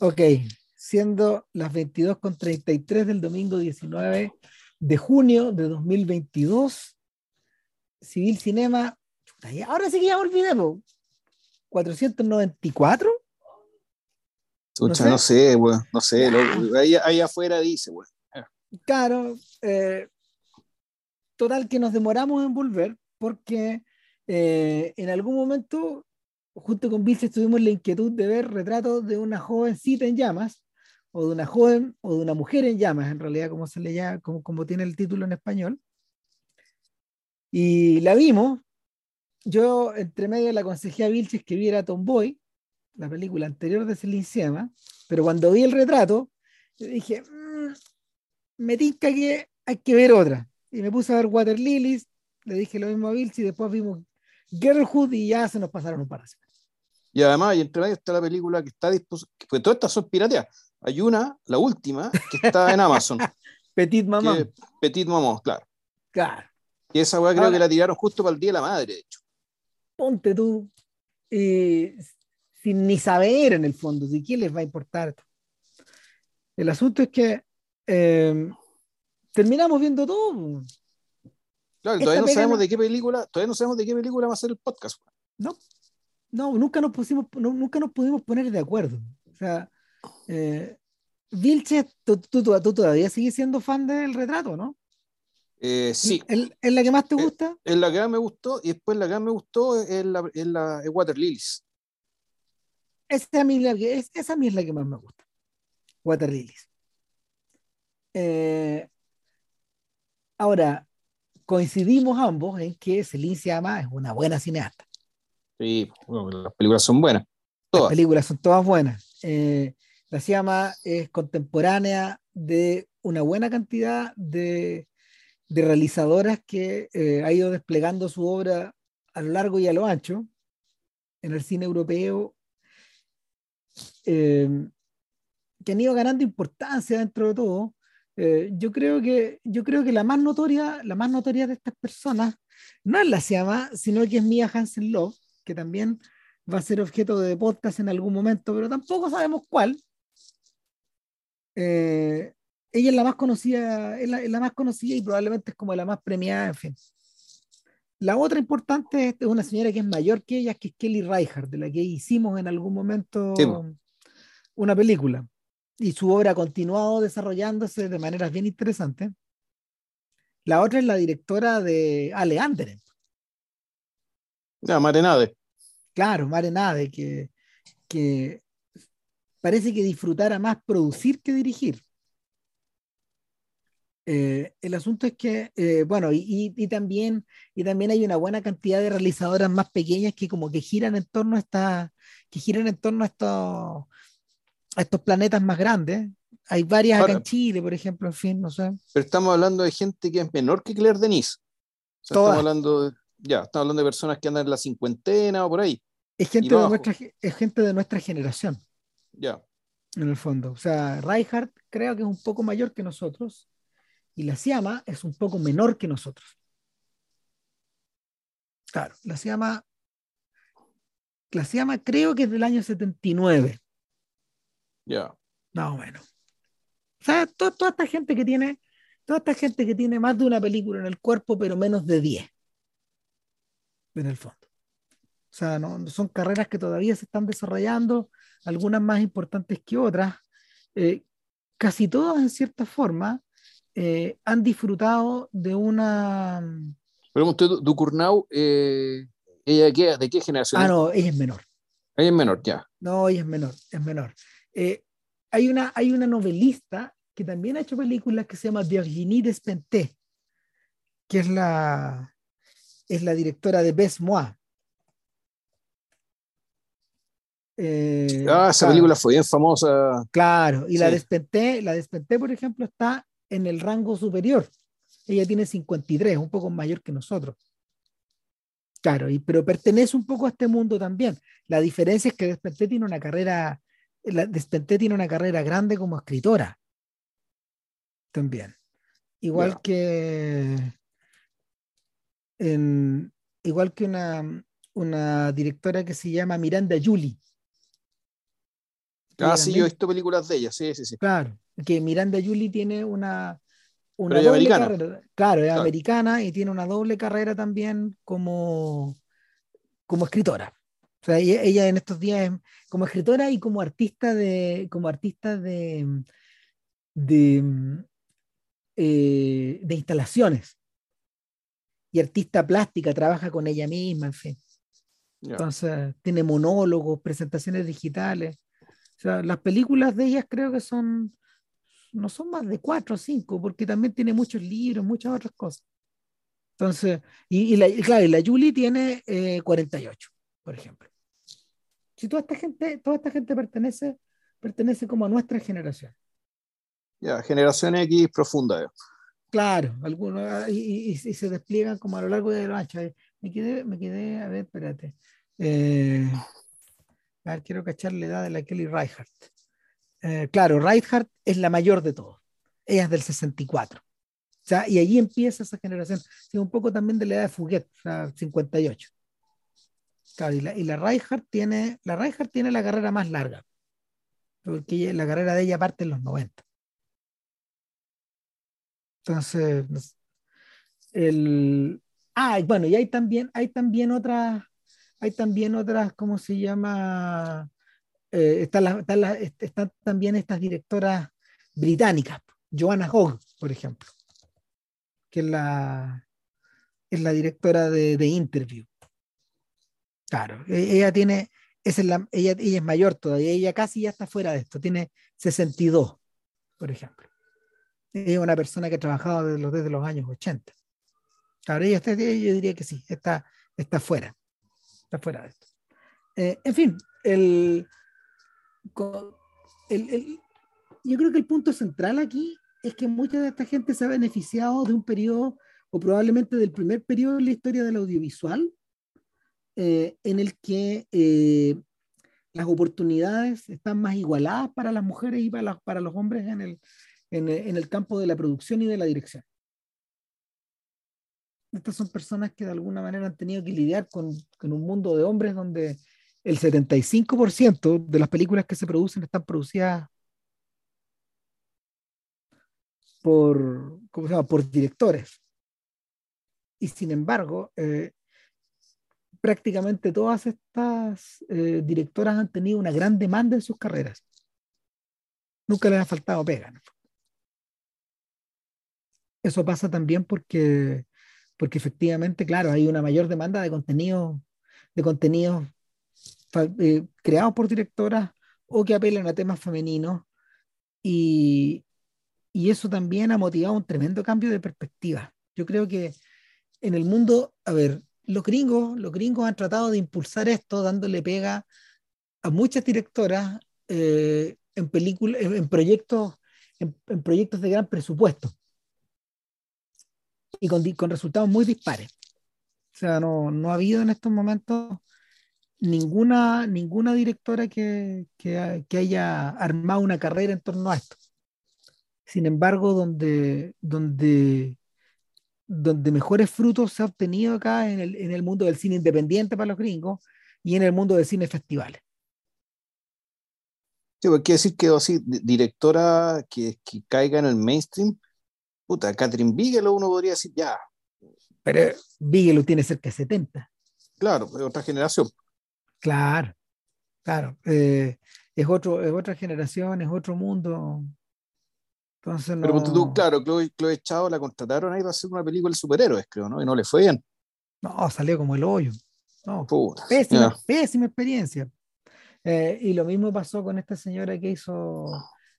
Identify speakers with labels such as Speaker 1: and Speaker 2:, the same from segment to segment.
Speaker 1: Ok, siendo las 22.33 del domingo 19 de junio de 2022, Civil Cinema, ahora sí que ya me olvidé, po. 494.
Speaker 2: Chucha,
Speaker 1: No
Speaker 2: no sé, weón. No sé, lo- ahí, ahí afuera dice, weón.
Speaker 1: Claro, eh, total que nos demoramos en volver porque eh, en algún momento, junto con Vilches, tuvimos la inquietud de ver retratos de una jovencita en llamas, o de una joven, o de una mujer en llamas, en realidad, como se le llama, como, como tiene el título en español. Y la vimos. Yo, entre medio, le aconsejé a Vilches que viera Tomboy, la película anterior de Celine Sciamma, pero cuando vi el retrato, dije, "Mm, me tinca que hay que ver otra. Y me puse a ver Water Lilies, le dije lo mismo a Vilches, y después vimos Girlhood y ya se nos pasaron un par de semanas.
Speaker 2: Y además, y entre medio está la película que está dispuesta, pues todas estas son pirateas. Hay una, la última, que está en Amazon,
Speaker 1: Petit Mamá.
Speaker 2: que Petit Maman, claro.
Speaker 1: Claro.
Speaker 2: Y esa weá creo
Speaker 1: Ahora-
Speaker 2: que la tiraron justo para el Día de la Madre, de hecho.
Speaker 1: ponte tú, eh, sin ni saber en el fondo, si quién les va a importar. El asunto es que eh, terminamos viendo todo.
Speaker 2: Claro,
Speaker 1: Esta
Speaker 2: todavía no sabemos
Speaker 1: no-
Speaker 2: de qué película, todavía no sabemos de qué película va a ser el podcast.
Speaker 1: No, no, nunca nos pusimos, no, nunca nos pudimos poner de acuerdo. O sea, eh, Vilches, tú, tú- tú- tú todavía sigues siendo fan del retrato, ¿no?
Speaker 2: Eh, sí,
Speaker 1: ¿Es, la que más te
Speaker 2: Eh,
Speaker 1: gusta?
Speaker 2: es la que más me gustó, y después la que más me gustó es la, es la es Water Lilies.
Speaker 1: Esa a, mí es la que, es, esa a mí es la que más me gusta. Water Lilies. Eh, ahora, coincidimos ambos en que Celine Sciamma es una buena cineasta.
Speaker 2: Sí, las películas son buenas.
Speaker 1: Las
Speaker 2: Todas.
Speaker 1: películas son todas buenas. Eh, la Sciamma es contemporánea de una buena cantidad de, realizadoras que eh, ha ido desplegando su obra a lo largo y a lo ancho en el cine europeo, eh, que han ido ganando importancia dentro de todo. Eh, yo creo que yo creo que la más notoria la más notoria de estas personas no es la Sciamma, sino que es Mia Hansen Love, que también va a ser objeto de podcast en algún momento, pero tampoco sabemos cuál. Eh, ella es la más conocida, es la, es la más conocida y probablemente es como la más premiada, en fin. La otra importante es es una señora que es mayor que ella, que es Kelly Reichardt, de la que hicimos en algún momento
Speaker 2: Sí,
Speaker 1: una película. Y su obra ha continuado desarrollándose de maneras bien interesantes. La otra es la directora de Ale Anderen.
Speaker 2: Ya, Marenade.
Speaker 1: Claro, Mare Nade, que, que parece que disfrutara más producir que dirigir. Eh, el asunto es que, eh, bueno, y, y- y también, y también hay una buena cantidad de realizadoras más pequeñas que como que giran en torno a esta, que giran en torno a estos, a estos planetas más grandes. Hay varias acá en Chile, por ejemplo, en fin, no sé.
Speaker 2: Pero estamos hablando de gente que es menor que Claire Denis. O sea,
Speaker 1: Todas.
Speaker 2: estamos hablando de, ya, estamos hablando de personas que andan en la cincuentena o por ahí.
Speaker 1: Es gente, de nuestra, es gente de nuestra generación.
Speaker 2: Ya.
Speaker 1: en el fondo. O sea, Reinhardt creo que es un poco mayor que nosotros y la Siama es un poco menor que nosotros. Claro, la Siama, la Siama creo que es del año 79,
Speaker 2: Ya.
Speaker 1: más o menos. O sea, to- toda esta gente que tiene, toda esta gente que tiene más de una película en el cuerpo, pero menos de 10, en el fondo. O sea, no, son carreras que todavía se están desarrollando, algunas más importantes que otras. Eh, casi todas, en cierta forma, eh, han disfrutado de una...
Speaker 2: Pero usted, Ducurnau, eh, ¿ella de qué, de qué generación?
Speaker 1: Ah, no, ella es menor.
Speaker 2: Ella es menor, ya.
Speaker 1: No, ella es menor, es menor. Eh, hay, una, hay una novelista que también ha hecho películas que se llama Virginie Despentes, que es la, es la directora de Best Eh,
Speaker 2: Ah, esa
Speaker 1: claro,
Speaker 2: película fue bien famosa.
Speaker 1: Claro, y la
Speaker 2: Sí.
Speaker 1: Despentes, la Despentes, por ejemplo, está en el rango superior. Ella tiene 53, un poco mayor que nosotros. Claro, y, pero pertenece un poco a este mundo también. La diferencia es que Despentes tiene una carrera, la tiene una carrera grande como escritora. También. Igual que en- igual que una, una directora que se llama Miranda Julie,
Speaker 2: Ah, sí, yo he visto películas de ella, sí, sí, sí.
Speaker 1: Claro, que Miranda Julie tiene una, una doble carrera. Claro, es americana y tiene una doble carrera también como, como escritora. O sea, ella, en estos días es como escritora y como artista de, como artista de, de, eh, de instalaciones. Y artista plástica, trabaja con ella misma, en fin. Entonces, tiene monólogos, presentaciones digitales. O sea, las películas de ellas creo que son, no son más de cuatro o cinco, porque también tiene muchos libros, muchas otras cosas. Entonces, y, la, claro, y la Julie tiene 48, eh, por ejemplo. Si toda esta gente, toda esta gente pertenece, pertenece como a nuestra generación.
Speaker 2: Ya, generación X profunda.
Speaker 1: Claro, algunos, ah, y, se despliegan como a lo largo de la ancho. Me quedé, me quedé, a ver, espérate. Eh, a ver, quiero cachar la edad de la Kelly Reichardt. Eh, claro, Reichardt es la mayor de todos. Ella es del 64. O sea, y allí empieza esa generación. un poco también de la edad de Fuguet, o sea, 58. Claro, y la, y la Reichardt tiene, la tiene la carrera más larga. Porque la carrera de ella parte en los 90. Entonces, el, Ah, bueno, y hay también, hay también otras, hay también otras, ¿cómo se llama? Eh, están, también estas directoras británicas, Joanna Hogg, por ejemplo, que es la, directora de, Interview. Claro, e, ella tiene, es la, ella, es mayor todavía, ella casi ya está fuera de esto, tiene 62, por ejemplo. Es una persona que ha trabajado desde los, desde los años 80. Claro, ella está, yo diría que sí, está, está fuera. Está fuera de esto. Eh, en fin, el, yo creo que el punto central aquí es que mucha de esta gente se ha beneficiado de un periodo, o probablemente del primer periodo en la historia del audiovisual, eh, en el que eh, las oportunidades están más igualadas para las mujeres y para, los hombres en el, en el campo de la producción y de la dirección estas son personas que de alguna manera han tenido que lidiar con, un mundo de hombres donde el 75% de las películas que se producen están producidas por, ¿cómo se llama? por directores. Y sin embargo, eh, prácticamente todas estas eh, directoras han tenido una gran demanda en sus carreras. Nunca les ha faltado pega. Eso pasa también porque porque efectivamente, claro, hay una mayor demanda de contenido, de contenidos eh, creados por directoras o que apelan a temas femeninos y, y eso también ha motivado un tremendo cambio de perspectiva. Yo creo que en el mundo, a ver, los gringos, los gringos han tratado de impulsar esto dándole pega a muchas directoras eh, en películas, en, proyectos, en, proyectos de gran presupuesto y con, con, resultados muy dispares. O sea, no, no, ha habido en estos momentos ninguna, ninguna directora que, que, que, haya armado una carrera en torno a esto. Sin embargo, donde, donde, donde mejores frutos se ha obtenido acá en el, en el mundo del cine independiente para los gringos y en el mundo del cine festivales.
Speaker 2: Sí, pues, quiere decir que así, directora que, que caiga en el mainstream puta, Catherine Bigelow uno podría decir ya.
Speaker 1: Pero Bigelow tiene cerca de 70.
Speaker 2: Claro, es otra generación.
Speaker 1: Claro, claro. Eh, es, otro, es otra generación, es otro mundo. Entonces no...
Speaker 2: Pero tú, claro, Chloe, Chloe Chao la contrataron ahí para hacer una película de superhéroes, creo, ¿no? Y no le fue bien.
Speaker 1: No, salió como el hoyo. No, pésima, pésima experiencia. Eh, y lo mismo pasó con esta señora que hizo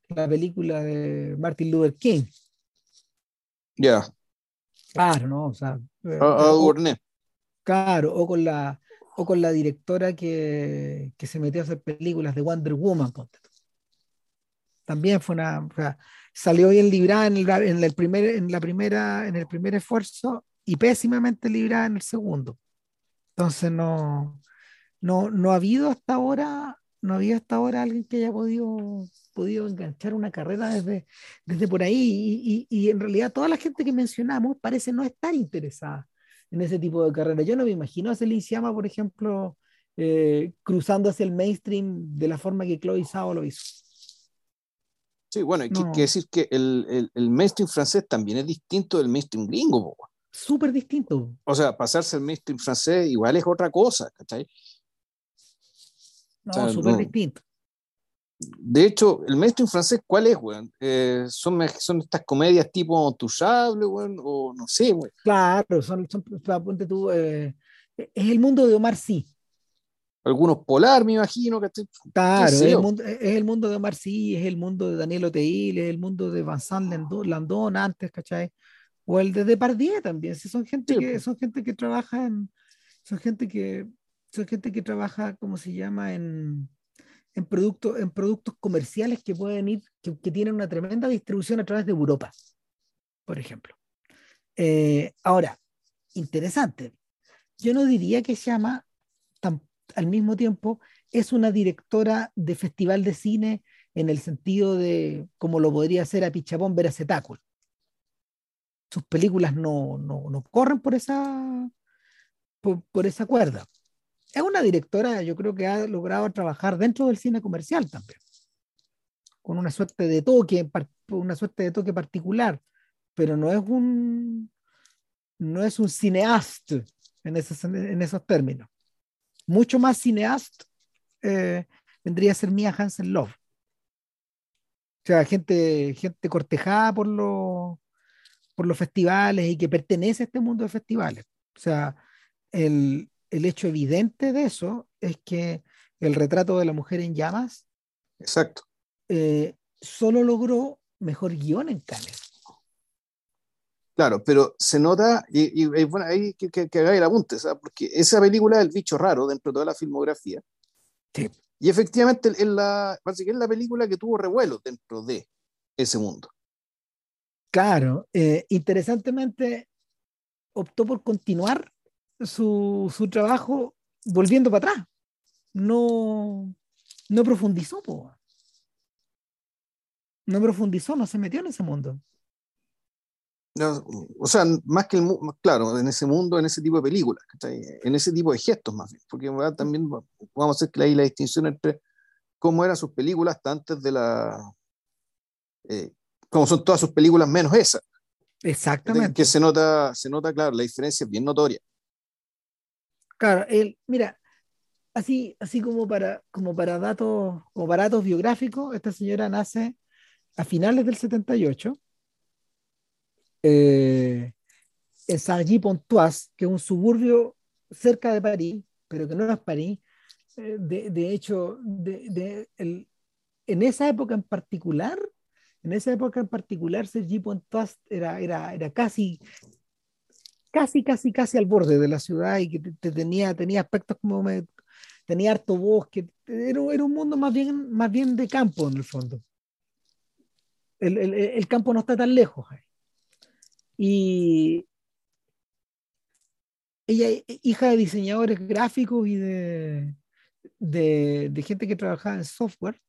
Speaker 1: la película de Martin Luther King.
Speaker 2: Ya.
Speaker 1: Claro, ¿no? O sea.
Speaker 2: Eh, o,
Speaker 1: claro, o con la o con la directora que, que, se metió a hacer películas de Wonder Woman. También fue una. O sea, salió bien librada en el, en el primer, en la primera, en el primer esfuerzo y pésimamente librada en el segundo. Entonces no, no, no ha habido hasta ahora, no había hasta ahora alguien que haya podido podido enganchar una carrera desde, desde por ahí y, y, en realidad toda la gente que mencionamos parece no estar interesada en ese tipo de carrera. Yo no me imagino a Celine Siama, por ejemplo, eh, cruzando hacia el mainstream de la forma que Chloe Zhao lo hizo.
Speaker 2: Sí, bueno, hay que, decir que el, el, mainstream francés también es distinto del mainstream gringo.
Speaker 1: Súper distinto.
Speaker 2: O sea, pasarse al mainstream francés igual es otra cosa, ¿cachai?
Speaker 1: No, súper distinto.
Speaker 2: De hecho, el mainstream francés, ¿cuál es, weón? Eh, son, son estas comedias tipo Touchable, weón, o no sé, weón.
Speaker 1: Claro, son, son ponte tú, eh, es el mundo de Omar Sy
Speaker 2: algunos Polar, me imagino.
Speaker 1: Que claro, es el, mundo, es el, mundo, de Omar Sy, es el mundo de Daniel Oteil, es el mundo de Vincent Landon antes, ¿cachai? O el de Depardieu también, si son gente que son gente que trabaja en, son gente que son gente que trabaja, ¿cómo se llama? En, en, productos, en productos comerciales que pueden ir, que, tienen una tremenda distribución a través de Europa, por ejemplo. Eh, ahora, interesante. Yo no diría que se llama al mismo tiempo es una directora de festival de cine en el sentido de como lo podría hacer a Pichapón ver a Cetáculo. Sus películas no, no, corren por esa, por, esa cuerda. Es una directora, yo creo que ha logrado trabajar dentro del cine comercial también, con una suerte de toque, una suerte de toque particular, pero no es un, no es un cineasta en en esos términos mucho más cineasta eh, vendría a ser Mia Hansen Love. O sea, gente, gente cortejada por, los por los festivales y que pertenece a este mundo de festivales. O sea, el, hecho evidente de eso es que el retrato de la mujer en llamas
Speaker 2: Exacto.
Speaker 1: Eh, solo logró mejor guion en Cannes.
Speaker 2: Claro, pero se nota, y, bueno, hay que, que, que haga el apunte, porque esa película es el bicho raro dentro de toda la filmografía.
Speaker 1: Sí.
Speaker 2: Y efectivamente es la, es la película que tuvo revuelo dentro de ese mundo.
Speaker 1: Claro, eh, interesantemente optó por continuar su, su, trabajo volviendo para atrás. No, no profundizó, no profundizó, no se metió en ese mundo
Speaker 2: o sea, más que el claro, en ese mundo, en ese tipo de películas, en ese tipo de gestos más bien, porque también vamos a hacer que hay la distinción entre cómo eran sus películas hasta antes de la, eh, como son todas sus películas menos esa.
Speaker 1: Exactamente.
Speaker 2: Que se nota, se nota, claro, la diferencia es bien notoria.
Speaker 1: Claro, él, mira, así, así como para, como para datos, como para datos biográficos, esta señora nace a finales del 78 eh, en Saint-Pontoise, que es un suburbio cerca de París, pero que no es París. Eh, de, hecho, en esa época en particular, en esa época en particular, Sergi Pontoise era, era, era casi, casi, casi, casi al borde de la ciudad y que te, tenía, tenía aspectos como tenía harto bosque, era, era, un mundo más bien, más bien de campo en el fondo. El, el, el campo no está tan lejos. Ahí. Y ella, hija de diseñadores gráficos y de, de, gente que trabajaba en software,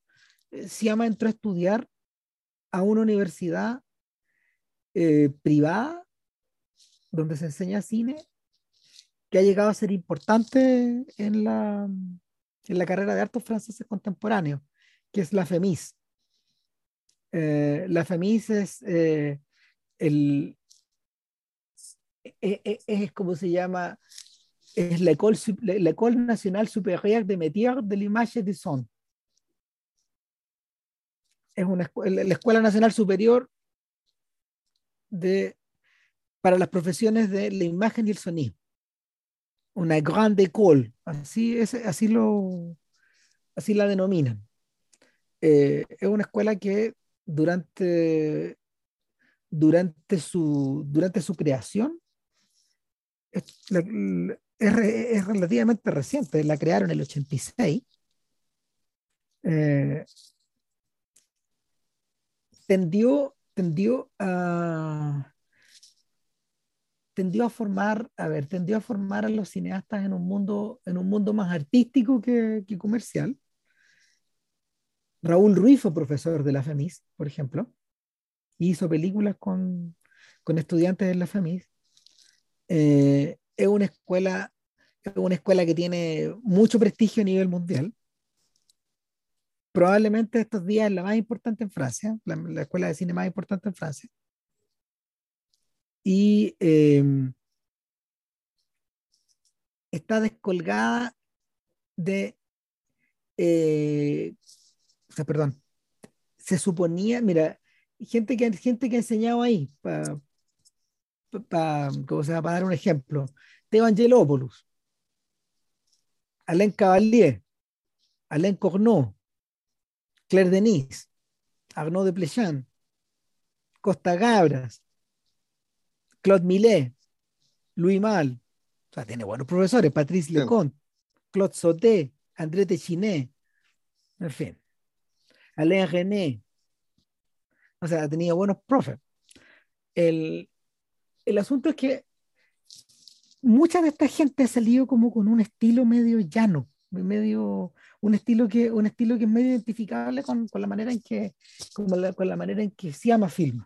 Speaker 1: eh, se llama entró a estudiar a una universidad eh, privada donde se enseña cine que ha llegado a ser importante en la, en la carrera de artes franceses contemporáneos, que es la FEMIS. Eh, la FEMIS es el, e, e, es, como se llama, es la École, la École Nationale Supérieure de Métiers de l'Image du Son. Es una, la Escuela Nacional Superior de, para las profesiones de la imagen y el sonido. Una grande école, así, es, así, lo, así la denominan. Eh, es una escuela que durante, durante, su, durante su creación es, es, relativamente reciente, la crearon en el 86. Eh, tendió, tendió a tendió a formar, a ver, tendió a formar a los cineastas en un mundo, en un mundo más artístico que, que comercial. Raúl Ruiz fue profesor de la FEMIS, por ejemplo, y hizo películas con, con estudiantes de la FEMIS. Eh, es una escuela es una escuela que tiene mucho prestigio a nivel mundial. Probablemente estos días es la más importante en Francia, la, escuela de cine más importante en Francia. Y em, está descolgada de, eh, o sea, perdón, se suponía, mira, gente que, gente que ha enseñado ahí, para pa, para dar un ejemplo, Teo Alain Cavalier, Alain Corneau, Claire Denis, Arnaud de Plechan, Costa Gabras, Claude Millet, Louis Mal, o sea, tiene buenos profesores, Patrice Leconte, Claude Sauté, André Techiné, en fin, Alain René, o sea, tenía buenos profes. El, el asunto es que mucha de esta gente ha salido como con un estilo medio llano, medio, un estilo que, un estilo que es medio identificable con, con la manera en que, con la, con la, manera en que se llama film.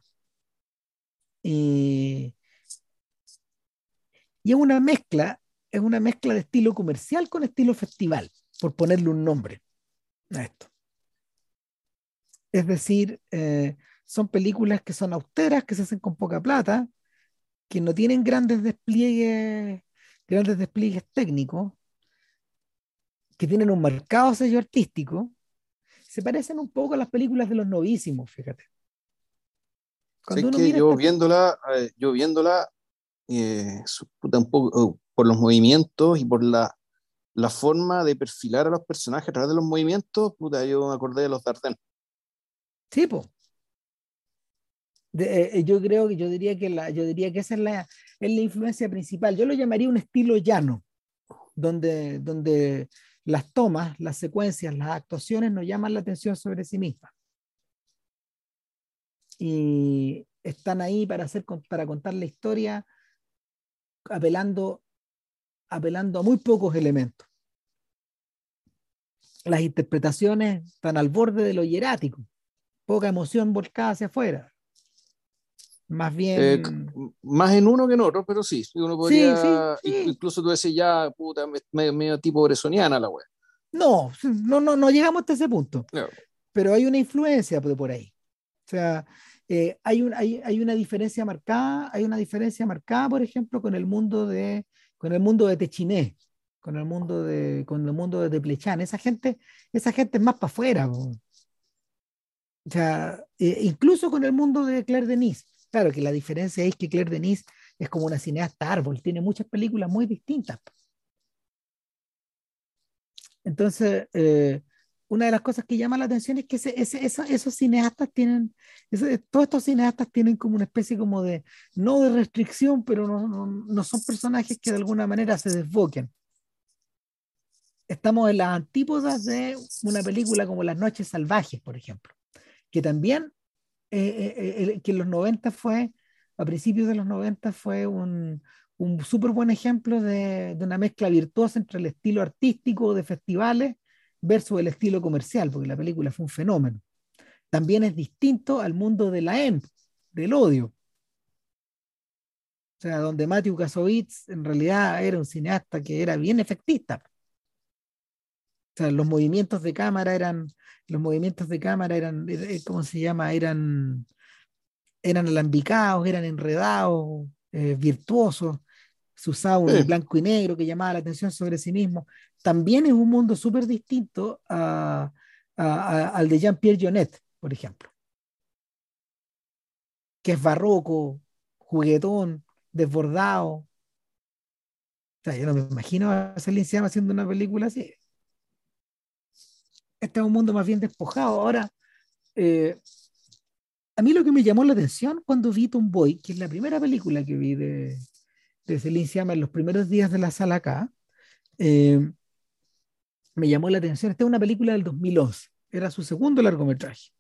Speaker 1: Y, y es una mezcla, es una mezcla de estilo comercial con estilo festival, por ponerle un nombre a esto. Es decir, eh, son películas que son austeras, que se hacen con poca plata, que no tienen grandes despliegues, grandes despliegues técnicos, que tienen un marcado sello artístico, se parecen un poco a las películas de los novísimos, fíjate.
Speaker 2: Cuando que yo, viéndola, eh, yo viéndola, eh, oh, por los movimientos y por la, la, forma de perfilar a los personajes a través de los movimientos, puta, yo me acordé de los Dardenne.
Speaker 1: Sí, pues. Eh, eh, yo creo que yo diría que la, yo diría que esa es la, es la influencia principal. Yo lo llamaría un estilo llano, donde, donde las tomas, las secuencias, las actuaciones nos llaman la atención sobre sí mismas. Y están ahí para, hacer, para contar la historia apelando, apelando a muy pocos elementos. Las interpretaciones están al borde de lo hierático, poca emoción volcada hacia afuera más eh, bien.
Speaker 2: más en uno que en otro, pero sí, uno podría. Incluso tú decís ya, puta, medio, tipo bresoniana la web.
Speaker 1: No, no, no, no llegamos hasta ese punto. Pero hay una influencia por, ahí. O sea, eh, hay, un, hay, hay, una diferencia marcada, hay una diferencia marcada, por ejemplo, con el mundo de, con el mundo de Techiné, con el mundo de, con el mundo de Teplechán. Esa gente, esa gente es más para afuera. O sea, eh, incluso con el mundo de Claire Denis. Claro que la diferencia es que Claire Denis es como una cineasta árbol, tiene muchas películas muy distintas. Entonces, eh, una de las cosas que llama la atención es que esos cineastas tienen, todos estos cineastas tienen como una especie como de, no de restricción, pero no, son personajes que de alguna manera se desboquen. Estamos en las antípodas de una película como Las Noches Salvajes, por ejemplo, que también eh, eh, eh, que en los 90 fue, a principios de los 90 fue un, un súper buen ejemplo de, de, una mezcla virtuosa entre el estilo artístico de festivales versus el estilo comercial, porque la película fue un fenómeno. También es distinto al mundo de la EM, del odio. O sea, donde Matthew Kasovitz en realidad era un cineasta que era bien efectista. O sea, los movimientos de cámara eran, los movimientos de cámara eran, eh, ¿cómo se llama? Eran, eran alambicados, eran enredados, eh, virtuosos. Se usaba un blanco y negro que llamaba la atención sobre sí mismo. También es un mundo súper distinto a, al de Jean-Pierre Jonet, por ejemplo, que es barroco, juguetón, desbordado. O sea, yo no me imagino a Celine haciendo una película así este es un mundo más bien despojado. Ahora, eh, a mí lo que me llamó la atención cuando vi Boy, que es la primera película que vi de, de Celine en los primeros días de la sala acá, eh, me llamó la atención. Esta es una película del 2011, era su segundo largometraje.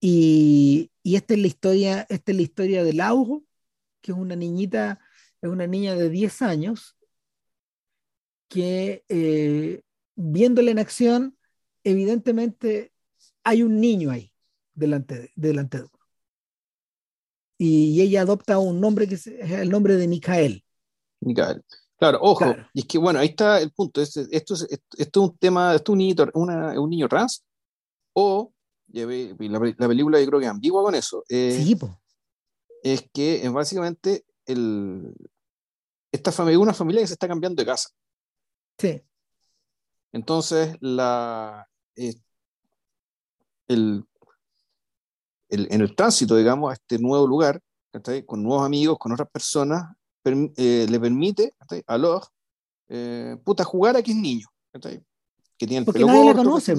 Speaker 1: Y, esta es la historia, esta es la historia de Lauro, que es una niñita, es una niña de 10 años que eh, viéndole en acción, evidentemente hay un niño ahí delante de, delante. Y, ella adopta un nombre que es el nombre de Micael.
Speaker 2: Micael. Claro, ojo, y es que bueno, ahí está el punto. Esto es, esto, es un tema, esto es un niño, un niño trans, o la, la, película yo creo que es ambigua con eso. Eh, sí, es que es básicamente el, esta familia, una familia que se está cambiando de casa. Sí. Entonces, la, eh, el, el, en el tránsito, digamos, a este nuevo lugar, con nuevos amigos, con otras personas, eh, le permite a los eh, puta jugar a que es niño. Que tiene el
Speaker 1: Porque nadie la conoce,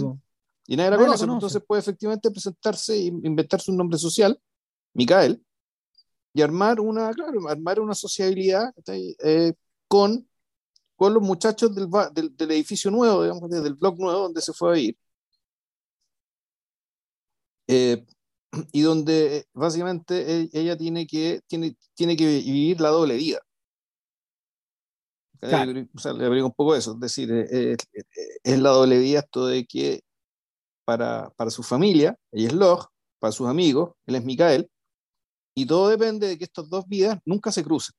Speaker 2: Y nadie, la, conoce, entonces puede efectivamente presentarse e inventarse un nombre social, Micael, y armar una, claro, armar una sociabilidad eh, con, con los muchachos del, del, edificio nuevo, digamos, del blog nuevo donde se fue a ir. Eh, y donde básicamente e, ella tiene que, tiene, tiene que vivir la doble vida. O sea, le abrigo un poco eso, es decir, eh, es, la doble vida esto de que para, para su familia, ella es Log, para sus amigos, él es Micael, y todo depende de que estas dos vidas nunca se crucen.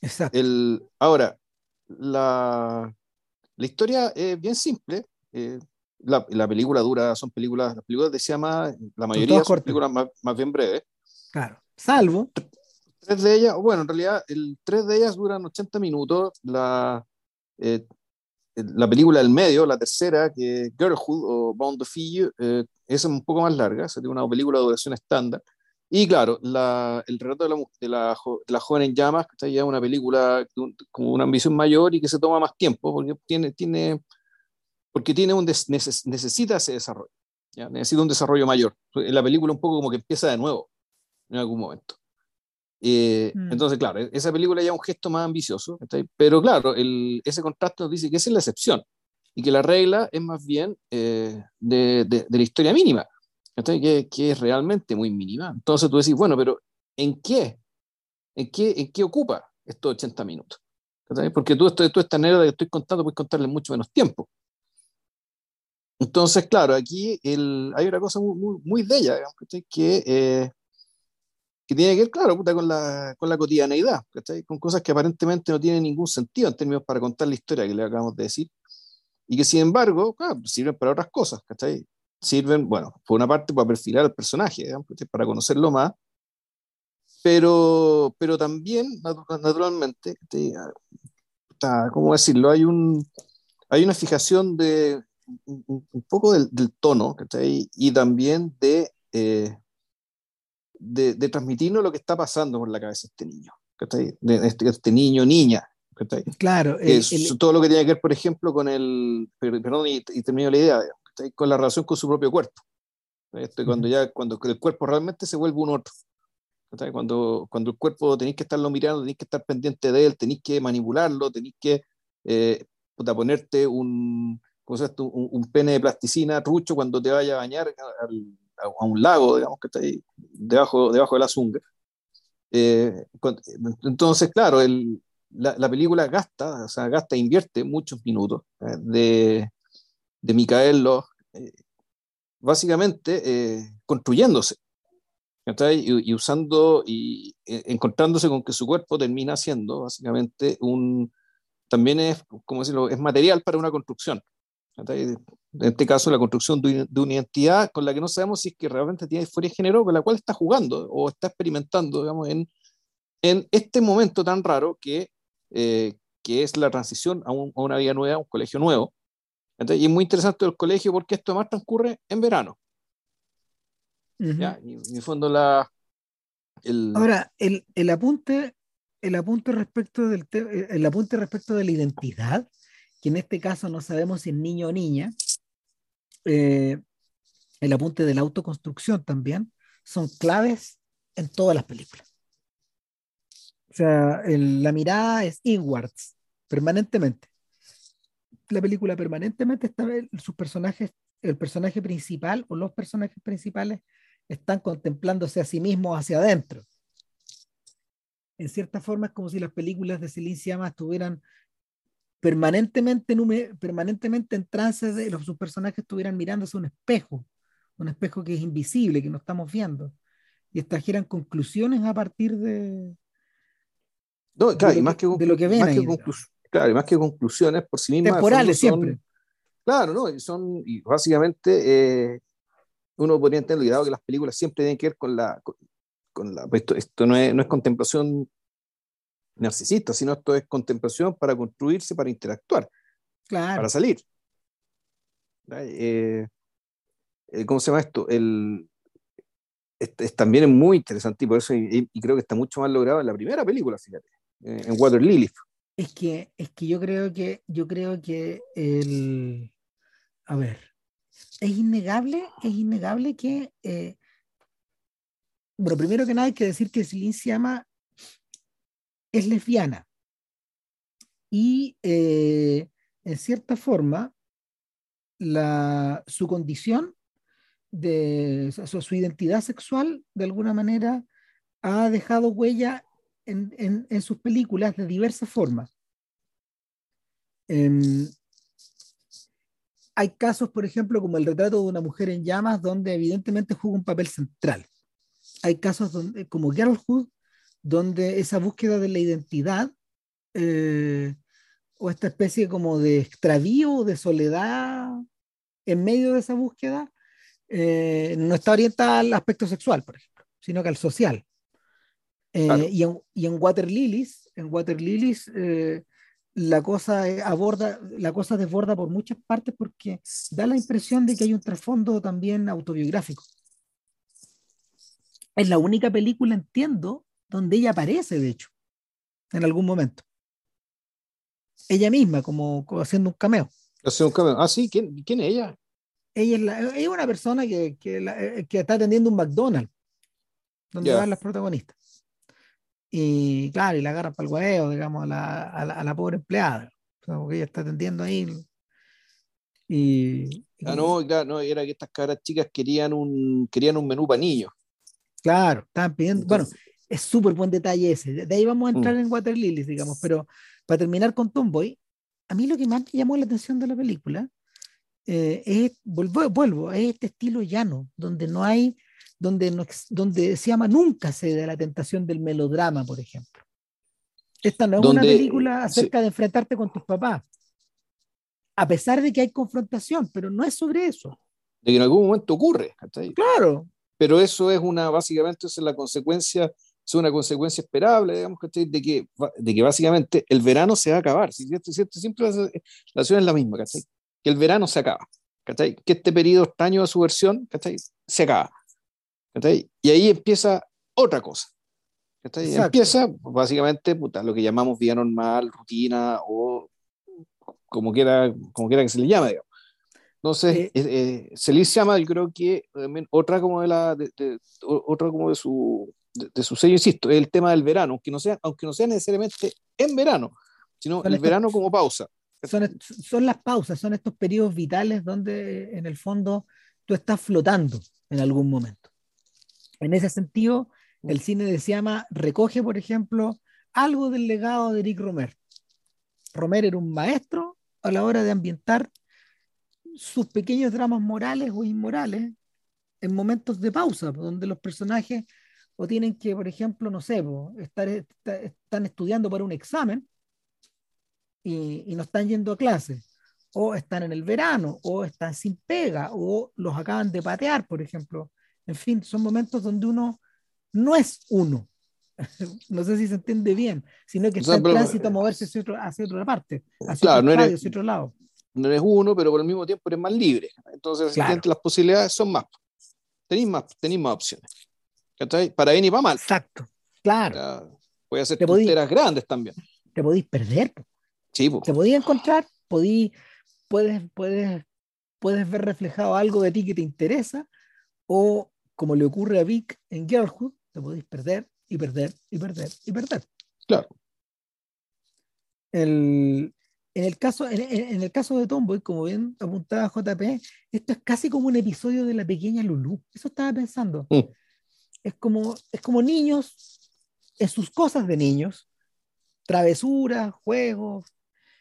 Speaker 2: Exacto. El, ahora, la, la, historia es bien simple. Eh, la, la, película dura, son películas, las películas de llama, la mayoría son películas más, más, bien breves.
Speaker 1: Claro, salvo.
Speaker 2: Tres de ellas, bueno, en realidad, el, tres de ellas duran 80 minutos. La, eh, la película del medio, la tercera, que Girlhood o Bound of You, eh, es un poco más larga, sería una película de duración estándar. Y claro, la, el relato de la, de la, la, joven en llamas, que está ya una película con una ambición mayor y que se toma más tiempo, porque tiene, tiene, porque tiene un necesita ese desarrollo, ¿ya? necesita un desarrollo mayor. La película un poco como que empieza de nuevo en algún momento. Eh, mm. Entonces, claro, e-, esa película ya es un gesto más ambicioso, pero claro, el, ese contrato nos dice que esa es la excepción y que la regla es más bien eh, de, de, la historia mínima, que, que, es realmente muy mínima. Entonces tú decís, bueno, pero ¿en qué? ¿En qué, en qué ocupa estos 80 minutos? Porque tú, esto, tú esta anécdota que estoy contando puedes contarle mucho menos tiempo. Entonces, claro, aquí el, hay una cosa muy, muy, muy de ella, digamos, que eh, que tiene que ver, claro, con, la, con la cotidianeidad, con cosas que aparentemente no tienen ningún sentido en términos para contar la historia que le acabamos de decir, y que sin embargo, claro, sirven para otras cosas, ¿cachai? Sirven, bueno, por una parte para perfilar al personaje, para conocerlo más, pero, pero también, naturalmente, ¿cómo decirlo? Hay, un, hay una fijación de un, poco del, del tono, ¿cachai? Y también de... Eh, de, de, transmitirnos lo que está pasando por la cabeza de este niño, de este, este, niño, niña.
Speaker 1: Claro.
Speaker 2: Todo lo que tiene que ver, por ejemplo, con el, perdón, y, termino la idea, con la relación con su propio cuerpo. Este, cuando ya, cuando el cuerpo realmente se vuelve un otro. Cuando, cuando el cuerpo tenéis que estarlo mirando, tenéis que estar pendiente de él, tenéis que manipularlo, tenéis que eh, ponerte un, un, un, pene de plasticina trucho cuando te vaya a bañar al, a, un lago, digamos, que está ahí debajo, debajo de la zunga. Eh, entonces, claro, el, la, la, película gasta, o sea, gasta, invierte muchos minutos eh, de, de Micael eh, básicamente construyéndose. Y, y, usando y encontrándose con que su cuerpo termina siendo básicamente un también es como decirlo es material para una construcción en este caso la construcción de, una identidad con la que no sabemos si es que realmente tiene disforia de género, con la cual está jugando o está experimentando, digamos, en, en este momento tan raro que, eh, que es la transición a, una vida nueva, a un colegio nuevo. y es muy interesante el colegio porque esto además transcurre en verano. ¿ya? Y, en fondo la...
Speaker 1: El... Ahora, el, el, apunte, el apunte respecto del el apunte respecto de la identidad en este caso no sabemos si es niño o niña, eh, el apunte de la autoconstrucción también, son claves en todas las películas. O sea, la mirada es inwards, permanentemente. La película permanentemente está, sus personajes, el personaje principal o los personajes principales están contemplándose a sí mismos hacia adentro. En cierta forma es como si las películas de Celine Sciamma estuvieran permanentemente en, permanentemente en trance de los, sus personajes estuvieran mirándose un espejo, un espejo que es invisible, que no estamos viendo, y extrajeran conclusiones a partir de,
Speaker 2: No, claro, y más que,
Speaker 1: de lo que ven
Speaker 2: más
Speaker 1: ahí,
Speaker 2: que claro, y más que conclusiones por sí mismas.
Speaker 1: Temporales
Speaker 2: son,
Speaker 1: siempre.
Speaker 2: Claro, ¿no? Son, y básicamente, eh, uno podría entender que las películas siempre tienen que ver con la. Con, la esto, esto no, es, no es contemplación narcisista, sino esto es contemplación para construirse, para interactuar,
Speaker 1: Claro.
Speaker 2: para salir. Eh, eh, ¿Cómo se llama esto? El, es, es también es muy interesante y por eso y, y, creo que está mucho más logrado en la primera película, fíjate, eh, en Water Lily.
Speaker 1: Es que, es que yo creo que yo creo que el a ver es innegable, es innegable que eh, bueno, primero que nada hay que decir que Celine Siama es lesbiana y eh, en cierta forma su condición de su, identidad sexual de alguna manera ha dejado huella en, sus películas de diversas formas. Eh, hay casos, por ejemplo, como el retrato de una mujer en llamas, donde evidentemente juega un papel central. Hay casos donde, como Girlhood, donde esa búsqueda de la identidad eh, o esta especie como de extravío, de soledad en medio de esa búsqueda, eh, no está orientada al aspecto sexual, por ejemplo, sino que al social. Eh, claro. y, en, y, en, Water Lilies, en Water Lilies eh, la cosa aborda, la cosa desborda por muchas partes porque da la impresión de que hay un trasfondo también autobiográfico. Es la única película, entiendo, donde ella aparece, de hecho, en algún momento. Ella misma, como, como haciendo un cameo.
Speaker 2: Haciendo un cameo. Ah, sí, ¿quién, quién es ella?
Speaker 1: Ella es, la, ella es una persona que, que, la, que, está atendiendo un McDonald's, donde yeah. van las protagonistas. Y claro, y la agarran para el huevo, digamos, a la, a la, a la pobre empleada, o sea, porque ella está atendiendo ahí. Y, y
Speaker 2: ah, no, claro, no, era que estas caras chicas querían un, querían un menú para niños.
Speaker 1: Claro, estaban pidiendo, Entonces, bueno, es súper buen detalle ese. De ahí vamos a entrar mm. en Water Lilies, digamos, pero para terminar con Tomboy, a mí lo que más me llamó la atención de la película eh, es, vuelvo, vuelvo, es este estilo llano, donde no hay donde, no, donde se llama Nunca cede a la tentación del melodrama, por ejemplo. Esta no es donde, una película acerca sí. de enfrentarte con tus papás, a pesar de que hay confrontación, pero no es sobre eso.
Speaker 2: De que en algún momento ocurre.
Speaker 1: Claro.
Speaker 2: Pero eso es una, básicamente, es la consecuencia, es una consecuencia esperable, digamos, de que, de que básicamente el verano se va a acabar. Siempre la, la acción es la misma, ¿cachai? Que el verano se acaba, ¿cachai? Que este periodo extraño de su versión, ¿cachai? Se acaba. Y ahí empieza otra cosa. Empieza básicamente puta, lo que llamamos vida normal, rutina o como quiera, como quiera que se le llame. Digamos. Entonces, eh, eh, se le llama, yo creo que también otra como de la, de, de, otra como de su, de, de, su sello, insisto, es el tema del verano, aunque no sea, aunque no sea necesariamente en verano, sino son el estos, verano como pausa.
Speaker 1: Son, son las pausas, son estos periodos vitales donde en el fondo tú estás flotando en algún momento. En ese sentido, el cine de Siama recoge, por ejemplo, algo del legado de Eric Romer. Romer era un maestro a la hora de ambientar sus pequeños dramas morales o inmorales en momentos de pausa, donde los personajes o tienen que, por ejemplo, no sé, estar, están estudiando para un examen y, y no están yendo a clase, o están en el verano, o están sin pega, o los acaban de patear, por ejemplo en fin, son momentos donde uno no es uno. no sé si se entiende bien, sino que está o sea, en pero, tránsito a moverse hacia, otro, hacia otra parte, hacia,
Speaker 2: claro,
Speaker 1: otro,
Speaker 2: no eres,
Speaker 1: hacia otro lado.
Speaker 2: No eres uno, pero por el mismo tiempo eres más libre. Entonces, claro. las posibilidades son más. Tenéis más, tenéis más opciones. Para bien y para mal.
Speaker 1: Exacto, claro.
Speaker 2: Puede hacer tonteras grandes también.
Speaker 1: Te podéis perder.
Speaker 2: Sí, po.
Speaker 1: Te podéis encontrar, podí, puedes, puedes, puedes ver reflejado algo de ti que te interesa, o como le ocurre a Vic en Girlhood, te podéis perder y perder y perder y perder.
Speaker 2: Claro.
Speaker 1: El, en, el caso, en, en, el caso de Tomboy, como bien apuntaba JP, esto es casi como un episodio de la pequeña Lulu. Eso estaba pensando. Mm. Es, como, es como niños en sus cosas de niños, travesuras, juegos.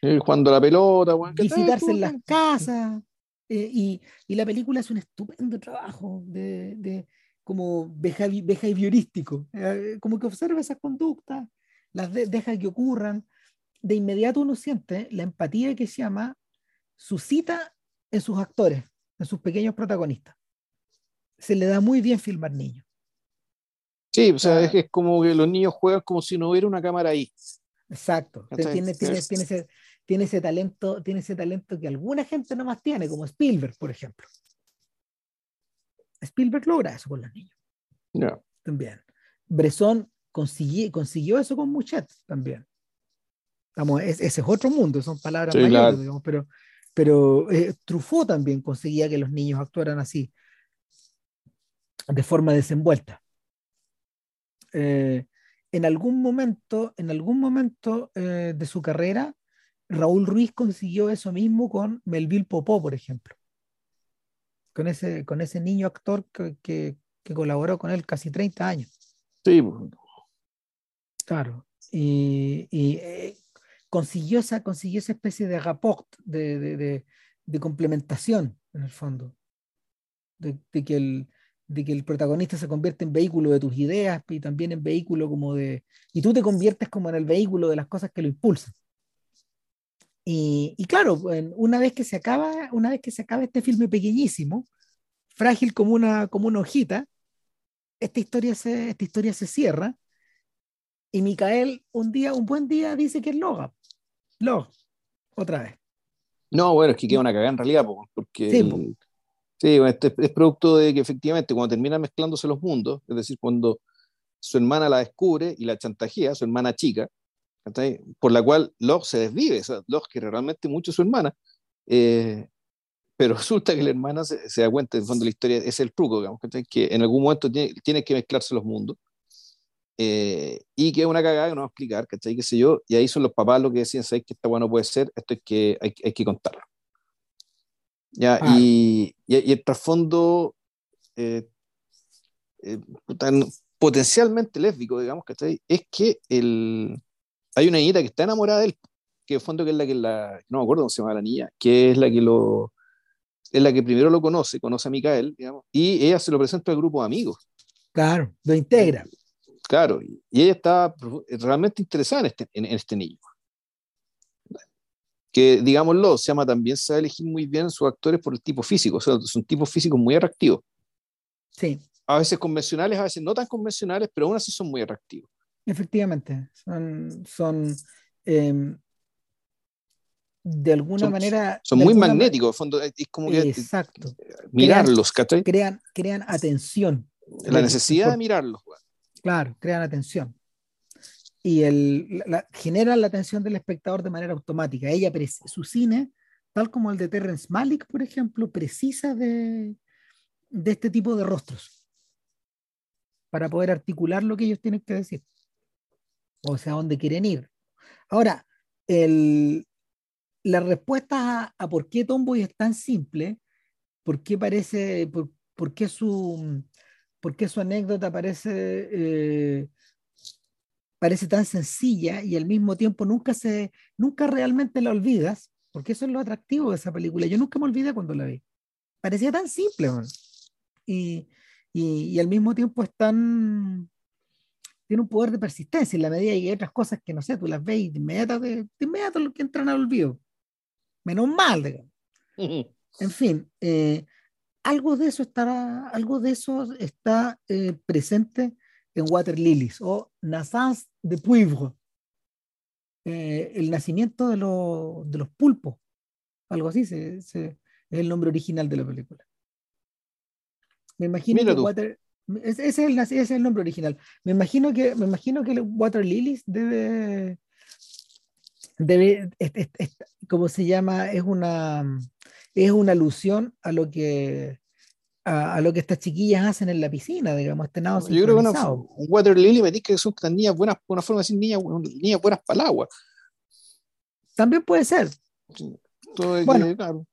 Speaker 2: Eh, jugando la pelota, bueno,
Speaker 1: visitarse en las casas. Eh, y, y, la película es un estupendo trabajo de, de como behaviorístico, eh, como que observa esas conductas, las deja que ocurran. De inmediato uno siente la empatía que se llama suscita en sus actores, en sus pequeños protagonistas. Se le da muy bien filmar niños.
Speaker 2: Sí, o sea, es, como que los niños juegan como si no hubiera una cámara ahí.
Speaker 1: Exacto. Tiene, tiene, tiene, ese, tiene, ese, talento, tiene ese talento que alguna gente no más tiene, como Spielberg, por ejemplo. Spielberg logra eso con los niños. También. Bresson consiguió, consiguió eso con Muchet también. Vamos, ese es otro mundo, son palabras mayores, digamos, pero, pero eh, Truffaut también conseguía que los niños actuaran así, de forma desenvuelta. Eh, en algún momento, en algún momento eh, de su carrera, Raúl Ruiz consiguió eso mismo con Melville Popó, por ejemplo. Con ese, con ese niño actor que, que, colaboró con él casi 30 años.
Speaker 2: Sí.
Speaker 1: Claro. Y, y consiguió esa, consiguió esa especie de rapport, de, de, de, complementación, en el fondo, de, que el, de que el protagonista se convierte en vehículo de tus ideas y también en vehículo como de... Y tú te conviertes como en el vehículo de las cosas que lo impulsan. Y, y claro, una vez que se acaba, una vez que se acaba este filme pequeñísimo, frágil como una, como una hojita, esta historia, se, esta historia se cierra y Micael un día, un buen día dice que es Loga. No, otra vez.
Speaker 2: No, bueno, es que queda una cagada en realidad, porque sí, este es producto de que efectivamente cuando terminan mezclándose los mundos, es decir, cuando su hermana la descubre y la chantajea, su hermana chica, por la cual Locke se desvive, o sea, Locke quiere realmente mucho a su hermana, eh, pero resulta que la hermana se, da cuenta, en el fondo de la historia es el truco, digamos, que en algún momento tiene, tiene que mezclarse los mundos, eh, y que es una cagada que no va a explicar, ¿cachai? ¿Qué sé yo? Y ahí son los papás los que decían, ¿sabes que esta bueno puede ser? Esto es que hay, hay que contarlo. ¿Ya? Ah. Y, y, el trasfondo eh, eh, potencialmente lésbico, digamos, ¿cachai? Es que el, hay una niñita que está enamorada de él, que en fondo que es la que la, no me acuerdo cómo se llama la niña, que es la que lo, es la que primero lo conoce, conoce a Micael, digamos, y ella se lo presenta al grupo de amigos.
Speaker 1: Claro, lo integra.
Speaker 2: Claro, y ella está realmente interesada en este, en, este niño. Que, digámoslo, se llama también sabe elegir muy bien sus actores por el tipo físico, o sea, son tipos físicos muy atractivos.
Speaker 1: Sí.
Speaker 2: A veces convencionales, a veces no tan convencionales, pero aún así son muy atractivos.
Speaker 1: Efectivamente, son, son em, de alguna manera...
Speaker 2: Son muy magnéticos, fondo, es como que...
Speaker 1: Exacto.
Speaker 2: Mirarlos,
Speaker 1: crean, crean, atención.
Speaker 2: La necesidad de mirarlos.
Speaker 1: Claro, crean atención. Y el, la, generan la atención del espectador de manera automática. Ella, su cine, tal como el de Terrence Malick, por ejemplo, precisa de, de este tipo de rostros para poder articular lo que ellos tienen que decir. O sea, dónde quieren ir. Ahora, el, la respuesta a, por qué Tomboy es tan simple, por qué parece, por, por qué su, porque su anécdota parece, eh, parece tan sencilla y al mismo tiempo nunca, se, nunca realmente la olvidas, porque eso es lo atractivo de esa película. Yo nunca me olvidé cuando la vi. Parecía tan simple, y, y, al mismo tiempo es tan, tiene un poder de persistencia en la medida que hay otras cosas que no sé, tú las ves y de inmediato, de, inmediato lo que entran al olvido. Menos mal, digamos. En fin, eh, algo de eso estará, algo de eso está eh, presente en Water Lilies o Naissance de Puivre, eh, el nacimiento de, de, los pulpos, algo así se, es el nombre original de la película. Me imagino que Water, ese, es el, es el nombre original. Me imagino que, me imagino que Water Lilies debe, debe, como se llama, es una es una alusión a lo que a, lo que estas chiquillas hacen en la piscina, digamos, este nado
Speaker 2: Yo creo que un water lily me dice que son niñas buenas, una forma de decir niñas, niñas buenas palabras.
Speaker 1: También puede ser.
Speaker 2: bueno, claro,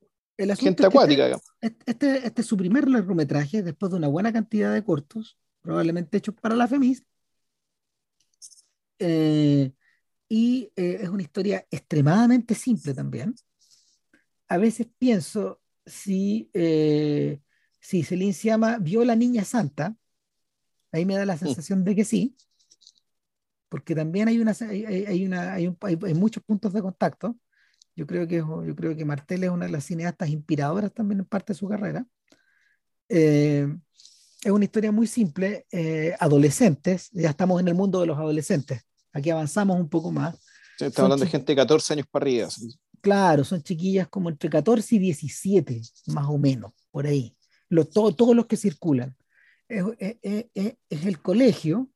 Speaker 2: gente acuática.
Speaker 1: Este, este, este, es su primer largometraje después de una buena cantidad de cortos, probablemente hechos para la FEMIS. Eh, y eh, es una historia extremadamente simple también a veces pienso si, eh, si Celine llama vio la niña santa, ahí me da la mm. sensación de que sí. porque también hay, una, hay, hay una, hay, un, hay, muchos puntos de contacto. Yo creo, que, yo creo que Martel es una de las cineastas inspiradoras también en parte de su carrera. Eh, es una historia muy simple, eh, adolescentes, ya estamos en el mundo de los adolescentes, aquí avanzamos un poco más.
Speaker 2: estamos hablando de gente de 14 años para arriba.
Speaker 1: Claro, son chiquillas como entre 14 y 17, más o menos, por ahí. Lo, todo, todos los que circulan. Es, es, es, es el colegio,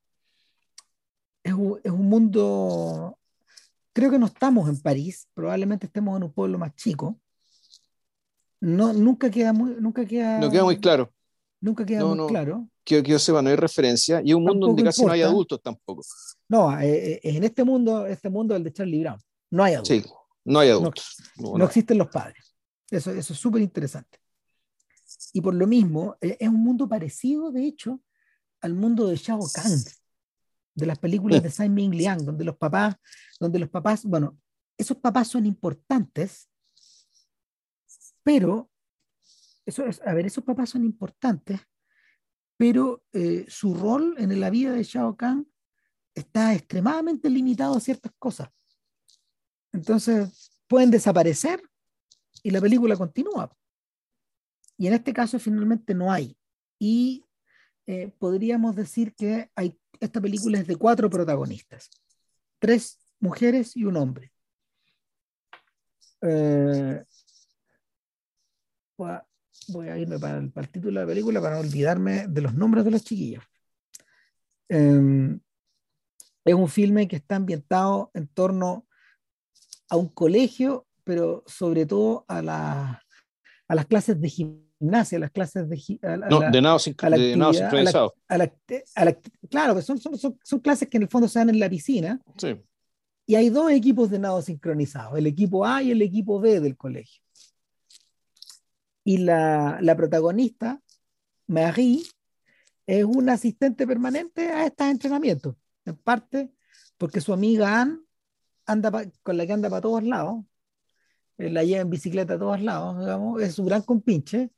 Speaker 1: es un, mundo, creo que no estamos en París, probablemente estemos en un pueblo más chico. No, nunca queda muy, nunca queda,
Speaker 2: no queda muy claro.
Speaker 1: Nunca queda muy claro.
Speaker 2: Que, que yo sepa, no hay referencia. Y es un mundo donde casi no hay adultos tampoco.
Speaker 1: No, eh, eh, en este mundo, este mundo el de Charlie Brown. No hay adultos.
Speaker 2: Sí, no hay adultos.
Speaker 1: No, existen los padres. Eso, eso es súper interesante. Y por lo mismo, eh, es un mundo parecido, de hecho, al mundo de Shao Kahn de las películas de Simon Liang, donde los papás, donde los papás, bueno, esos papás son importantes, pero, eso es, a ver, esos papás son importantes, pero eh, su rol en la vida de Shao Kahn está extremadamente limitado a ciertas cosas. Entonces, pueden desaparecer y la película continúa. Y en este caso finalmente no hay. Y eh, podríamos decir que esta película es de cuatro protagonistas, tres mujeres y un hombre. Eh, voy a irme para el, título de la película para no olvidarme de los nombres de los chiquillos. Em, es un filme que está ambientado en torno a un colegio, pero sobre todo a, a las clases de gimnasia gimnasia, las clases de,
Speaker 2: no, de nado, sincronizado.
Speaker 1: claro, son, son, son, clases que en el fondo se dan en la piscina. Sí. Y hay dos equipos de nado sincronizado, el equipo A y el equipo B del colegio. Y la, la protagonista, Marie, es una asistente permanente a estos entrenamientos, en parte porque su amiga Anne anda con la que anda para todos lados, eh, la lleva en bicicleta a todos lados, digamos, es un gran compinche,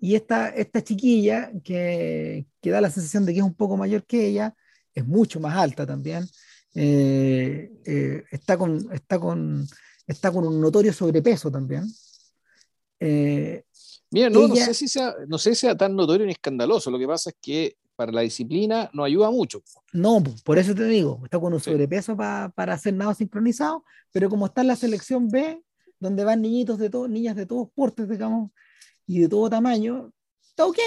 Speaker 1: y esta, esta chiquilla, que, que, da la sensación de que es un poco mayor que ella, es mucho más alta también, eh, eh, está, con, está, con, está con un notorio sobrepeso también.
Speaker 2: Eh, Mira, no, no, sé si sea, no sé si sea tan notorio ni escandaloso, lo que pasa es que para la disciplina no ayuda mucho.
Speaker 1: No, por eso te digo, está con un sobrepeso para hacer nado sincronizado, pero como está en la selección B, donde van niñitos de todos, niñas de todos portes, digamos, y de todo tamaño, está ok.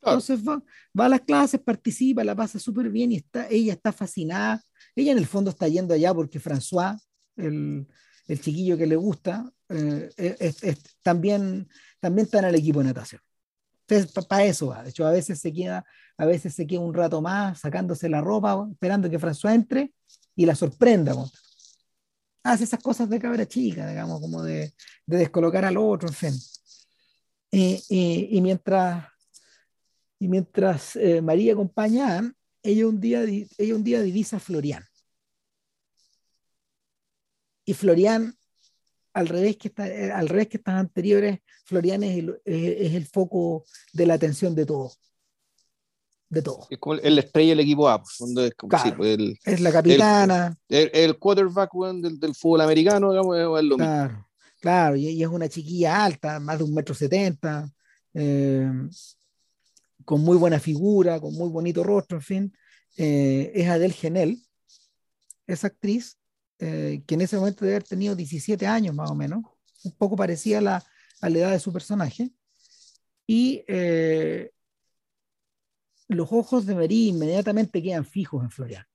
Speaker 1: Entonces va, va, a las clases, participa, la pasa súper bien y está, ella está fascinada. Ella en el fondo está yendo allá porque François, el, el chiquillo que le gusta, eh, es, también, también está en el equipo de natación. Entonces, para eso va. De hecho, a veces se queda, a veces se queda un rato más sacándose la ropa, esperando que François entre y la sorprenda. Hace esas cosas de cabra chica, digamos, como de, de descolocar al otro, en fin. Y, mientras, y mientras eh, María acompaña a ella un día, ella un día divisa a Florian. Y Florian, al revés que, está, eh, al revés que estas anteriores, Florian es el, es el foco de la atención de todo de todo.
Speaker 2: Es como el, estrella del equipo A, es, como,
Speaker 1: pues, es la capitana.
Speaker 2: El, quarterback del, del, fútbol americano, digamos, es lo
Speaker 1: mismo. Claro, y, es una chiquilla alta, más de un metro setenta, eh, con muy buena figura, con muy bonito rostro, en fin. Eh, es Adele Genel, esa actriz, eh, que en ese momento debe haber tenido 17 años más o menos, un poco parecida a la, a la edad de su personaje. Y los ojos de Marie inmediatamente quedan fijos en Florian.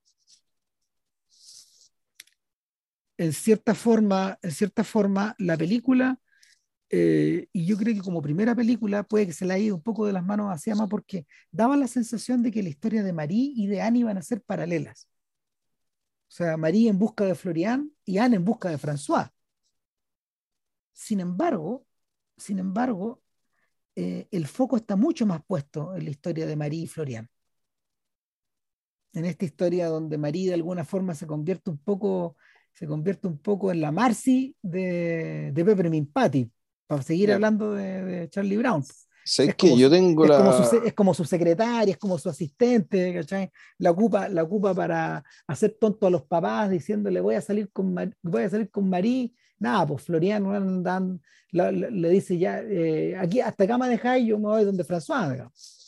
Speaker 1: En cierta forma, en cierta forma, la película, eh, y yo creo que como primera película puede que se le haya ido un poco de las manos hacia más porque daba la sensación de que la historia de Marie y de Anne iban a ser paralelas. O sea, Marie en busca de Florian y Anne en busca de François. Sin embargo, sin embargo, eh, el foco está mucho más puesto en la historia de Marie y Florian. En esta historia donde Marie de alguna forma se convierte un poco se convierte un poco en la Marcy de, de Peppermint Patty, para seguir hablando de, Charlie Brown.
Speaker 2: es que yo tengo
Speaker 1: es
Speaker 2: la...
Speaker 1: Como su, es como su secretaria, es como su asistente, ¿cachai? La ocupa, la ocupa para hacer tonto a los papás diciéndole voy a salir con, voy a salir con Marí. Nada, pues Florian dan, le dice ya, eh, aquí hasta acá me dejáis, yo me voy donde François, digamos.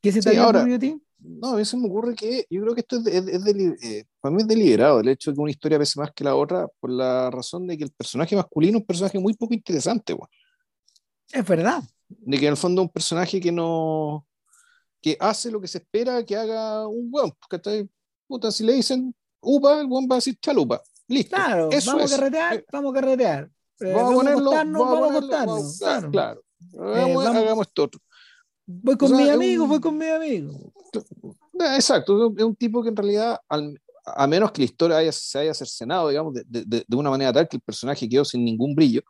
Speaker 1: ¿Qué se te sí, ahora, a ti?
Speaker 2: No, a veces me ocurre que yo creo que esto es, es, es eh, para mí es deliberado, el hecho de que una historia pese más que la otra, por la razón de que el personaje masculino es un personaje muy poco interesante, güey.
Speaker 1: Es verdad.
Speaker 2: De que en el fondo es un personaje que no. que hace lo que se espera que haga un weón. Porque puta, si le dicen upa, el weón va a decir chalupa. Listo.
Speaker 1: Claro,
Speaker 2: Eso
Speaker 1: vamos a carretear, vamos a carretear. Eh, vamos, a ponerlo, vamos a acostarnos,
Speaker 2: claro. claro. Hagamos, eh, hagamos esto otro.
Speaker 1: Voy con mi amigo, voy con mi amigo.
Speaker 2: Exacto, es un tipo que en realidad, a menos que la historia se haya cercenado, digamos, de, de, de, una manera tal que el personaje quedó sin ningún brillo,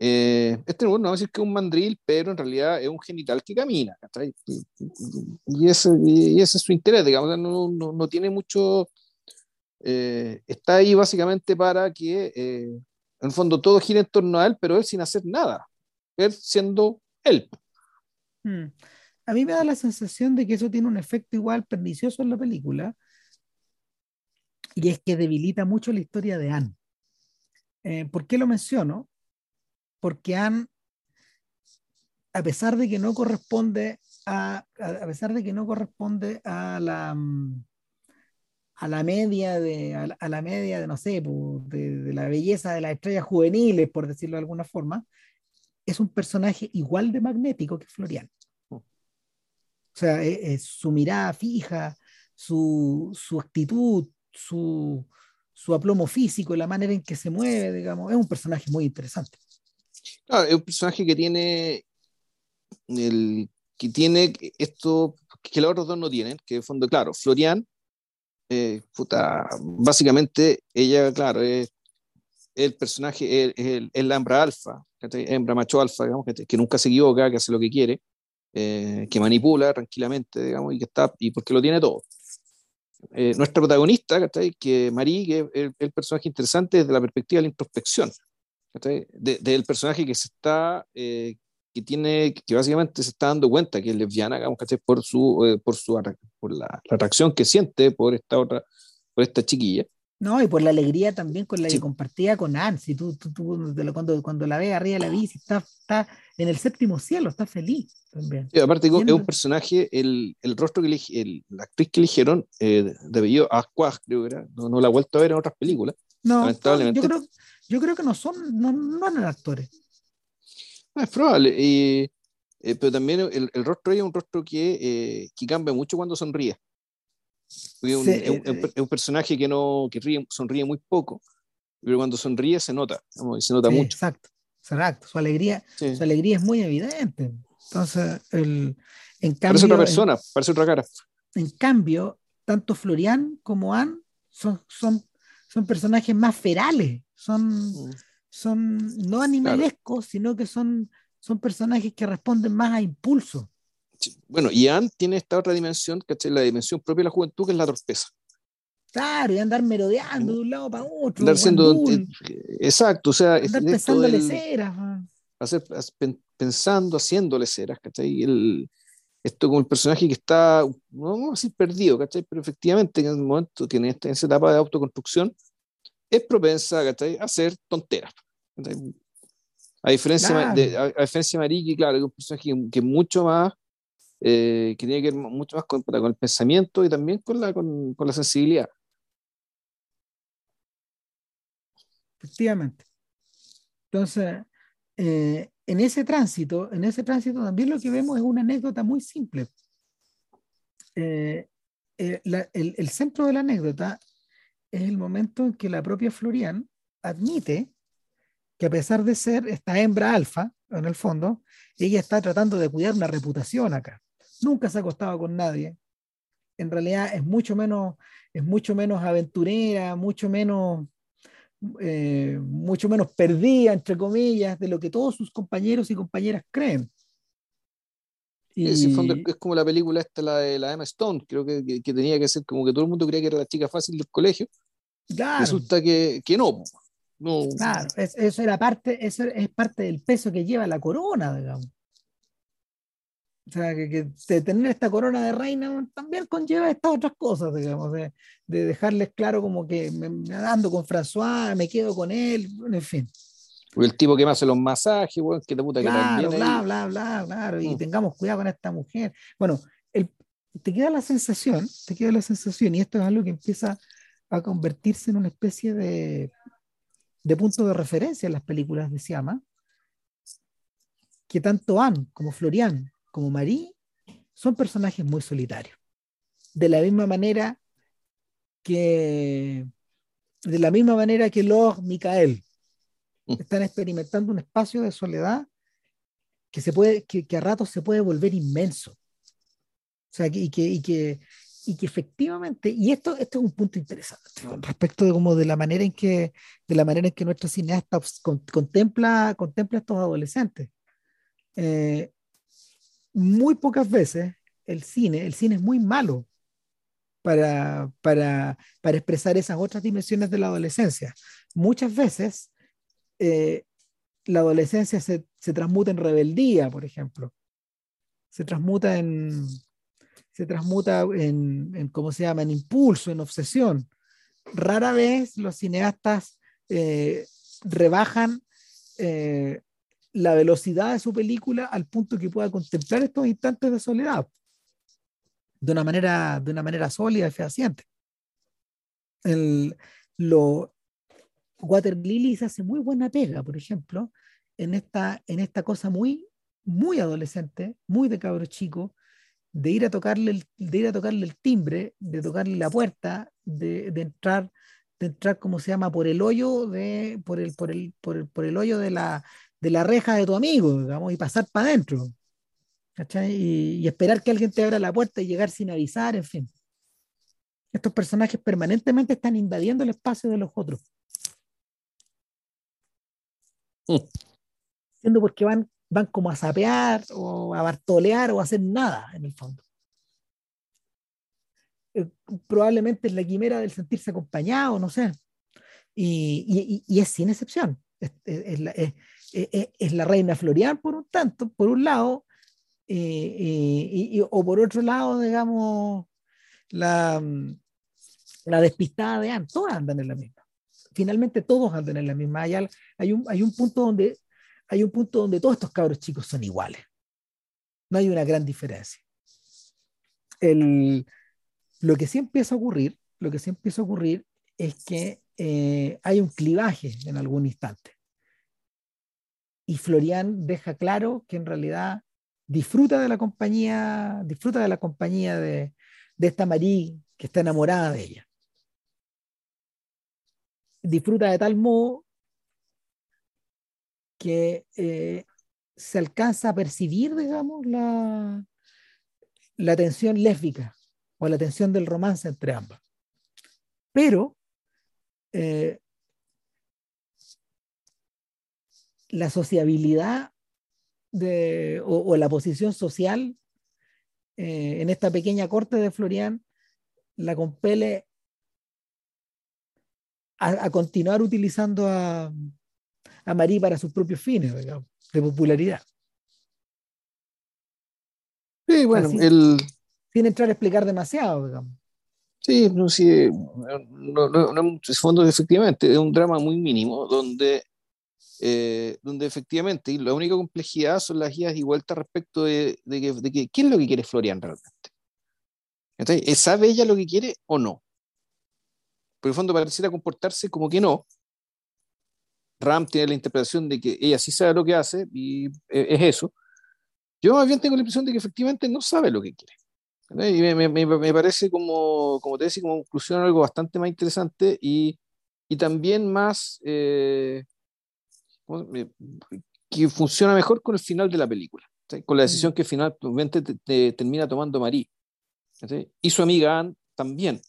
Speaker 2: eh, este no, va a decir que es un mandril, pero en realidad es un genital que camina. Y, y, ese, y, ese, es su interés, digamos, no, no, no tiene mucho... Eh, está ahí básicamente para que, eh, en el fondo, todo gira en torno a él, pero él sin hacer nada, él siendo él.
Speaker 1: Hmm. A mí me da la sensación de que eso tiene un efecto igual pernicioso en la película, y es que debilita mucho la historia de Anne. Eh, ¿Por qué lo menciono? Porque Anne, a pesar de que no corresponde a, a pesar de que no corresponde a la a la media de a la, media de no sé de, de, la belleza de las estrellas juveniles por decirlo de alguna forma es un personaje igual de magnético que Florian sea, es, es su mirada fija, su, su actitud, su, su, aplomo físico, la manera en que se mueve, digamos, es un personaje muy interesante.
Speaker 2: Claro, es un personaje que tiene el, que tiene esto que los otros dos no tienen, que de fondo, claro, Florian, eh, puta, básicamente ella, claro, es el personaje, es, es, es la hembra alfa, hembra macho alfa, digamos, que, que, nunca se equivoca, que hace lo que quiere, eh, que manipula tranquilamente, digamos, y que está, y porque lo tiene todo. Eh, nuestra protagonista, que Marí, que es el, personaje interesante desde la perspectiva de la introspección, del personaje que se está, eh, que tiene, que básicamente se está dando cuenta que es lesbiana, digamos, por su, por su, por la, la, atracción que siente por esta otra, por esta chiquilla.
Speaker 1: No, y por la alegría también con la que compartía con Nancy. Tú, tú, tú, cuando, cuando la ves arriba de la bici, está, está en el séptimo cielo, está feliz también.
Speaker 2: aparte, es un personaje, el, el rostro que eligieron, la actriz que eligieron, eh, de apellido creo que era, no, no, la he vuelto a ver en otras películas.
Speaker 1: No, lamentablemente. Yo creo, yo creo que no son, no, no eran actores.
Speaker 2: No, es probable. Eh, eh, pero también el, el rostro es un rostro que, eh, que cambia mucho cuando sonríe. Es un, es, un, es un, personaje que no que ríe, sonríe muy poco, pero cuando sonríe se nota, se nota
Speaker 1: sí,
Speaker 2: mucho.
Speaker 1: Exacto, exacto. Su alegría, sí. su alegría es muy evidente. Entonces, el, en cambio,
Speaker 2: parece otra persona, en, parece otra cara.
Speaker 1: En cambio, tanto Florian como Anne son, son, son personajes más ferales, son, mm. son no animalescos, claro. sino que son, son personajes que responden más a impulsos.
Speaker 2: Bueno, y Anne tiene esta otra dimensión, ¿cachai? La dimensión propia de la juventud, que es la torpeza.
Speaker 1: Claro, y andar merodeando de un lado para otro.
Speaker 2: Andar siendo, eh, exacto, o sea,
Speaker 1: andar pensándole ceras.
Speaker 2: Hacer, pensando, haciéndole ceras, ¿cachai? El, esto como el personaje que está, no vamos a decir perdido, ¿cachai? Pero efectivamente en el momento que en, esta, en esa etapa de autoconstrucción es propensa, ¿cachai? A hacer tonteras. ¿cachai? A diferencia, claro. de, a, a, diferencia de Mariki, claro, es un personaje que, que mucho más eh, que tiene que ver mucho más con, con, el pensamiento y también con la, con, con la sensibilidad.
Speaker 1: Efectivamente. Entonces, eh, en ese tránsito, en ese tránsito también lo que vemos es una anécdota muy simple. Eh, eh, el, centro de la anécdota es el momento en que la propia Florian admite que a pesar de ser esta hembra alfa, en el fondo, ella está tratando de cuidar una reputación acá nunca se ha acostado con nadie. En realidad es mucho menos, es mucho menos aventurera, mucho menos, eh, mucho menos perdida, entre comillas, de lo que todos sus compañeros y compañeras creen.
Speaker 2: Y... Es, es como la película esta, la de la Emma Stone, creo que, que, que, tenía que ser como que todo el mundo creía que era la chica fácil del colegio.
Speaker 1: Claro.
Speaker 2: Resulta que, que no.
Speaker 1: Claro, eso era parte, eso es parte del peso que lleva la corona, digamos. O sea, que, tener esta corona de reina también conlleva estas otras cosas, digamos, de, dejarles claro como que me, me, ando con François, me quedo con él, en fin.
Speaker 2: El tipo que me hace los masajes, bueno, que te puta
Speaker 1: claro, que bla, bla, bla, claro, y mm. tengamos cuidado con esta mujer. Bueno, el, te queda la sensación, te queda la sensación, y esto es algo que empieza a convertirse en una especie de, de punto de referencia en las películas de Siama, que tanto Anne como Florian como Marie son personajes muy solitarios. De la misma manera que de la misma manera que Lord Micael mm. están experimentando un espacio de soledad que se puede que, a ratos se puede volver inmenso. O sea, y que, y que, y que efectivamente, y esto, esto es un punto interesante respecto de como de la manera en que, de la manera en que nuestro cineasta contempla, contempla a estos adolescentes. Eh, muy pocas veces el cine, el cine es muy malo para, para, para expresar esas otras dimensiones de la adolescencia. Muchas veces eh, la adolescencia se, se, transmuta en rebeldía, por ejemplo. Se transmuta en, se transmuta en, ¿cómo se llama?, en impulso, en obsesión. Rara vez los cineastas eh, rebajan eh, la velocidad de su película al punto que pueda contemplar estos instantes de soledad de una manera, de una manera sólida y fehaciente. El, lo, Water Lilies hace muy buena pega, por ejemplo, en esta, en esta cosa muy, muy adolescente, muy de cabro chico, de ir a tocarle el, de ir a tocarle el timbre, de tocarle la puerta, de, de entrar, de entrar, como se llama, por el hoyo de, por el, por el, por el, por el hoyo de la, de la reja de tu amigo, digamos, y pasar para adentro. Y, esperar que alguien te abra la puerta y llegar sin avisar, en fin. Estos personajes permanentemente están invadiendo el espacio de los otros. Mm. Siendo porque van, van como a sapear o a bartolear o a hacer nada, en el fondo. Eh, probablemente es la quimera del sentirse acompañado, no sé. Y, y, es sin excepción. Es, es, es, eh, eh, es la reina Florian por un tanto, por un lado, eh, y, o por otro lado, digamos, la, mm, la despistada de Anne, todas andan en la misma. Finalmente todos andan en la misma. Hay, hay, un, hay, un punto donde, hay un punto donde todos estos cabros chicos son iguales. No hay una gran diferencia. El, lo que sí empieza a ocurrir, lo que sí empieza a ocurrir es que hay un clivaje en algún instante y Florian deja claro que en realidad disfruta de la compañía, disfruta de la compañía de, esta Marie que está enamorada de ella. Disfruta de tal modo que eh, se alcanza a percibir, digamos, la, la tensión lésbica o la tensión del romance entre ambas. Pero eh, la sociabilidad de, o, la posición social eh, en esta pequeña corte de Florian la compele a, continuar utilizando a, a Marie para sus propios fines, de popularidad.
Speaker 2: Sí, bueno, el...
Speaker 1: sin entrar a explicar demasiado, digamos.
Speaker 2: Sí, no, sí, no, no, no, fondo efectivamente es un drama muy mínimo donde eh, donde efectivamente la única complejidad son las guías y vueltas respecto de, de, que, de que, qué es lo que quiere Florian realmente. Entonces, ¿sabe ella lo que quiere o no? Por el fondo pareciera comportarse como que no. Ram tiene la interpretación de que ella sí sabe lo que hace y e, es eso. Yo más bien tengo la impresión de que efectivamente no sabe lo que quiere. Y me, me, me, parece como, como te decía, como conclusión algo bastante más interesante y, y también más, eh, que funciona mejor con el final de la película, con la decisión mm. que finalmente te, termina tomando Marie. Y su amiga Anne también.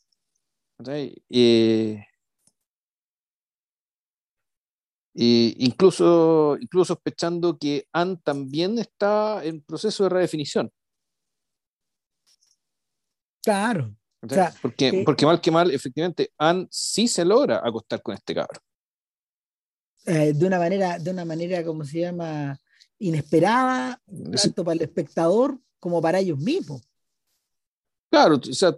Speaker 2: Eh, incluso, incluso sospechando que Anne también está en proceso de redefinición.
Speaker 1: Claro.
Speaker 2: porque, porque mal que mal, efectivamente, Anne sí se logra acostar con este cabrón.
Speaker 1: Eh, de una manera, de una manera, como se llama, inesperada, tanto para el espectador como para ellos mismos.
Speaker 2: Claro, o sea,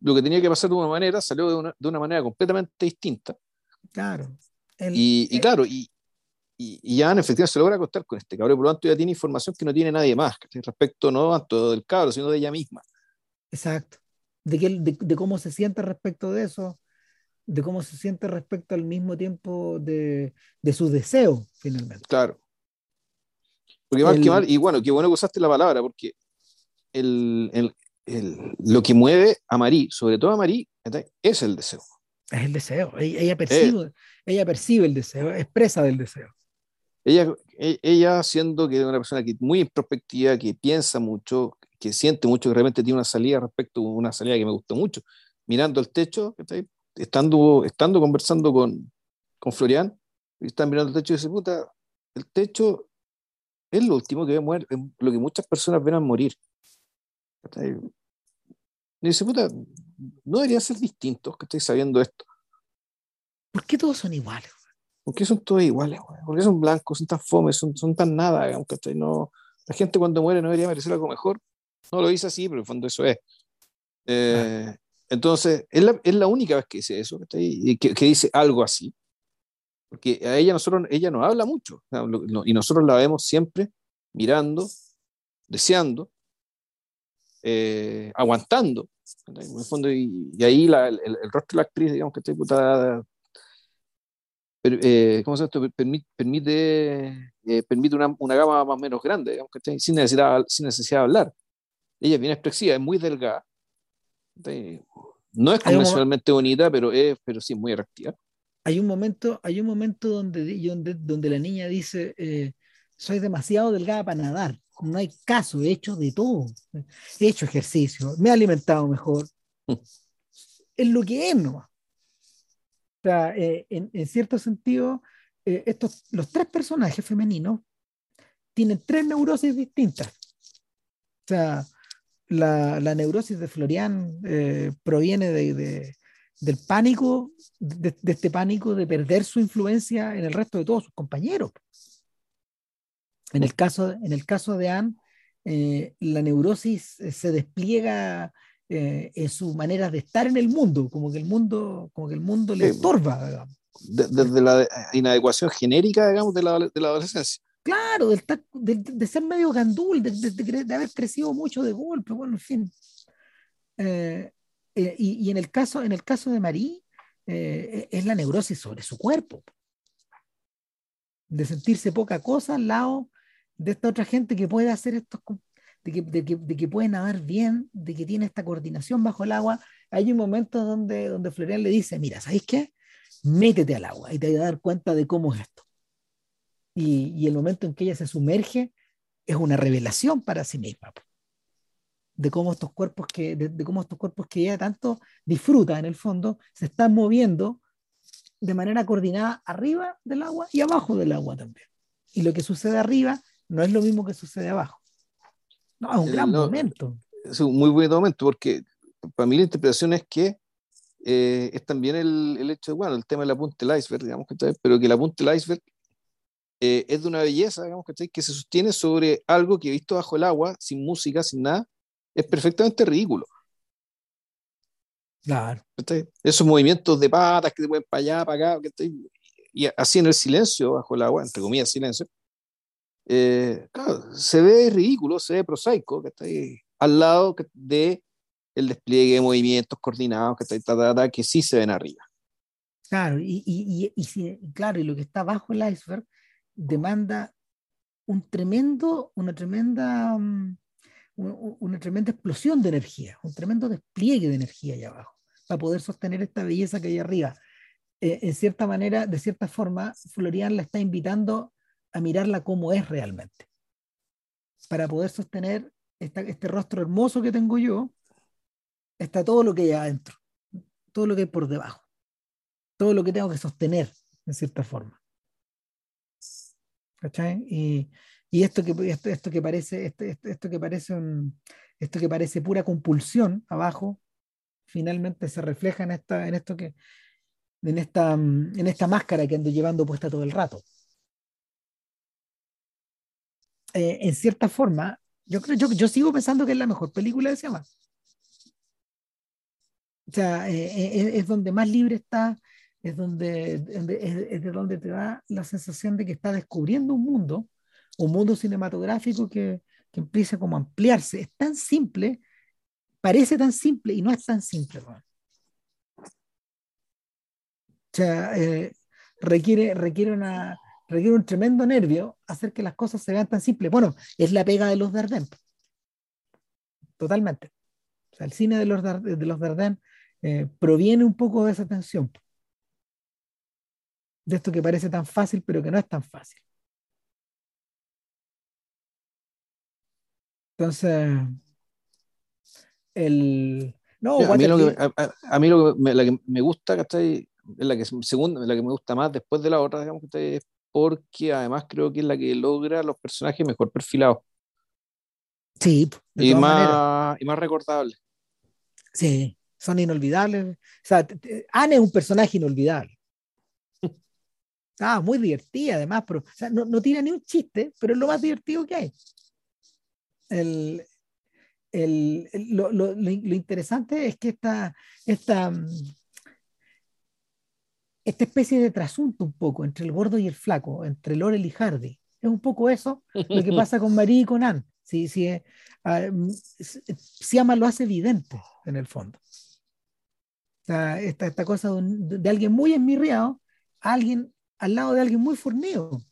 Speaker 2: lo que tenía que pasar de una manera salió de una, de una manera completamente distinta.
Speaker 1: Claro.
Speaker 2: y, y, claro, y, y, y ya en efectivamente se logra acostar con este cabrón, por lo tanto ya tiene información que no tiene nadie más, respecto no tanto del cabro, sino de ella misma.
Speaker 1: Exacto. De, que, de, de, cómo se siente respecto de eso, de cómo se siente respecto al mismo tiempo de, de sus deseos, finalmente.
Speaker 2: Claro. Porque mal el, que mal, y bueno, qué bueno que usaste la palabra, porque el, el, el, lo que mueve a Marí, sobre todo a Marí, es el deseo.
Speaker 1: Es el deseo. Ella, ella percibe, eh. ella percibe el deseo, expresa del deseo.
Speaker 2: Ella, e, ella siendo que es una persona que muy introspectiva, que piensa mucho, que siente mucho, que realmente tiene una salida respecto a una salida que me gustó mucho, mirando el techo, estando, estando conversando con, con Florian, y están mirando el techo y dice, puta, el techo es lo último que ve morir, lo que muchas personas ven a morir. Y dice, puta, no deberían ser distintos, que estoy sabiendo esto.
Speaker 1: ¿Por qué todos son iguales?
Speaker 2: ¿Por qué son todos iguales? ¿Por qué son blancos, son tan fomes, son, son tan nada? Digamos, no, la gente cuando muere no debería merecer algo mejor. No lo dice así, pero en el fondo eso es. Eh, ah. Entonces, es la, es la, única vez que dice eso, que, que, dice algo así. Porque a ella, nosotros, ella nos habla mucho, y nosotros la vemos siempre mirando, deseando, eh, aguantando. En el fondo, y, y ahí la, el, el, rostro de la actriz, digamos que está diputada, eh, ¿cómo se llama? Permite, permite, eh, permite una, una, gama más o menos grande, digamos que está, sin, necesidad, sin necesidad de hablar. Ella es bien expresiva, es muy delgada. No es convencionalmente bonita, pero, es, pero sí muy atractiva.
Speaker 1: Hay un momento, hay un momento donde, donde, donde la niña dice, eh, soy demasiado delgada para nadar, no hay caso, he hecho de todo, he hecho ejercicio, me he alimentado mejor, es lo que es nomás. O sea, eh, en, en, cierto sentido, eh, estos, los tres personajes femeninos tienen tres neurosis distintas. O sea, la, la neurosis de Florian eh, proviene de, de, del pánico, de, de, este pánico de perder su influencia en el resto de todos sus compañeros. En el caso, en el caso de Anne, eh, la neurosis eh, se despliega eh, en su manera de estar en el mundo, como que el mundo, como que el mundo le estorba. Digamos.
Speaker 2: Desde la inadecuación genérica, digamos, de la, de la adolescencia.
Speaker 1: Claro, de, de, ser medio gandul, de, haber crecido mucho de golpe, bueno, en fin. Eh, eh, y, en el caso, en el caso de Marie, eh, es la neurosis sobre su cuerpo. De sentirse poca cosa al lado de esta otra gente que puede hacer estos, de que, de que, de que puede nadar bien, de que tiene esta coordinación bajo el agua. Hay un momento donde, donde Florian le dice, mira, ¿sabes qué? Métete al agua y te vas a dar cuenta de cómo es esto. Y, y el momento en que ella se sumerge es una revelación para sí misma. De cómo estos cuerpos que, de, de cómo estos cuerpos que ella tanto disfruta en el fondo, se están moviendo de manera coordinada arriba del agua y abajo del agua también. Y lo que sucede arriba no es lo mismo que sucede abajo. No, es un gran no, momento.
Speaker 2: Es un muy buen momento porque para mí la interpretación es que eh, es también el, el, hecho de, bueno, el tema de la punta del iceberg, digamos, pero que la punta del iceberg eh, es de una belleza, digamos, que se sostiene sobre algo que visto bajo el agua, sin música, sin nada, es perfectamente ridículo.
Speaker 1: Claro.
Speaker 2: Esos movimientos de patas que se mueven para allá, para acá, y así en el silencio, bajo el agua, entre comillas, silencio, eh, claro, se ve ridículo, se ve prosaico, que está ahí, al lado de el despliegue de movimientos coordinados que, está, que sí se ven arriba.
Speaker 1: Claro, y, y, y, y, claro, y lo que está bajo el iceberg demanda un tremendo, una tremenda, um, una tremenda explosión de energía, un tremendo despliegue de energía allá abajo, para poder sostener esta belleza que hay arriba. Eh, en cierta manera, de cierta forma, Florian la está invitando a mirarla como es realmente, para poder sostener este rostro hermoso que tengo yo, está todo lo que hay adentro, todo lo que hay por debajo, todo lo que tengo que sostener, en cierta forma. Y, esto que esto, esto que parece esto, esto, que parece esto que parece pura compulsión abajo finalmente se refleja en esta en esto que en esta, en esta máscara que ando llevando puesta todo el rato. Eh, en cierta forma, yo, creo, yo, yo sigo pensando que es la mejor película de llama O sea, eh, eh, es, donde más libre está, es donde es, de donde te da la sensación de que está descubriendo un mundo, un mundo cinematográfico que, que empieza como a ampliarse. Es tan simple, parece tan simple y no es tan simple. Sea, requiere, requiere una, requiere un tremendo nervio hacer que las cosas se vean tan simples. Bueno, es la pega de los Dardenne. Totalmente. El cine de los, de los Dardenne eh, proviene un poco de esa tensión. De esto que parece tan fácil, pero que no es tan fácil. Entonces, el... No,
Speaker 2: a, mí lo que, a, mí lo que, me, la que me gusta, ¿cachai? Es la que, segunda, la que me gusta más después de la otra, digamos, que es porque además creo que es la que logra los personajes mejor perfilados.
Speaker 1: Sí,
Speaker 2: y más, y más recordables.
Speaker 1: Sí, son inolvidables. O sea, Anne es un personaje inolvidable. Ah, muy divertida además, pero no, no, tiene ni un chiste, pero es lo más divertido que hay. El, el, lo, lo, lo, interesante es que esta, esta, esta especie de trasunto un poco entre el gordo y el flaco, entre Laurel y Hardy. Es un poco eso lo que pasa con Marie y con Anne. Si, si, eh, ah, Siama lo hace evidente en el fondo. esta, esta cosa de, alguien muy enmirriado alguien al lado de alguien muy fornido. O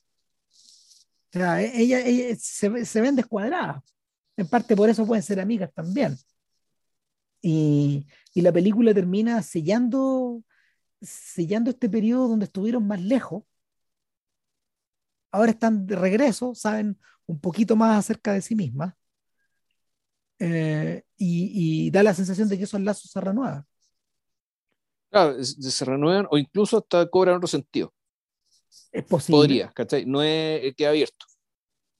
Speaker 1: sea, e, ella, se, ven descuadradas. En parte por eso pueden ser amigas también. Y, y la película termina sellando sellando este periodo donde estuvieron más lejos, ahora están de regreso, saben un poquito más acerca de sí mismas, eh, y, da la sensación de que esos lazos se renuevan.
Speaker 2: Claro, se renuevan o incluso hasta cobran otro sentido.
Speaker 1: Es posible.
Speaker 2: Podría, ¿cachai? No es que abierto.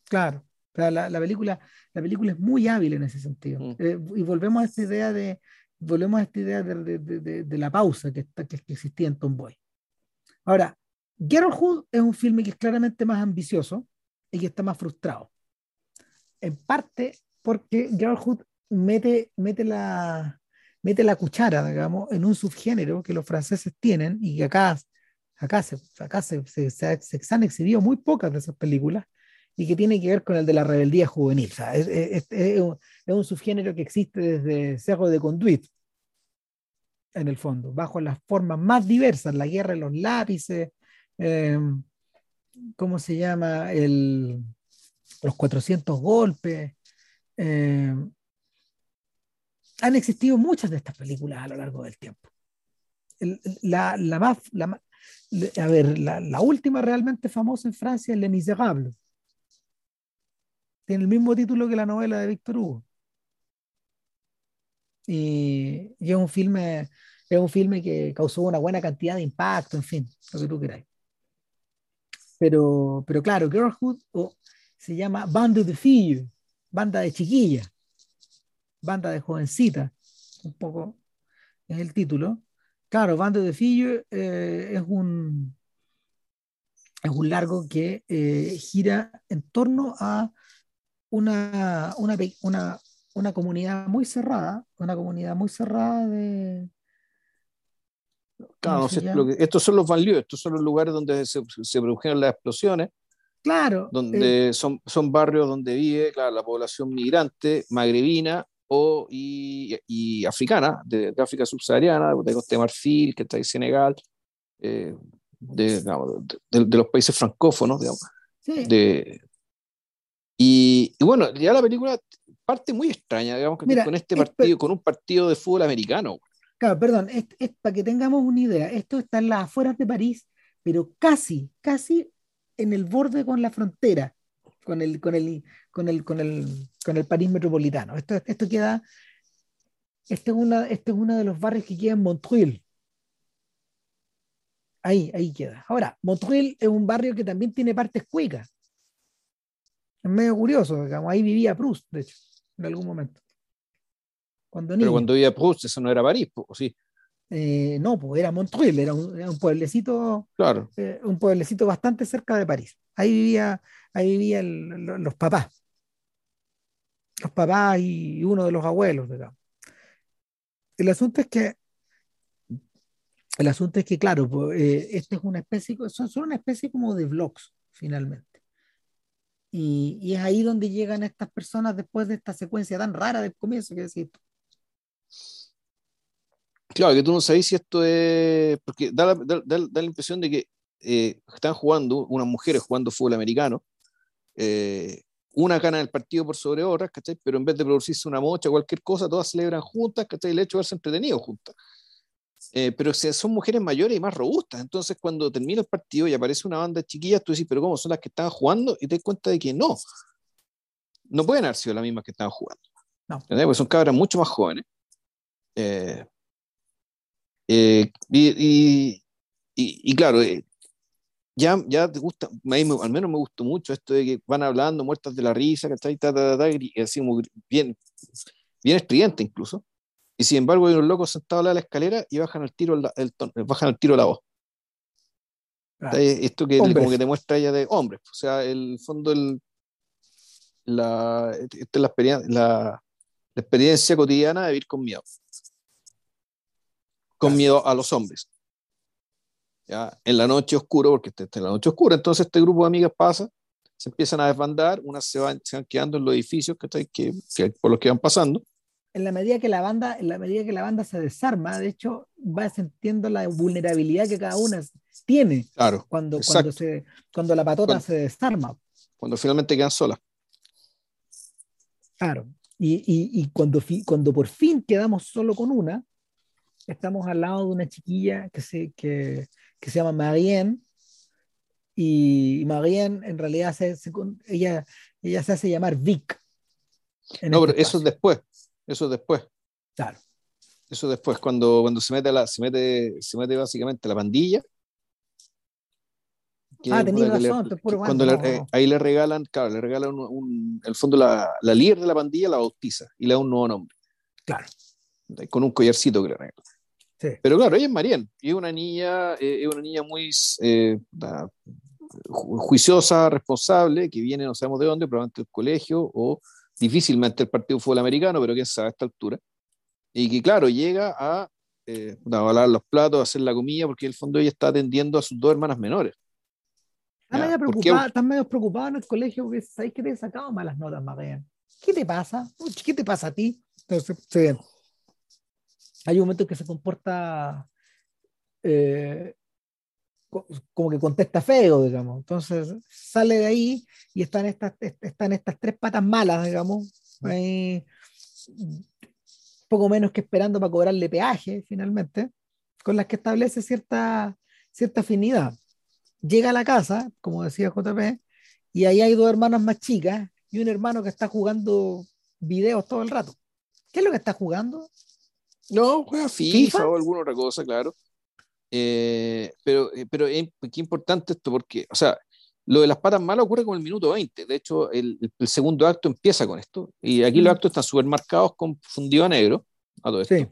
Speaker 1: Claro, la, la, película, la película es muy hábil en ese sentido. Mm. Eh, y volvemos a esta idea de, volvemos a esta idea de, de, de, la pausa que, está, que, existía en Tomboy. Ahora, Girlhood es un filme que es claramente más ambicioso y que está más frustrado. En parte porque Girlhood mete, mete, la, mete la cuchara, digamos, en un subgénero que los franceses tienen y que acá, acá, se, acá se, se, se han exhibido muy pocas de esas películas y que tiene que ver con el de la rebeldía juvenil. Es, es, un, es, un, subgénero que existe desde Cerro de Conduit, en el fondo, bajo las formas más diversas, la guerra de los lápices, eh, ¿cómo se llama? El, los 400 golpes. Eh, han existido muchas de estas películas a lo largo del tiempo. la, la, más, a ver, la, última realmente famosa en Francia es Les Miserables tiene el mismo título que la novela de Víctor Hugo. Y, es un filme es un filme que causó una buena cantidad de impacto, en fin, lo que tú queráis. Pero, pero claro, Girlhood se llama Bande de Filles, banda de chiquillas, banda de jovencita, un poco es el título. Claro, Bande de Filles eh, es un es un largo que eh, gira en torno a una, una, una, una comunidad muy cerrada, una comunidad muy cerrada de,
Speaker 2: Claro, estos son los banlieues, estos son los lugares donde se, se produjeron las explosiones.
Speaker 1: Claro.
Speaker 2: Donde eh, son, son barrios donde vive la población migrante, magrebina o, y, y africana, de, África subsahariana, de Costa de Marfil, que está en Senegal, eh, de, de, los países francófonos, digamos. Sí. De, y, bueno, ya la película parte muy extraña, digamos, con este partido, con un partido de fútbol americano.
Speaker 1: Claro, perdón, es, para que tengamos una idea, esto está en las afueras de París, pero casi, casi en el borde con la frontera, con el, con el, con el, con el, con el París metropolitano. Esto, esto queda, este es, una, este es uno de los barrios que queda en Montreuil. Ahí, ahí queda. Ahora, Montreuil es un barrio que también tiene partes cuecas. Es medio curioso, digamos, ahí vivía Proust, de hecho, en algún momento.
Speaker 2: Cuando Pero cuando vivía Proust, eso no era París, ¿o sí?
Speaker 1: Eh, no, pues era Montreuil, era un, era un pueblecito,
Speaker 2: Claro.
Speaker 1: eh, un pueblecito bastante cerca de París. Ahí vivía, ahí vivían lo- los papás. Los papás y uno de los abuelos, digamos. El asunto es que, el asunto es que, claro, pues, eh, este es una especie, son, son una especie como de vlogs, finalmente. Y, y es ahí donde llegan estas personas después de esta secuencia tan rara del comienzo que decís.
Speaker 2: Claro, que tú no sabes si esto es. Porque da la, da- da- da la impresión de que eh, están jugando, unas mujeres jugando fútbol americano, eh, una gana el partido por sobre otras, ¿cachai? Pero en vez de producirse una mocha o cualquier cosa, todas celebran juntas, ¿cachai? El hecho de verse entretenidos juntas. Eh, pero son mujeres mayores y más robustas. Entonces, cuando termina el partido y aparece una banda de chiquillas, tú dices, ¿pero cómo son las que estaban jugando? Y te das cuenta de que no. No pueden haber sido las mismas que estaban jugando.
Speaker 1: No.
Speaker 2: Porque son cabras mucho más jóvenes. Eh, eh, y, y, y- y claro, eh, ya, ya te gusta, a al menos me gustó mucho esto de que van hablando muertas de la risa, ¿cachai? Ta, ta, ta, y así como bien, bien estridente incluso. Y sin embargo hay unos locos sentados de la escalera y bajan al tiro la, el ton- bajan al tiro la voz.
Speaker 1: Claro.
Speaker 2: ¿Cachai? Esto que
Speaker 1: Hombres.
Speaker 2: como que te muestra ella de hombres. O sea, el fondo, el, la, esta es la experiencia, la, la experiencia cotidiana de vivir con miedo. Con miedo a los hombres. ¿Ya? En la noche oscura, porque esta esta es la noche oscura, entonces este grupo de amigas pasa, se empiezan a desbandar, unas se van, se van quedando en los edificios ¿cachai? que, que, por los que van pasando.
Speaker 1: en la medida que la banda, en la medida que la banda se desarma, de hecho, va sintiendo la vulnerabilidad que cada una tiene
Speaker 2: Claro,
Speaker 1: cuando, cuando, se, cuando la patota
Speaker 2: Cuando-
Speaker 1: se desarma.
Speaker 2: cuando finalmente quedan solas.
Speaker 1: Claro. Y, y, y cuando, cuando por fin quedamos solo con una, estamos al lado de una chiquilla que se, que, que se llama Marianne. Y Marianne en realidad se, se ella, ella se hace llamar Vic.
Speaker 2: No,
Speaker 1: este
Speaker 2: pero eso es después, eso es después.
Speaker 1: Claro.
Speaker 2: Eso después, cuando, cuando se mete la, se mete, se mete básicamente la pandilla.
Speaker 1: Ah,
Speaker 2: le-
Speaker 1: razón, puro
Speaker 2: cuando le-
Speaker 1: no,
Speaker 2: eh, ahí le regalan, claro, le regalan un, un- el fondo la, la líder de la pandilla la bautiza y le da un nuevo nombre,
Speaker 1: Claro.
Speaker 2: con un collarcito que le regalan.
Speaker 1: Sí.
Speaker 2: Pero claro, ella es Marianne, y es una niña, eh, es una niña muy eh, ju- juiciosa, responsable, que viene, no sabemos de dónde, probablemente del colegio o difícilmente el partido fútbol americano, pero quién sabe a esta altura. Y que, claro, llega a, eh, a lavar los platos, a hacer la comida, porque en el fondo ella está atendiendo a sus dos hermanas menores.
Speaker 1: Estás medio preocupada, estás medio preocupado en el colegio porque sabes que te he sacado malas notas, Marianne. ¿Qué te pasa? ¿Qué te pasa a ti? Entonces, sí. Hay un momento en que se comporta eh, co- como que contesta feo, digamos. Entonces sale de ahí y están estas, est- están estas tres patas malas, digamos, ahí, poco menos que esperando para cobrarle peaje, finalmente, con las que establece cierta, cierta afinidad. Llega a la casa, como decía JP, y ahí hay dos hermanas más chicas y un hermano que está jugando videos todo el rato. ¿Qué es lo que está jugando?
Speaker 2: No, juega FIFA,
Speaker 1: ¿FIFA?
Speaker 2: o alguna otra cosa, claro. Eh, pero, eh, pero es qué importante esto, porque, o sea, lo de las patas malas ocurre con el minuto 20. De hecho, el, el segundo acto empieza con esto. Y aquí los
Speaker 1: Mm.
Speaker 2: actos están súper marcados con fundido a negro. A todo esto.
Speaker 1: Sí,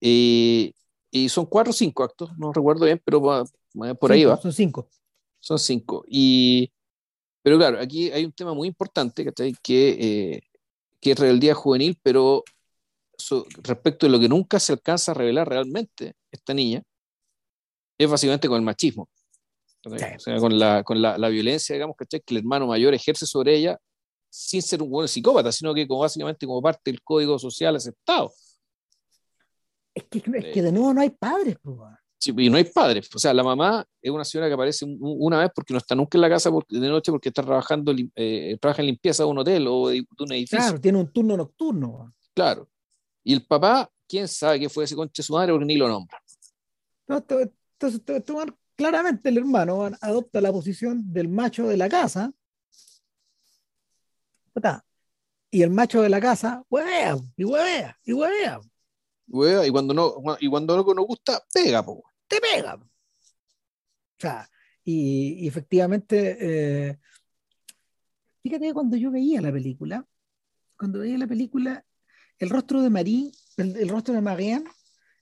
Speaker 2: Y, y son cuatro o cinco actos, no recuerdo bien, pero por ahí
Speaker 1: cinco,
Speaker 2: va.
Speaker 1: Son cinco.
Speaker 2: Son cinco. Y, pero claro, aquí hay un tema muy importante ¿cachai? que, eh, que es rebeldía juvenil, pero so- respecto de lo que nunca se alcanza a revelar realmente esta niña, es básicamente con el machismo.
Speaker 1: Sí.
Speaker 2: O sea, con, la, con la, la violencia, digamos, ¿cachai? que el hermano mayor ejerce sobre ella sin ser un buen psicópata, sino que como básicamente como parte del código social aceptado.
Speaker 1: Es que, es que de nuevo no hay padres.
Speaker 2: Sí, y no hay padres. O sea, la mamá es una señora que aparece un- una vez porque no está nunca en la casa por- de noche porque está trabajando, eh, trabaja en limpieza de un hotel o de, de un edificio.
Speaker 1: Claro, tiene un turno nocturno.
Speaker 2: Claro. Y el papá, quién sabe qué fue ese conche de su madre porque ni lo nombra.
Speaker 1: Entonces, claramente el hermano adopta la posición del macho de la casa. Y el macho de la casa, huevea, y huevea, y huevea,
Speaker 2: Wea, Y cuando no, y cuando no nos gusta, pega, po.
Speaker 1: te pega. O sea, y, y efectivamente, eh, fíjate que cuando yo veía la película, cuando veía la película, el rostro de Marie, el, rostro de Marianne,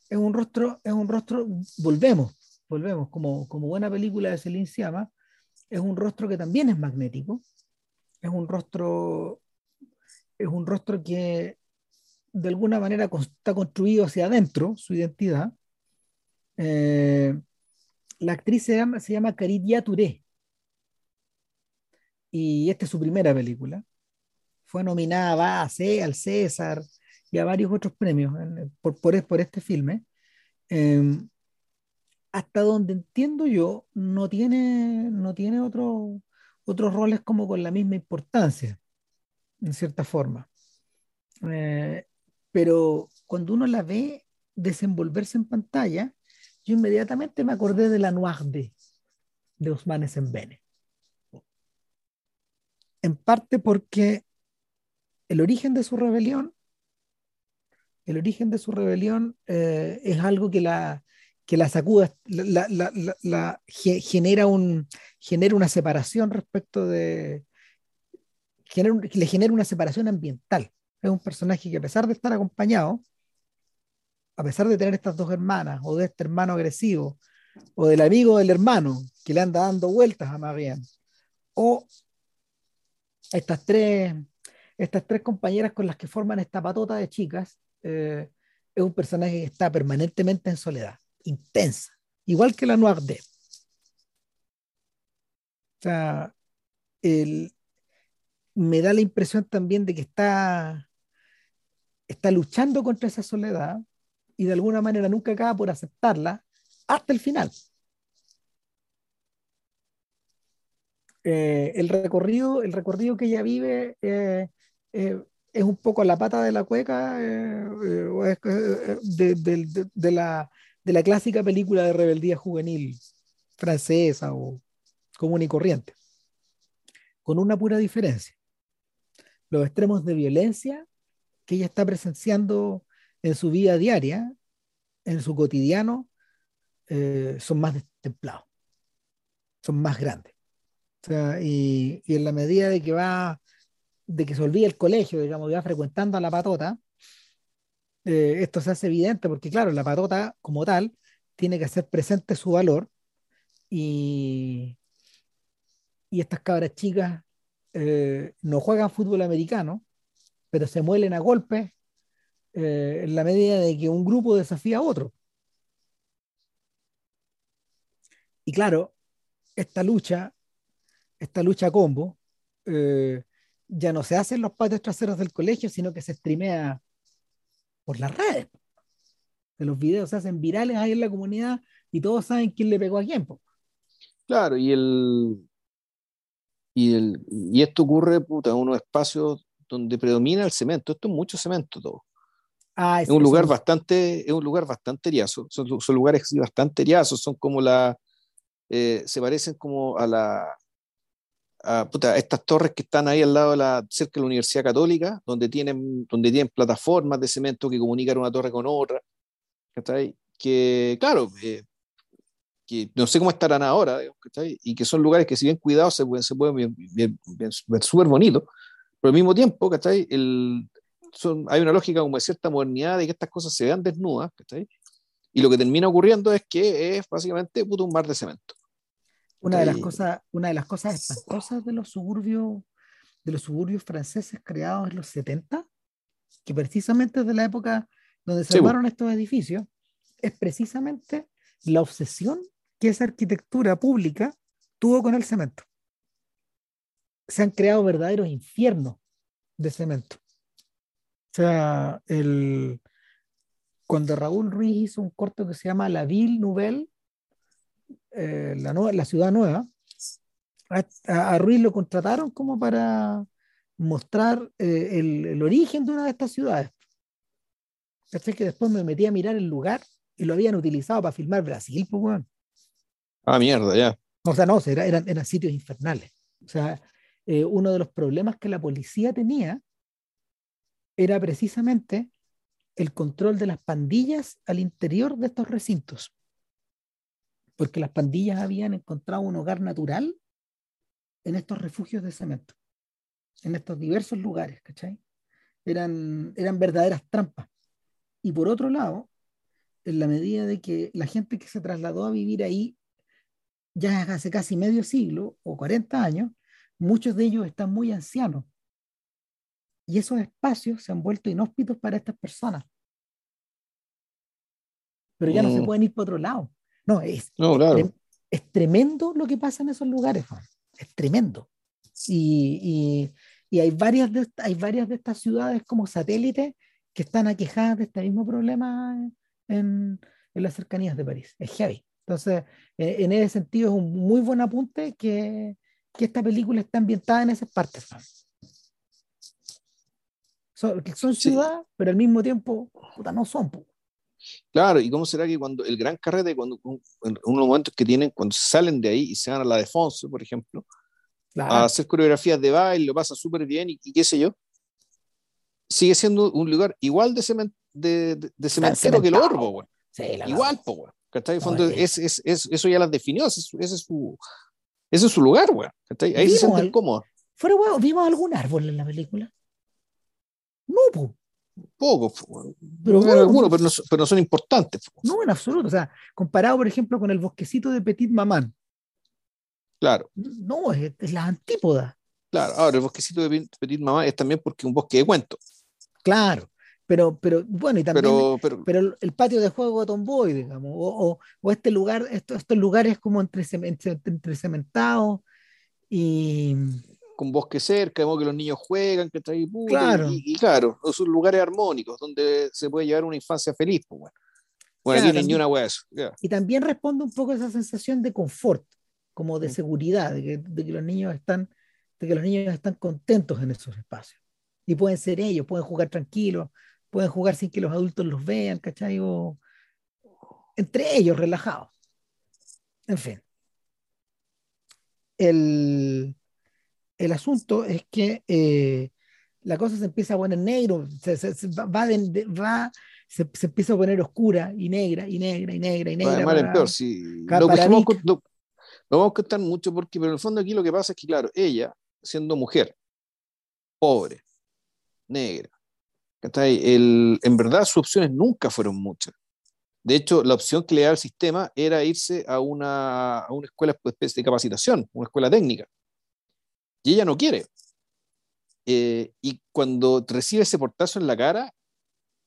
Speaker 1: es un rostro, es un rostro, volvemos, volvemos, como, como buena película de Celine Siama, es un rostro que también es magnético, es un rostro, es un rostro que de alguna manera está construido hacia adentro, su identidad. Eh, la actriz se llama, se llama Caridia Touré. Y esta es su primera película. Fue nominada a C, al César y a varios otros premios por, por, este filme. Em, hasta donde entiendo yo, no tiene, no tiene otro, otros roles como con la misma importancia, en cierta forma. Eh, pero cuando uno la ve desenvolverse en pantalla, yo inmediatamente me acordé de la Noir de, de Osman Sembene. En parte porque el origen de su rebelión, el origen de su rebelión eh, es algo que la, que la sacuda, la, genera, un, genera una separación respecto de, genera, le genera una separación ambiental. Es un personaje que a pesar de estar acompañado, a pesar de tener estas dos hermanas, o de este hermano agresivo, o del amigo del hermano que le anda dando vueltas a Marianne, o estas tres, estas tres compañeras con las que forman esta patota de chicas, eh, es un personaje que está permanentemente en soledad, intensa, igual que la Noir de. O sea, me da la impresión también de que está, está luchando contra esa soledad y de alguna manera nunca acaba por aceptarla hasta el final. Eh, el, recorrido, el recorrido que ella vive eh, es un poco la pata de la cueca de, de, la, de la clásica película de rebeldía juvenil francesa o común y corriente, con una pura diferencia. Los extremos de violencia que ella está presenciando en su vida diaria, en su cotidiano, son más templados, son más grandes. O y, en la medida de que va, de que se olvida el colegio, digamos, va frecuentando a la patota, eh, esto se hace evidente porque, claro, la patota como tal tiene que hacer presente su valor y, y estas cabras chicas eh, no juegan fútbol americano, pero se muelen a golpes eh, en la medida de que un grupo desafía a otro. Y claro, esta lucha esta lucha combo eh, ya no se hace en los patios traseros del colegio, sino que se streamea por las redes. De los videos se hacen virales ahí en la comunidad y todos saben quién le pegó a quién.
Speaker 2: Claro, y el, y el y esto ocurre puta, en unos espacios donde predomina el cemento. Esto es mucho cemento todo. Ah, es, un lugar bastante, es un lugar bastante eriazo. Son, son lugares bastante eriazos, son como la, eh, se parecen como a la, estas torres que están ahí al lado de la, cerca de la Universidad Católica, donde tienen, donde tienen plataformas de cemento que comunican una torre con otra, que claro, eh, que no sé cómo estarán ahora, y que son lugares que si bien cuidados se pueden, se pueden ver, súper bonitos, pero al mismo tiempo, El, son, hay una lógica como de cierta modernidad de que estas cosas se vean desnudas, y lo que termina ocurriendo es que es básicamente puto, un mar de cemento.
Speaker 1: Una de las cosas, una de las cosas espantosas de los suburbios, de los suburbios franceses creados en los 70, que precisamente de la época donde se armaron estos edificios, es precisamente la obsesión que esa arquitectura pública tuvo con el cemento. Se han creado verdaderos infiernos de cemento. O sea, el, cuando Raúl Ruiz hizo un corto que se llama La Ville Nouvelle, eh, la, la ciudad nueva, a, Ruiz lo contrataron como para mostrar eh, el, origen de una de estas ciudades. Así que después me metí a mirar el lugar y lo habían utilizado para filmar Brasil, pues,
Speaker 2: Ah, mierda, ya.
Speaker 1: O sea, no, eran, eran sitios infernales. O sea, eh, uno de los problemas que la policía tenía era precisamente el control de las pandillas al interior de estos recintos porque las pandillas habían encontrado un hogar natural en estos refugios de cemento, en estos diversos lugares, ¿cachai? Eran, eran verdaderas trampas. Y por otro lado, en la medida de que la gente que se trasladó a vivir ahí ya hace casi medio siglo o 40 años, muchos de ellos están muy ancianos. Y esos espacios se han vuelto inhóspitos para estas personas. Pero ya no se mm. pueden ir para otro lado. No, es, es, tremendo lo que pasa en esos lugares. Es tremendo. Y, hay, varias de, hay varias de estas ciudades como satélites que están aquejadas de este mismo problema en, en las cercanías de París. Es heavy. Entonces, e, en ese sentido es un muy buen apunte que, que esta película está ambientada en esas partes. Son, son ciudades, pero al mismo tiempo no son.
Speaker 2: Claro, y cómo será que cuando el gran carrete, cuando en unos momentos que tienen, cuando salen de ahí y se van a la Defonso, por ejemplo, a hacer coreografías de baile, lo pasa súper bien y, qué sé yo, sigue siendo un lugar igual de, de, de, cementero que el Orbo, igual, po, es, es, es, eso ya las definió, ese, ese, es su, ese es su lugar, güey. Ahí se sienten cómodos.
Speaker 1: Fuera, güey, ¿vimos algún árbol en la película? No, po.
Speaker 2: Poco, pero, bueno, algunos, pero, no, pero no son importantes.
Speaker 1: No, en absoluto. O sea, comparado, por ejemplo, con el bosquecito de Petit Mamán.
Speaker 2: Claro.
Speaker 1: No, es, es la antípoda.
Speaker 2: Claro, ahora el bosquecito de Petit Mamán es también porque un bosque de cuentos.
Speaker 1: Claro, pero, pero bueno, y también pero, pero, el patio de juego de Tomboy, digamos, o, o, este lugar, estos, estos lugares como entre, entre, cementados y
Speaker 2: con bosque cerca, de que los niños juegan, que trae
Speaker 1: claro.
Speaker 2: Y, claro, son lugares armónicos donde se puede llevar una infancia feliz, pues bueno. Bueno, aquí ni una eso.
Speaker 1: Y también responde un poco a esa sensación de confort, como de mm. seguridad, de que, de que, los niños están, de que los niños están contentos en esos espacios. Y pueden ser ellos, pueden jugar tranquilos, pueden jugar sin que los adultos los vean, ¿cachai? O entre ellos, relajados. En fin. El, el asunto es que eh, la cosa se empieza a poner negro, se, va, va se, se, empieza a poner oscura y negra y negra y negra y negra.
Speaker 2: Peor, sí. No, vamos, a contar mucho porque, pero en el fondo aquí lo que pasa es que, claro, ella, siendo mujer, pobre, negra, el, en verdad sus opciones nunca fueron muchas. De hecho, la opción que le da el sistema era irse a una, a una escuela de capacitación, una escuela técnica. Y ella no quiere. Eh, y cuando recibe ese portazo en la cara,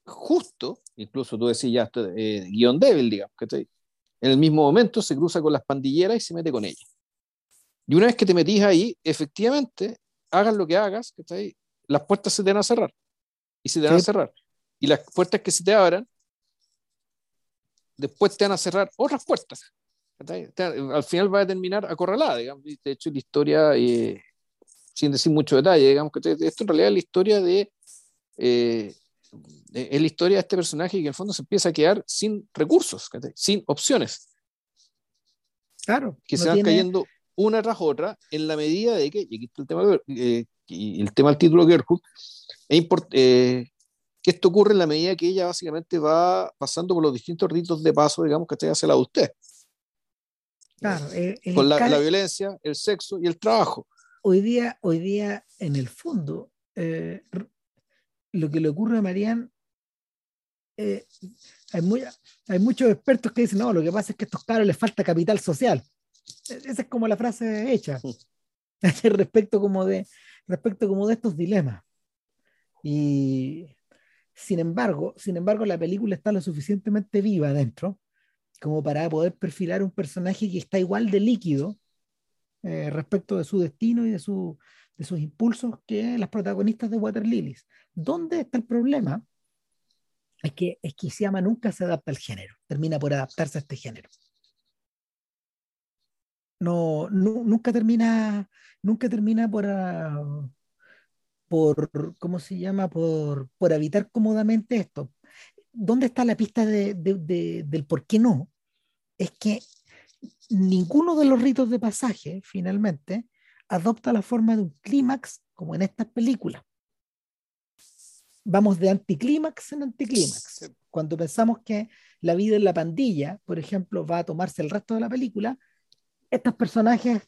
Speaker 2: justo, incluso tú decís ya, eh, guion débil, digamos, en el mismo momento se cruza con las pandilleras y se mete con ella. Y una vez que te metís ahí, efectivamente, hagas lo que hagas, las puertas se te van a cerrar y se te van a cerrar. Y las puertas que se te abran, después te van a cerrar otras puertas. Al final va a terminar acorralada, digamos. De hecho, la historia, eh, sin decir mucho detalle, digamos que esto en realidad es la historia de. Eh, es la historia de este personaje que en el fondo se empieza a quedar sin recursos, sin opciones.
Speaker 1: Claro.
Speaker 2: Que se van cayendo una tras otra en la medida de que, y aquí está el tema, eh, y el tema del título Gerhard, es eh, que esto ocurre en la medida que ella básicamente va pasando por los distintos ritos de paso, digamos, que hacia la de usted.
Speaker 1: Claro,
Speaker 2: con la, la, violencia, el sexo y el trabajo.
Speaker 1: Hoy día, hoy día en el fondo, eh, lo que le ocurre a Marianne, hay, hay muchos expertos que dicen, no, lo que pasa es que a estos caros les falta capital social. E, esa es como la frase hecha. respecto como de respecto como de estos dilemas. Y sin embargo, sin embargo, la película está lo suficientemente viva dentro como para poder perfilar un personaje que está igual de líquido eh, respecto de su destino y de, su, de sus impulsos que las protagonistas de Water Lilies. ¿Dónde está el problema? Es que, es que llama nunca se adapta al género, termina por adaptarse a este género. No, nunca termina, nunca termina por, uh, por, ¿cómo se llama? Por, por habitar cómodamente esto. ¿Dónde está la pista de, del por qué no? Es que ninguno de los ritos de pasaje, finalmente, adopta la forma de un clímax como en estas películas. Vamos de anticlímax en anticlímax. Cuando pensamos que la vida en la pandilla, por ejemplo, va a tomarse el resto de la película, estos personajes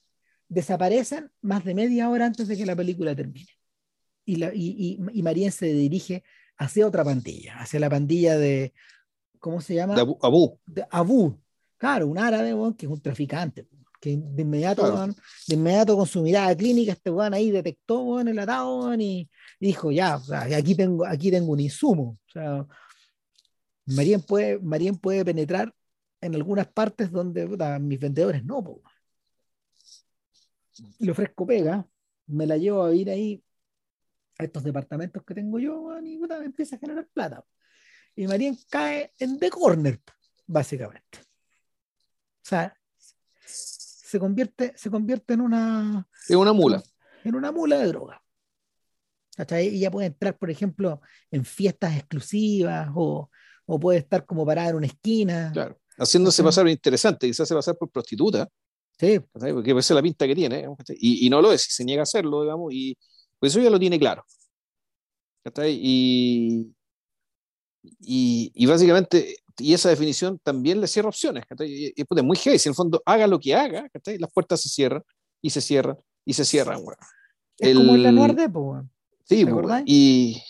Speaker 1: desaparecen más de media hora antes de que la película termine y, la, y, y, se dirige hacia otra pandilla, hacia la pandilla de, ¿cómo se llama?
Speaker 2: De. Abu.
Speaker 1: De Abu. Claro, un árabe, weón, que es un traficante. Que de inmediato,
Speaker 2: Claro.
Speaker 1: weón, de inmediato con su mirada clínica, este weón ahí detectó weón, el atado weón, y, y dijo, ya, o sea, aquí tengo, aquí tengo un insumo. O sea, Marien puede, Marien puede penetrar en algunas partes donde puta, mis vendedores no. po. Le ofrezco pega, me la llevo a ir ahí a estos departamentos que tengo yo weón, y puta, me empieza a generar plata. Y Marien cae en The Corner, básicamente. O sea, se convierte, se convierte en una,
Speaker 2: Es una mula.
Speaker 1: en una mula de droga. ¿Cachai? Y ya puede entrar, por ejemplo, en fiestas exclusivas o, o puede estar como parada en una esquina.
Speaker 2: Claro. Haciéndose
Speaker 1: Ajá.
Speaker 2: pasar interesante, quizás se pasar por prostituta,
Speaker 1: Sí,
Speaker 2: ¿cachai? porque esa es la pinta que tiene, ¿cachai? y, y no lo es, se niega a hacerlo, digamos, y pues eso ya lo tiene claro. ¿cachai? Y, y, y básicamente, y esa definición también le cierra opciones, y, y, es muy heavy, si en el fondo haga lo que haga, las puertas se cierran, y se cierran, y se cierran, weón.
Speaker 1: es como el Lanoir de po.
Speaker 2: Sí, y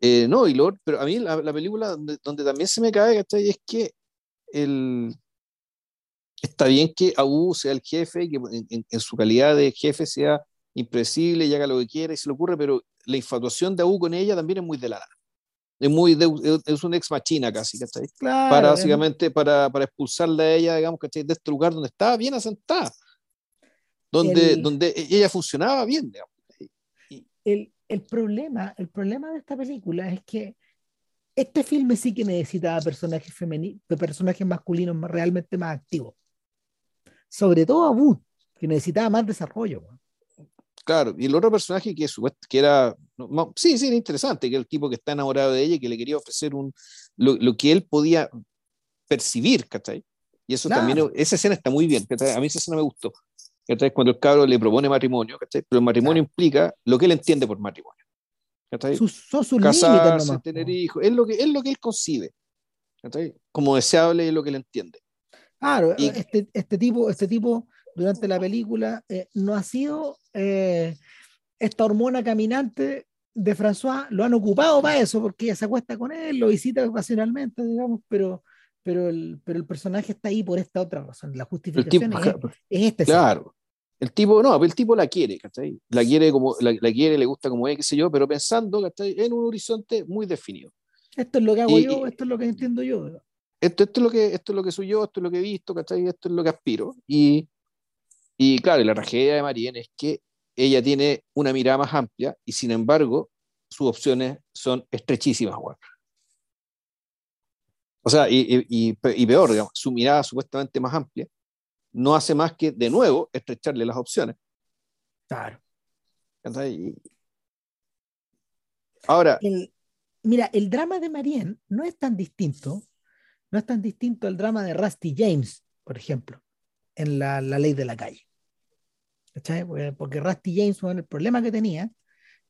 Speaker 2: eh, no, y lo, pero a mí la, la película donde, donde también se me cae, ¿cachai? Es que el, está bien que Abu sea el jefe, que en, en- en su calidad de jefe sea impredecible y haga lo que quiera y se le ocurre, pero la infatuación de Abu con ella también es muy de la nada. Es muy de- es un ex machina casi, ¿cachai?
Speaker 1: Claro,
Speaker 2: Para básicamente para, para expulsarla a ella, digamos, ¿cachai? De este lugar donde estaba bien asentada, donde,
Speaker 1: El-
Speaker 2: donde ella funcionaba bien, digamos.
Speaker 1: el, el problema, el problema de esta película es que este filme sí que necesitaba personajes femeninos, personajes masculinos más- realmente más activos. Sobre todo Abu, que necesitaba más desarrollo.
Speaker 2: Claro, y el otro personaje que, que era, no, no, sí, sí, era interesante, que el tipo que está enamorado de ella y que le quería ofrecer un, lo, lo que él podía percibir, ¿cachai? Y eso
Speaker 1: Claro.
Speaker 2: también, esa escena está muy bien, ¿cachai? A mí esa escena me gustó, ¿cachai? Cuando el cabro le propone matrimonio, ¿cachai? Pero el matrimonio implica lo que él entiende por matrimonio, ¿cachai?
Speaker 1: Sus, son sus
Speaker 2: Casarse,
Speaker 1: nomás.
Speaker 2: tener hijos, es lo que, es lo que él concibe, ¿cachai? Como deseable es lo que él entiende.
Speaker 1: Claro,
Speaker 2: Y-
Speaker 1: este, este tipo, este tipo durante la película eh, no ha sido eh, esta hormona caminante de François, lo han ocupado para eso, porque ella se acuesta con él, lo visita ocasionalmente, digamos, pero, pero, el, pero el personaje está ahí por esta otra razón. La justificación
Speaker 2: tipo,
Speaker 1: es, es este.
Speaker 2: Claro. El tipo, no, el tipo la quiere, ¿cachai? La quiere como, la, la quiere, le gusta como es, qué sé yo, pero pensando, ¿cachai? En un horizonte muy definido.
Speaker 1: Esto es lo que hago
Speaker 2: Y-
Speaker 1: yo, esto es lo que entiendo yo.
Speaker 2: Esto, esto es lo que, esto es lo que soy yo, esto es lo que he visto, ¿cachai? Esto es lo que aspiro. Y, y claro, la tragedia de Marianne es que ella tiene una mirada más amplia y sin embargo sus opciones son estrechísimas, weón. O sea, y, y- y pe- y peor, digamos, su mirada supuestamente más amplia no hace más que, de nuevo, estrecharle las opciones.
Speaker 1: Claro.
Speaker 2: Ahora,
Speaker 1: El, mira, el drama de Marianne no es tan distinto, no es tan distinto al drama de Rusty James, por ejemplo, en la, la ley de la calle. Porque, Rusty James, el problema que tenía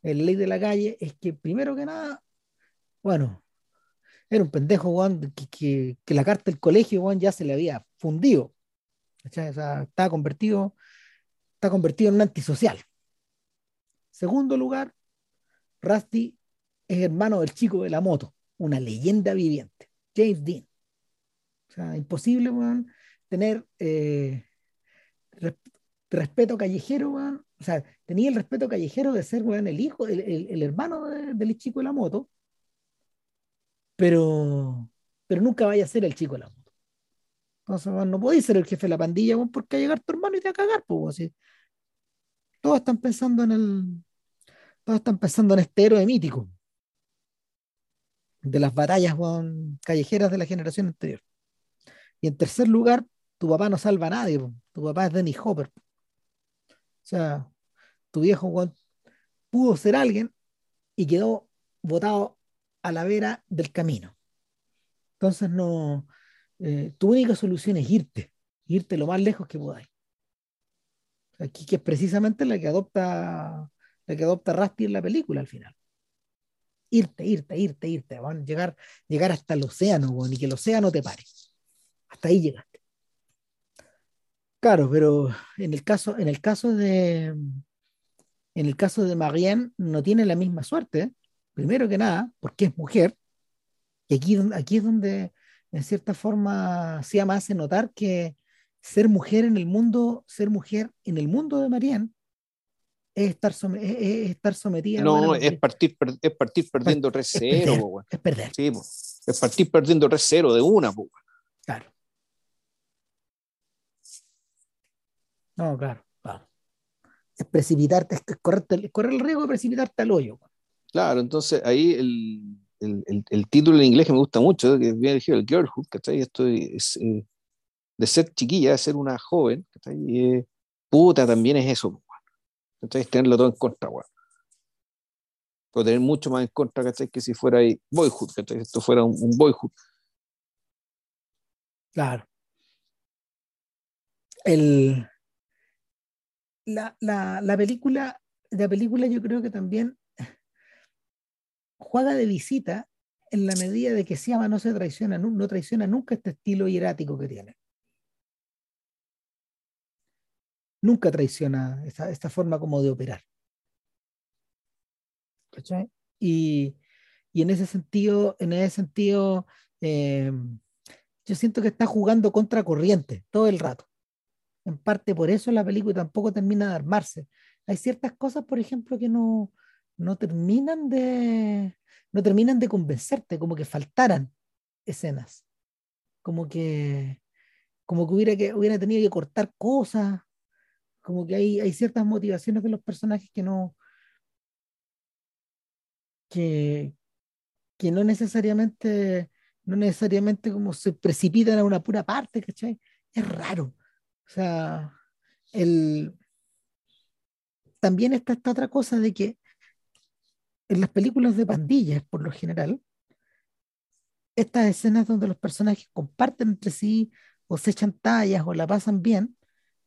Speaker 1: en la ley de la calle es que, primero que nada, bueno, era un pendejo, que, la carta del colegio, ya se le había fundido. O sea, estaba convertido, está convertido en un antisocial. Segundo lugar, Rusty es hermano del chico de la moto, una leyenda viviente, James Dean. O sea, imposible, tener eh, respeto callejero. O sea, tenía el respeto callejero de ser, weón, el hijo, el, hermano de- del chico de la moto, pero, pero nunca vaya a ser el chico de la moto. Entonces, weón, no podéis ser el jefe de la pandilla, weón, porque va a llegar tu hermano y te va a cagar, pues, weón, sí. Todos están pensando en el. Todos están pensando en este héroe mítico de las batallas weón, callejeras de la generación anterior. Y en tercer lugar, tu papá no salva a nadie, tu papá es Dennis Hopper. Sea, tu viejo weón, pudo ser alguien y quedó botado a la vera del camino. Entonces no, eh, tu única solución es irte, irte lo más lejos que podáis. Aquí que es precisamente la que adopta la que adopta Rusty en la película al final. Irte, irte, irte, irte, weón. llegar, llegar hasta el océano, weón, y que el océano te pare. Hasta ahí llegaste. Claro, pero en el caso, en el caso de en el caso de Marianne no tiene la misma suerte. Primero que nada, porque es mujer. Y aquí, aquí es donde, en cierta forma, se hace notar que ser mujer en el mundo, ser mujer en el mundo de Marianne, es estar, es, estar sometida.
Speaker 2: No, es, partir, es partir perdiendo 3-0.
Speaker 1: Es, perder.
Speaker 2: Sí, es partir perdiendo 3-0 de una.
Speaker 1: Claro. No, claro, Es precipitarte, es correr, correr el riesgo de precipitarte al hoyo.
Speaker 2: Claro, entonces ahí el, el, el, título en inglés que me gusta mucho, que es bien elegido, el Girlhood, ¿cachai? Esto es eh, de ser chiquilla, de ser una joven, ¿cachai? Y, eh, puta también es eso, entonces tenerlo todo en contra, weón. Puedo tener mucho más en contra, ¿cachai? Que si fuera ahí boyhood, ¿cachai? Esto fuera un, un boyhood.
Speaker 1: Claro. El, la, la, la, película, la película yo creo que también juega de visita en la medida de que Siama no se traiciona, no, traiciona nunca este estilo hierático que tiene. Nunca traiciona esta, forma como de operar. Y, en ese sentido, en ese sentido, eh, yo siento que está jugando contra corriente todo el rato. En parte por eso la película tampoco termina de armarse. Hay ciertas cosas, por ejemplo, que no, no terminan de no terminan de convencerte, como que faltaran escenas, como que como que hubiera que hubiera tenido que cortar cosas, como que hay, hay ciertas motivaciones de los personajes que no que, que no necesariamente no necesariamente como se precipitan a una pura parte, ¿cachai? Es raro. O sea, el, también está esta otra cosa de que en las películas de pandillas, por lo general, estas escenas donde los personajes comparten entre sí o se echan tallas o la pasan bien,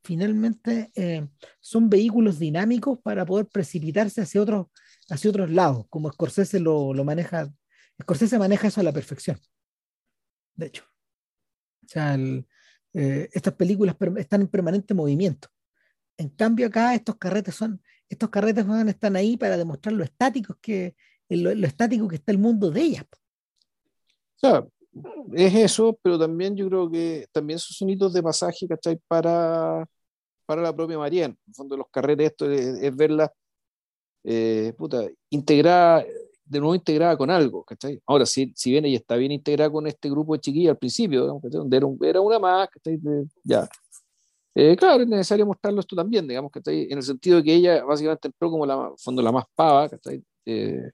Speaker 1: finalmente eh, son vehículos dinámicos para poder precipitarse hacia otros, hacia otros lados, como Scorsese lo, lo maneja. Scorsese maneja eso a la perfección. De hecho. O sea, eh, estas películas están en permanente movimiento. En cambio, acá estos carretes son estos carretes están ahí para demostrar lo estático que, lo, estático que está el mundo de ellas.
Speaker 2: O sea, es eso, pero también yo creo que también son sonidos de pasaje, ¿cachai? Para, para la propia María. En el fondo, los carretes, esto es, verla eh, puta, integrada, de nuevo integrada con algo, ¿cachai? Ahora, si, si bien ella está bien integrada con este grupo de chiquillas al principio, donde era, era, una más, ¿cachai? ya, eh, claro, es necesario mostrarlo esto también, digamos, que en el sentido de que ella básicamente entró como la, fondo, la más pava de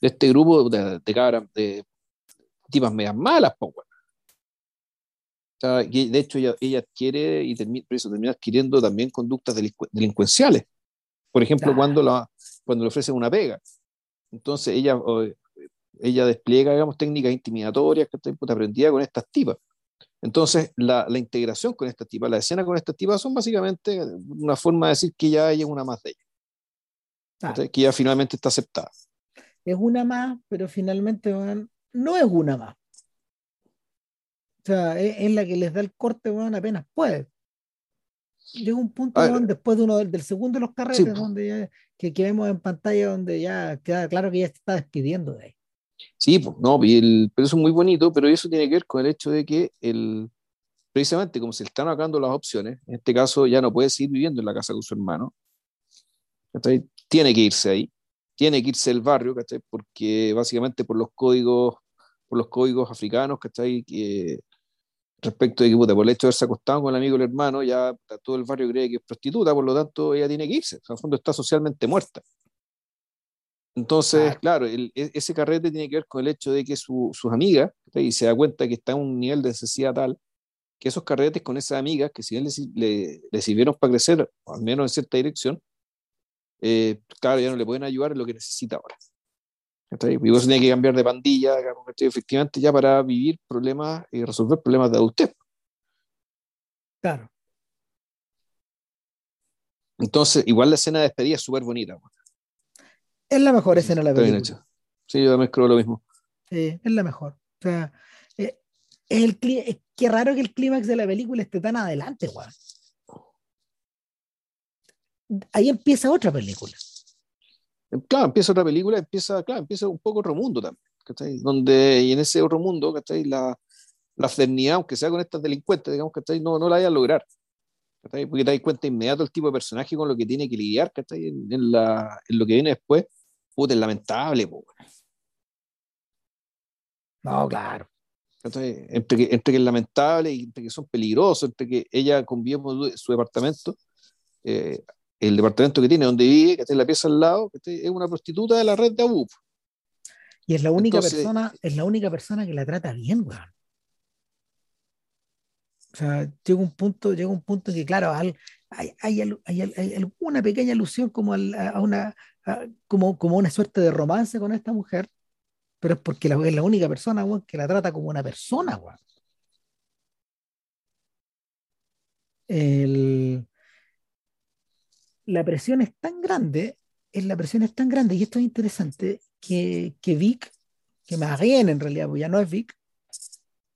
Speaker 2: este grupo de, de cabras, de tipas medias malas, pues, de hecho, ella, ella adquiere y termina, eso, termina adquiriendo también conductas delincuenciales. Por ejemplo, cuando, la, cuando le ofrecen una pega. Entonces, ella, ella despliega, digamos, técnicas intimidatorias que aprendida con estas tipas. Entonces, la, la, integración con esta tipa, la escena con esta tipa son básicamente una forma de decir que ya hay una más de ella. Que ya finalmente está aceptada.
Speaker 1: Es una más, pero finalmente no es una más. O sea, es, la que les da el corte, van apenas puede. Llega un punto después de uno del, segundo de los carretes, donde que, que, vemos en pantalla, donde ya queda claro que ya se está despidiendo de ahí.
Speaker 2: Sí, pues, no, el, pero eso es muy bonito, pero eso tiene que ver con el hecho de que el, precisamente como se están acabando las opciones, en este caso ya no puede seguir viviendo en la casa con su hermano, tiene que irse ahí, tiene que irse del barrio, ¿cachai? porque básicamente por los códigos, por los códigos africanos, ¿cachai? Que, respecto de que por el hecho de haberse acostado con el amigo del hermano, ya todo el barrio cree que es prostituta, por lo tanto ella tiene que irse, o sea, en fondo está socialmente muerta. Entonces, claro, e, ese carrete tiene que ver con el hecho de que sus amigas, y se da cuenta que está en un nivel de necesidad tal, que esos carretes con esas amigas, que si bien le, le, sirvieron para crecer, al menos en cierta dirección, eh, claro, ya no le pueden ayudar en lo que necesita ahora. Y vos tiene que cambiar de pandilla, efectivamente, ya para vivir problemas y resolver problemas de adultez.
Speaker 1: Claro.
Speaker 2: Entonces, igual la escena de despedida es súper bonita.
Speaker 1: Es la mejor escena de la película.
Speaker 2: Sí, yo también creo lo mismo.
Speaker 1: Sí, es la mejor. O sea, eh, es el, qué raro que el clímax de la película esté tan adelante, weón. Ahí empieza otra película.
Speaker 2: Claro, empieza otra película, empieza, claro, empieza un poco otro mundo también. ¿cachai? Donde, y en ese otro mundo, ¿cachai? La, la fraternidad, aunque sea con estas delincuentes, digamos, ¿cachai? No, no la vaya a lograr. ¿cachai? Porque te das cuenta inmediato el tipo de personaje con lo que tiene que lidiar, ¿cachai? En, en, la, en lo que viene después, puta, es lamentable, po.
Speaker 1: No, claro.
Speaker 2: ¿cachai? Entre que, entre que es lamentable y entre que son peligrosos, entre que ella convive con su departamento, eh, el departamento que tiene, donde vive, que está en la pieza al lado, que es una prostituta de la red de Abu.
Speaker 1: Y es la única Entonces, persona, es la única persona que la trata bien, weón. O sea, llega un punto, llega un punto en que, claro, hay, hay, hay, hay alguna pequeña alusión como a, una a, como, como una suerte de romance con esta mujer, pero es porque la, es la única persona, weón, que la trata como una persona, weón. El, la presión es tan grande, es, la presión es tan grande, y esto es interesante, que, que Vic, que Marianne en realidad, pues ya no es Vic,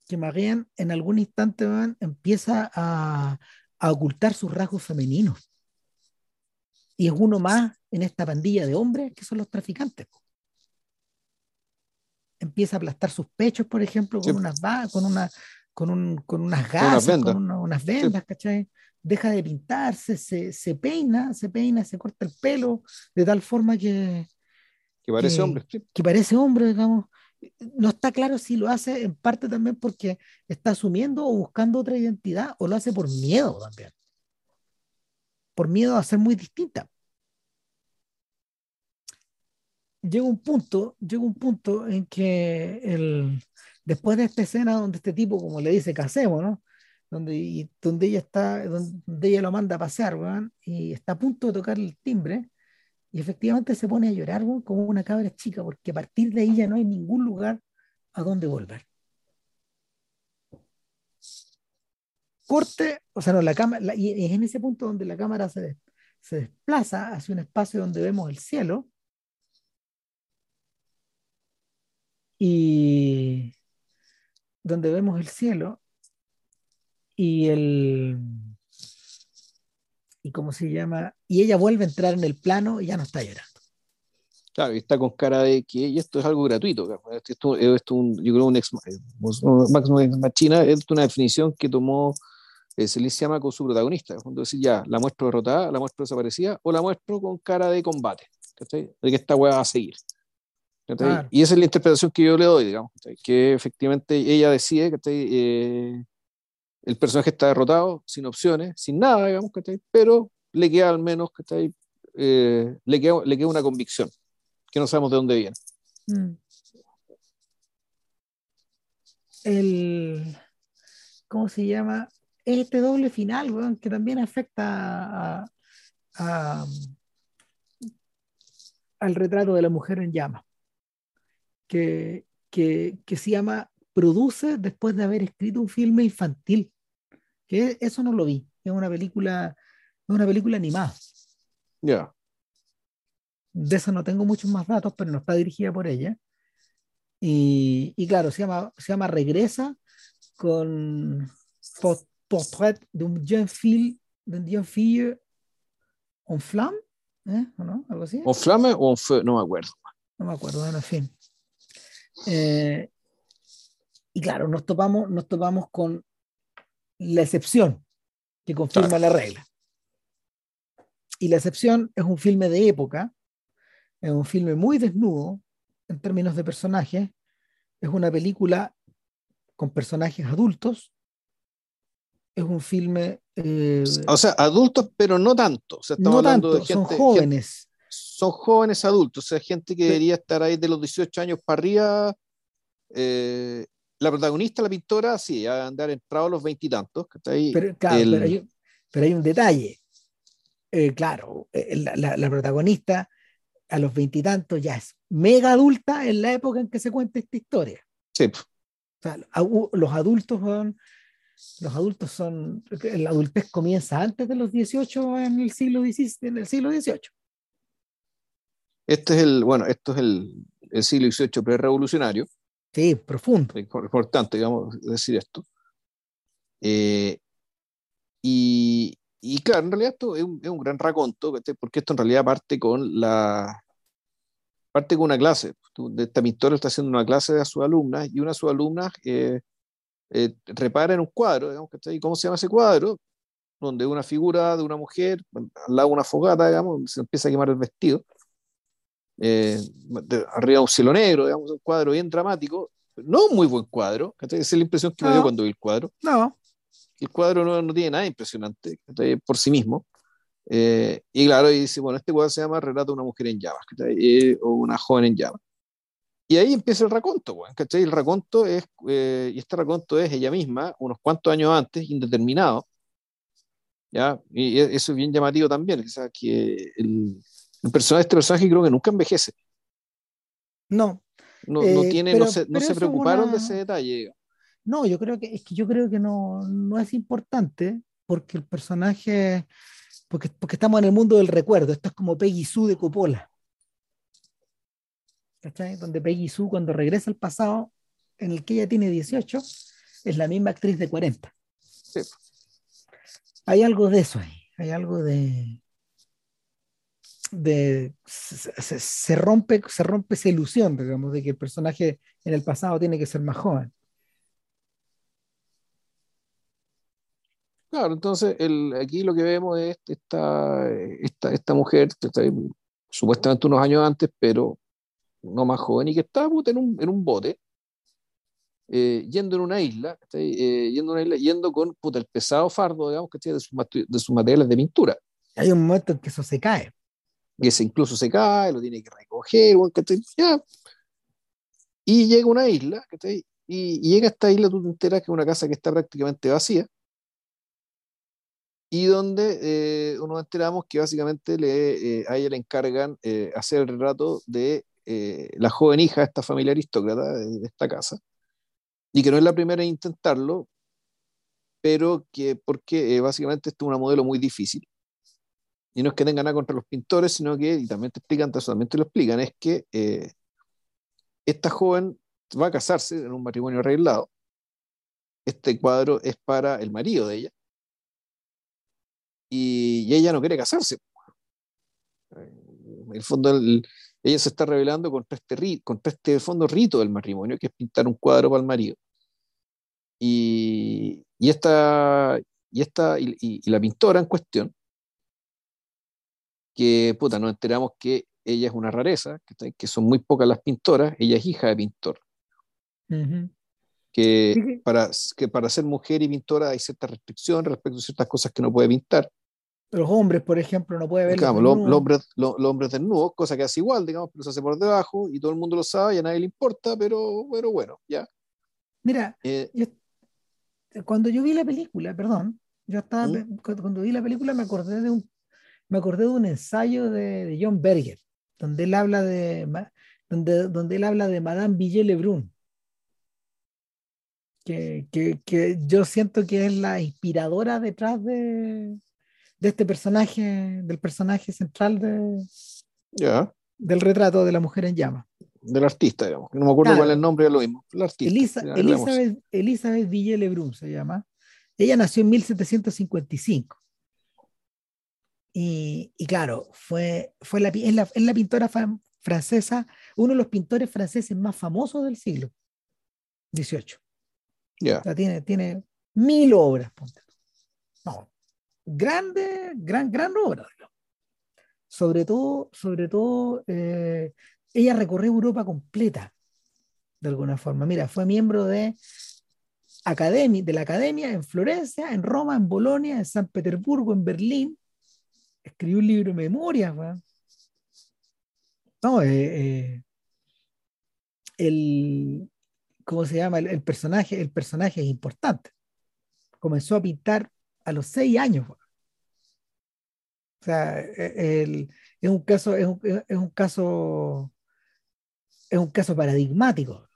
Speaker 1: que Marianne en algún instante man, empieza a, a, ocultar sus rasgos femeninos. Y es uno más en esta pandilla de hombres que son los traficantes. Empieza a aplastar sus pechos, por ejemplo, con, sí. unas, con, una, con, un, con unas gasas, con, vendas. con una, unas vendas, sí. ¿cachai? Deja de pintarse, se, se, peina, se peina, se corta el pelo, de tal forma que...
Speaker 2: Que parece
Speaker 1: que,
Speaker 2: hombre.
Speaker 1: Que parece hombre, digamos. No está claro si lo hace en parte también porque está asumiendo o buscando otra identidad o lo hace por miedo también. Por miedo a ser muy distinta. Llega un punto, llega un punto en que el, después de esta escena donde este tipo, como le dice, casemos, ¿no? Donde, y, ella está, ella lo manda a pasear, y está a punto de tocar el timbre, y efectivamente se pone a llorar, como una cabra chica, porque a partir de ahí ya no hay ningún lugar a donde volver. Corte, o sea, no, la cámara, y es en ese punto donde la cámara se, se desplaza hacia un espacio donde vemos el cielo, y donde vemos el cielo y el y cómo se llama y ella vuelve a entrar en el plano y ya no está llorando.
Speaker 2: Claro y está con cara de que y esto es algo gratuito esto, esto un, yo creo un ex máximo machina es una definición que tomó eh, se le llama con su protagonista cuando decir ya la muestro derrotada la muestro desaparecida o la muestro con cara de combate ¿cachai? de que esta hueá va a seguir claro. y esa es la interpretación que yo le doy digamos que efectivamente ella decide eh, el personaje está derrotado, sin opciones, sin nada, digamos, ¿cachai? pero le queda al menos, ¿cachai? Eh, le, queda, le queda una convicción, que no sabemos de dónde viene.
Speaker 1: Mm. El, ¿cómo se llama? Este doble final, weón, que también afecta al retrato de la mujer en llama, que, que, que se llama Produce después de haber escrito un filme infantil que eso no lo vi, es una película, es una película animada.
Speaker 2: Ya. Yeah.
Speaker 1: De eso no tengo muchos más datos, pero no está dirigida por ella. Y, y claro, se llama, se llama Regresa con Portrait d'un jeune fille, d'un jeune fille en flamme, ¿eh? ¿o no? ¿Algo así?
Speaker 2: ¿En flamme o en feu? No me acuerdo.
Speaker 1: No me acuerdo, bueno, en fin. Eh, y claro, nos topamos, nos topamos con la excepción que confirma claro. la regla. Y la excepción es un filme de época, es un filme muy desnudo en términos de personajes, es una película con personajes adultos, es un filme... Eh,
Speaker 2: o sea, adultos, pero no tanto. O sea,
Speaker 1: no tanto, de gente, son jóvenes.
Speaker 2: Gente, son jóvenes adultos, o sea, gente que debería estar ahí de los 18 años para arriba, eh, la protagonista, la pintora, sí, a andar entrado a los veintitantos.
Speaker 1: Pero, claro, el... pero, hay, pero, hay, un detalle. Eh, claro, eh, la, la, la, protagonista a los veintitantos ya es mega adulta en la época en que se cuenta esta historia.
Speaker 2: Sí.
Speaker 1: O sea, los adultos son, los adultos son, la adultez comienza antes de los 18 en el siglo XVIII. En el siglo XVIII.
Speaker 2: Este es el, bueno, esto es el, el siglo XVIII pre-revolucionario.
Speaker 1: Sí, profundo.
Speaker 2: Importante, digamos, decir esto. Eh, y, y, claro, en realidad esto es un, es un gran raconto, porque esto en realidad parte con la, parte con una clase. Esta pintora está haciendo una clase a sus alumnas y una de sus alumnas eh, eh, repara en un cuadro, digamos, ¿cachai? ¿Cómo se llama ese cuadro? Donde una figura de una mujer, al lado de una fogata, digamos, se empieza a quemar el vestido. Eh, arriba un cielo negro, digamos, un cuadro bien dramático. No un muy buen cuadro, ¿cachai? Esa es la impresión que me dio cuando vi el cuadro.
Speaker 1: No.
Speaker 2: El cuadro no, no tiene nada impresionante por sí mismo. Eh, y claro, y dice, bueno, este cuadro se llama Relato de una mujer en llamas, ¿cachai? o una joven en llamas. Y ahí empieza el raconto, ¿cachai? El raconto es, eh, y este raconto es ella misma, unos cuantos años antes, indeterminado, ¿ya? Y eso es bien llamativo también, o sea, que el, el personaje, este personaje creo que nunca envejece.
Speaker 1: No.
Speaker 2: No, no eh, no se, no se preocuparon de ese detalle.
Speaker 1: No, yo creo que, es que yo creo que no, no es importante, porque el personaje, porque, porque estamos en el mundo del recuerdo, esto es como Peggy Sue de Coppola. ¿cachai? Donde Peggy Sue cuando regresa al pasado, en el que ella tiene 18, es la misma actriz de 40. Hay algo de eso ahí, hay algo de... de se, se, rompe, se rompe esa ilusión, digamos, de que el personaje en el pasado tiene que ser más joven.
Speaker 2: Claro, entonces el, aquí lo que vemos es esta, esta, esta mujer, está, supuestamente unos años antes, pero no más joven, y que está en, un, en un bote, eh, yendo en una isla, eh, yendo, una isla yendo con puta, el pesado fardo, digamos, que de, su, de sus materiales de pintura.
Speaker 1: Hay un momento en que eso se cae.
Speaker 2: Y ese incluso se cae, lo tiene que recoger. Y llega una isla, y, llega a esta isla, tú te enteras que es una casa que está prácticamente vacía, y donde eh, nos enteramos que básicamente le, eh, a ella le encargan eh, hacer el retrato de la joven hija de esta familia aristócrata de, esta casa, y que no es la primera en intentarlo, pero que porque básicamente esto es una modelo muy difícil. Y no es que tengan nada contra los pintores, sino que, y también te explican, también te lo explican, es que eh, esta joven va a casarse en un matrimonio arreglado. Este cuadro es para el marido de ella. Y, y ella no quiere casarse. En el fondo, el, ella se está revelando contra este, contra este fondo rito del matrimonio, que es pintar un cuadro para el marido. Y, y esta, y, esta y, la pintora en cuestión, que puta, nos enteramos que ella es una rareza, que, que son muy pocas las pintoras, ella es hija de pintor. que, para, que para ser mujer y pintora hay cierta restricción respecto a ciertas cosas que no puede pintar.
Speaker 1: Los hombres, por ejemplo, no puede ver.
Speaker 2: Digamos, los, hombres, los, hombres desnudos, cosa que hace igual, digamos, pero se hace por debajo y todo el mundo lo sabe y a nadie le importa, pero, pero bueno, ya.
Speaker 1: Mira, eh, cuando yo vi la película, perdón, yo estaba, ¿Mm? cuando vi la película me acordé de un, me acordé de un ensayo de, de John Berger, donde él habla de, donde, donde él habla de Madame Villet Lebrun. Que, que, que yo siento que es la inspiradora detrás de, de este personaje, del personaje central de, del retrato de la mujer en llama.
Speaker 2: Del artista, digamos. No me acuerdo cuál es el nombre, ya lo mismo.
Speaker 1: Elisa, Elizabeth, Elizabeth Ville Lebrun se llama. Ella nació en 1755. Y, y claro, fue, fue la, es, la, es la pintora francesa, uno de los pintores franceses más famosos del siglo XVIII.
Speaker 2: Ya.
Speaker 1: tiene, tiene mil obras. No, grande, gran, gran obra. Sobre todo, sobre todo, eh, ella recorrió Europa completa, de alguna forma. Mira, fue miembro de, academia, de la academia en Florencia, en Roma, en Bolonia, en San Petersburgo, en Berlín. Escribió un libro de memorias. No, eh, eh, el, ¿cómo se llama? El, personaje, el personaje es importante. Comenzó a pintar a los seis años. O sea, e, es un caso, es un, es un, caso, es un caso paradigmático.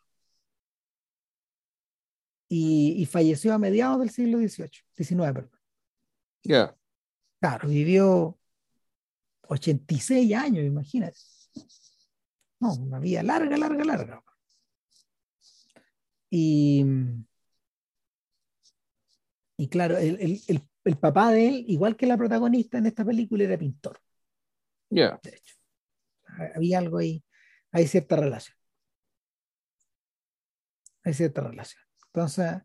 Speaker 1: Y, y falleció a mediados del siglo XVIII, XIX, perdón.
Speaker 2: Ya.
Speaker 1: Claro, vivió 86 años, imagínate. No, una vida larga, larga, larga. Y, y claro, el, el, papá de él, igual que la protagonista en esta película, era pintor.
Speaker 2: Ya.
Speaker 1: Había algo ahí, hay cierta relación. Hay cierta relación. Entonces,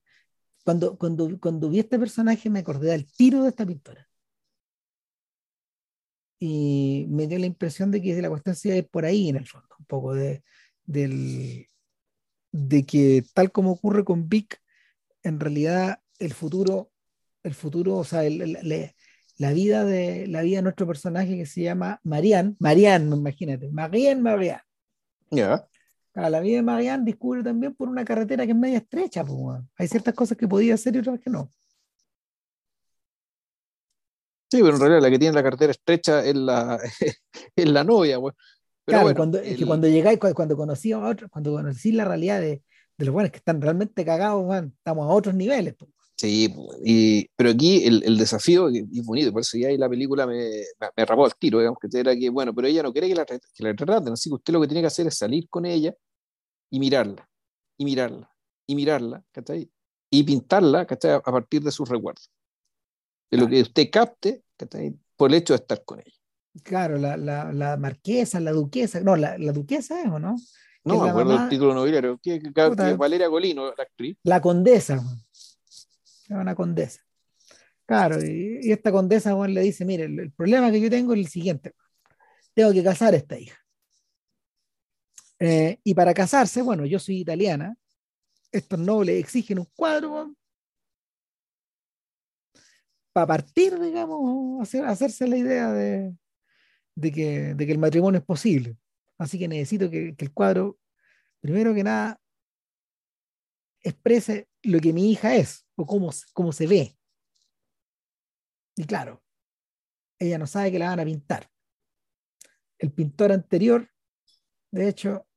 Speaker 1: cuando, cuando, cuando vi este personaje me acordé del tiro de esta pintora. Y me dio la impresión de que la cuestión se iba por ahí en el fondo, un poco de, del, de que tal como ocurre con Vic, en realidad el futuro, el futuro, o sea, la vida de la vida de nuestro personaje que se llama Marianne, Marianne, imagínate, Marianne, Marianne.
Speaker 2: Ya.
Speaker 1: la vida de Marianne discurre también por una carretera que es media estrecha, pues, hay ciertas cosas que podía hacer y otras que no.
Speaker 2: Sí, pero en realidad la que tiene la carretera estrecha es la, es la novia, pues
Speaker 1: claro, cuando, es que cuando llegáis, cuando conocí a otros, cuando conocí la realidad de, de los buenos que están realmente cagados, estamos a otros niveles.
Speaker 2: Sí, y, pero aquí el, el desafío es bonito, por eso ya ahí la película me, me, me rapó al tiro, digamos, que era que, bueno, pero ella no quiere que la, que la retraten, así que usted lo que tiene que hacer es salir con ella y mirarla, y mirarla, y mirarla, ¿cachai? Y pintarla, ¿cachai? A partir de sus recuerdos. De lo que usted capte. Por el hecho de estar con ella.
Speaker 1: Claro, la, la, la, marquesa, la duquesa, no, la, la duquesa es o no?
Speaker 2: No me acuerdo el título nobiliario. ¿Qué, Valeria Golino, la actriz.
Speaker 1: La condesa. Es una condesa. Claro, y, esta condesa le dice, mire, el, problema que yo tengo es el siguiente. Tengo que casar a esta hija. Eh, y para casarse, bueno, yo soy italiana, estos nobles exigen un cuadro para partir, digamos, hacer, hacerse la idea de, que, el matrimonio es posible. Así que necesito que, el cuadro, primero que nada, exprese lo que mi hija es o cómo, cómo se ve. Y claro, ella no sabe que la van a pintar. El pintor anterior, de hecho,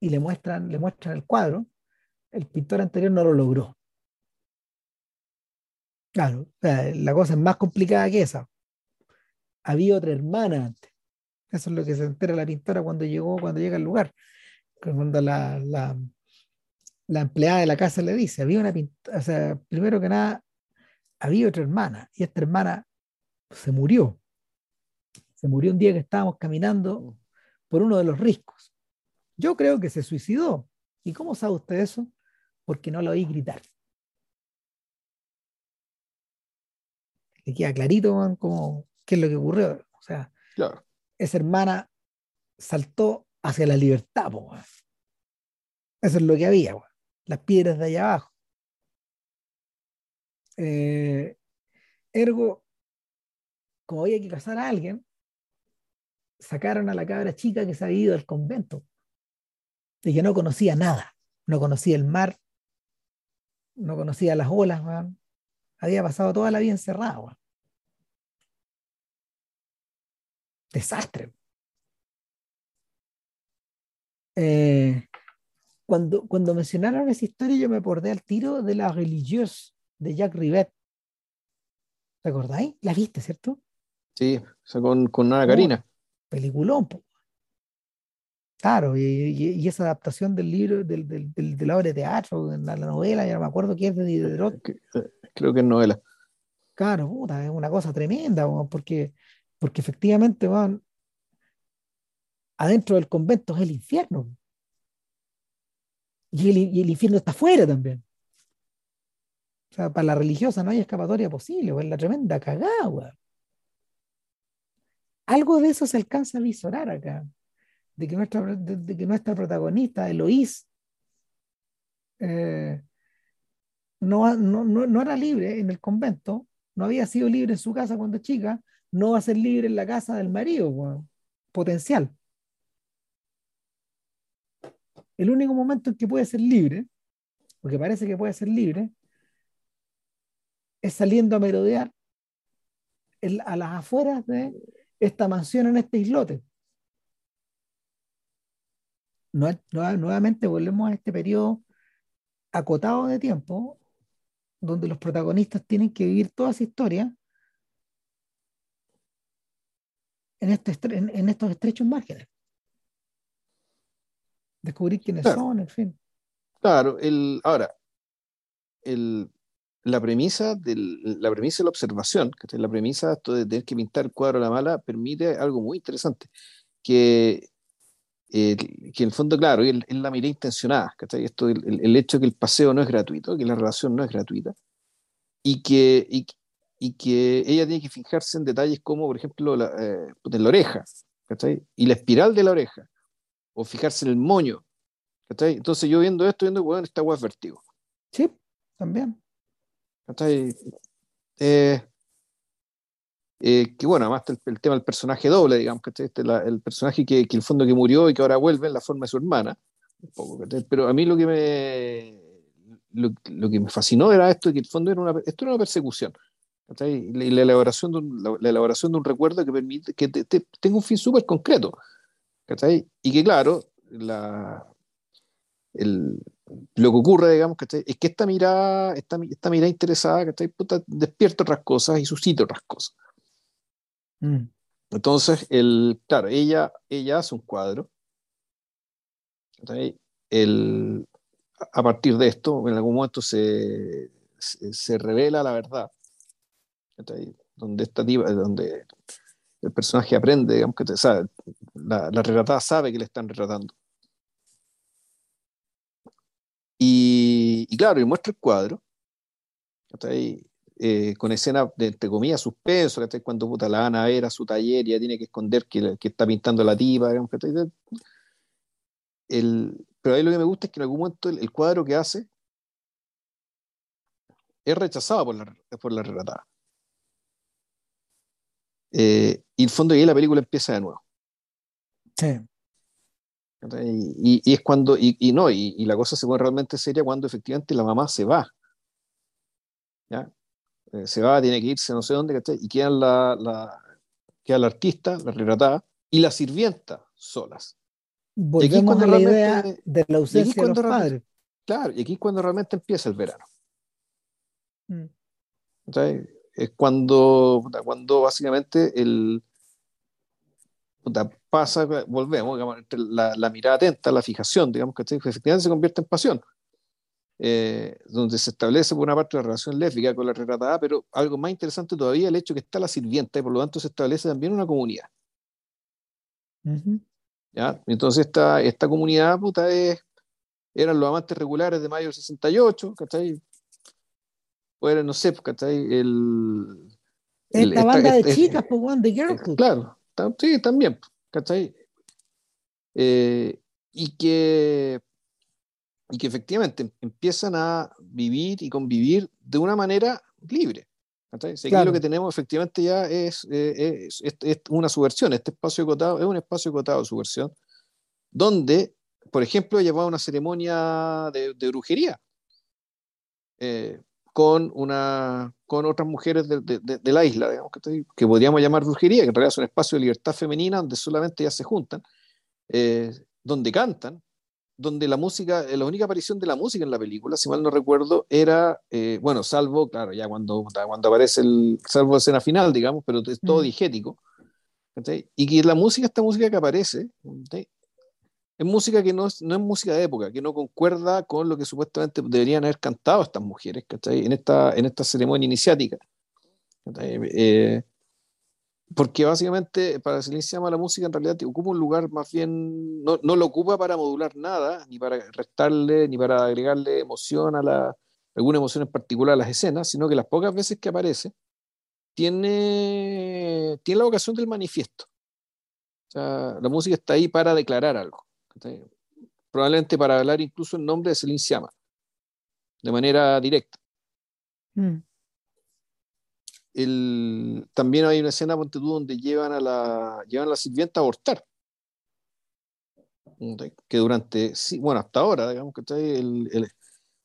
Speaker 1: y le muestran, le muestran el cuadro, el pintor anterior no lo logró. Claro, la cosa es más complicada que esa había otra hermana antes. Eso es lo que se entera la pintora cuando llegó, cuando llega al lugar. Cuando la, la, la empleada de la casa le dice, había una pintora, o sea, primero que nada, había otra hermana y esta hermana se murió. Se murió un día que estábamos caminando por uno de los riscos. Yo creo que se suicidó. ¿Y cómo sabe usted eso? Porque no lo oí gritar. Le queda clarito como qué es lo que ocurrió. O sea, esa hermana saltó hacia la libertad, Eso es lo que había, las piedras de allá abajo. Eh, ergo, como había que casar a alguien, sacaron a la cabra chica que se había ido del convento. Y que no conocía nada, no conocía el mar, no conocía las olas, había pasado toda la vida encerrada. desastre. Eh, cuando, cuando mencionaron esa historia, yo me acordé al tiro de la religiosa de Jacques Rivet. ¿Te acordáis? La viste, ¿cierto?
Speaker 2: Sí, con, con Ana Karina.
Speaker 1: peliculón. Claro, y, esa adaptación del libro, del, de la obra de teatro, de la, novela, ya no me acuerdo quién es de Diderot.
Speaker 2: Creo que es novela.
Speaker 1: Claro, puta, es una cosa tremenda, porque porque efectivamente van adentro del convento es el infierno. Y el, infierno está afuera también. O sea, para la religiosa no hay escapatoria posible, es la tremenda cagada, Algo de eso se alcanza a visorar acá. De que nuestra, de, que nuestra protagonista, Eloís, eh, no, no, no, era libre en el convento, no había sido libre en su casa cuando chica, no va a ser libre en la casa del marido, potencial. El único momento en que puede ser libre, porque parece que puede ser libre, es saliendo a merodear a las afueras de esta mansión en este islote. nuevamente volvemos a este periodo acotado de tiempo donde los protagonistas tienen que vivir toda esa historia en, este, en, estos estrechos márgenes. Descubrir quiénes son, en fin.
Speaker 2: Claro, el, ahora, el, la, premisa del, la premisa de la observación, la premisa de tener que pintar el cuadro a la mala, permite algo muy interesante, que que en el fondo, claro, es la mirada intencionada, Esto, el, el, hecho de que el paseo no es gratuito, que la relación no es gratuita, y que, y, y que ella tiene que fijarse en detalles como, por ejemplo, la, eh, la oreja, Y la espiral de la oreja, o fijarse en el moño, Entonces yo viendo esto, viendo, bueno, esta hueá es vertigo.
Speaker 1: Sí, también.
Speaker 2: Eh, eh, que bueno, además el, tema del personaje doble, digamos, que este, el personaje que, que el fondo que murió y que ahora vuelve en la forma de su hermana, pero a mí lo que me lo, que me fascinó era esto, que el fondo era una, esto era una persecución. Y la, elaboración de un, la, elaboración de un recuerdo que permite que tenga un fin súper concreto. Y que claro, la, el, lo que ocurre, digamos, es que esta mirada, esta, esta mirada interesada, Puta, despierta otras cosas y suscita otras cosas. Mm. Entonces, el, claro, ella, ella hace un cuadro. El, a partir de esto, en algún momento se, se, revela la verdad. Donde, esta donde el personaje aprende, digamos que sabe, la, la retratada sabe que le están retratando. Y, y claro, y muestra el cuadro. Eh, con escena de, entre comillas, suspenso, cuando puta, la van a ver a su taller y ya tiene que esconder que, que está pintando la tipa. el, pero ahí lo que me gusta es que en algún momento el, cuadro que hace es rechazado por la, por la relatada. Eh, y en fondo ahí la película empieza de nuevo.
Speaker 1: Sí.
Speaker 2: Y, y, es cuando, y, y no, y, la cosa se pone realmente seria cuando efectivamente la mamá se va. ¿ya? Eh, se va, tiene que irse no sé dónde, Y quedan la, la, queda la artista, la retratada, y la sirvienta solas.
Speaker 1: Volvemos a la idea de la ausencia de los padres.
Speaker 2: Claro, y aquí es cuando realmente empieza el verano.
Speaker 1: Mm.
Speaker 2: Es cuando, cuando básicamente el, pasa, volvemos, la, la, mirada atenta, la fijación, digamos, que efectivamente se convierte en pasión. Eh, donde se establece por una parte la relación lésbica con la retratada, pero algo más interesante todavía el hecho que está la sirvienta y por lo tanto se establece también una comunidad. ¿Ya? Entonces esta, esta comunidad puta es, eran los amantes regulares de mayo del 68, ¿cachai? O eran, no sé, ¿cachai? El,
Speaker 1: esta, banda de este, chicas, pues, de Girl
Speaker 2: Claro, sí, también, ¿cachai? Eh, y que y que efectivamente empiezan a vivir y convivir de una manera libre. Aquí lo que tenemos efectivamente ya es, eh, es, una subversión, este espacio acotado es un espacio acotado de subversión, donde, por ejemplo, llevaba una ceremonia de, brujería eh, con, una, con otras mujeres de, de, la isla, digamos, que, podríamos llamar brujería, que en realidad es un espacio de libertad femenina donde solamente ya se juntan, eh, donde cantan, donde la música, eh, la única aparición de la música en la película, si mal no recuerdo, era, eh, bueno, salvo, claro, ya cuando, cuando aparece el, salvo la escena final, digamos, pero es todo digético, y que la música, esta música que aparece, es música que no es, no es música de época, que no concuerda con lo que supuestamente deberían haber cantado estas mujeres, En esta, en esta ceremonia iniciática. Eh, porque básicamente para llama la música en realidad ocupa un lugar más bien, no, no, lo ocupa para modular nada, ni para restarle, ni para agregarle emoción a la, alguna emoción en particular a las escenas, sino que las pocas veces que aparece tiene, tiene la vocación del manifiesto. O sea, la música está ahí para declarar algo. Probablemente para hablar incluso en nombre de Celine Siama, de manera directa. Mm el, también hay una escena donde llevan a la, llevan a la sirvienta a abortar. Que durante, bueno, hasta ahora, digamos que el, el,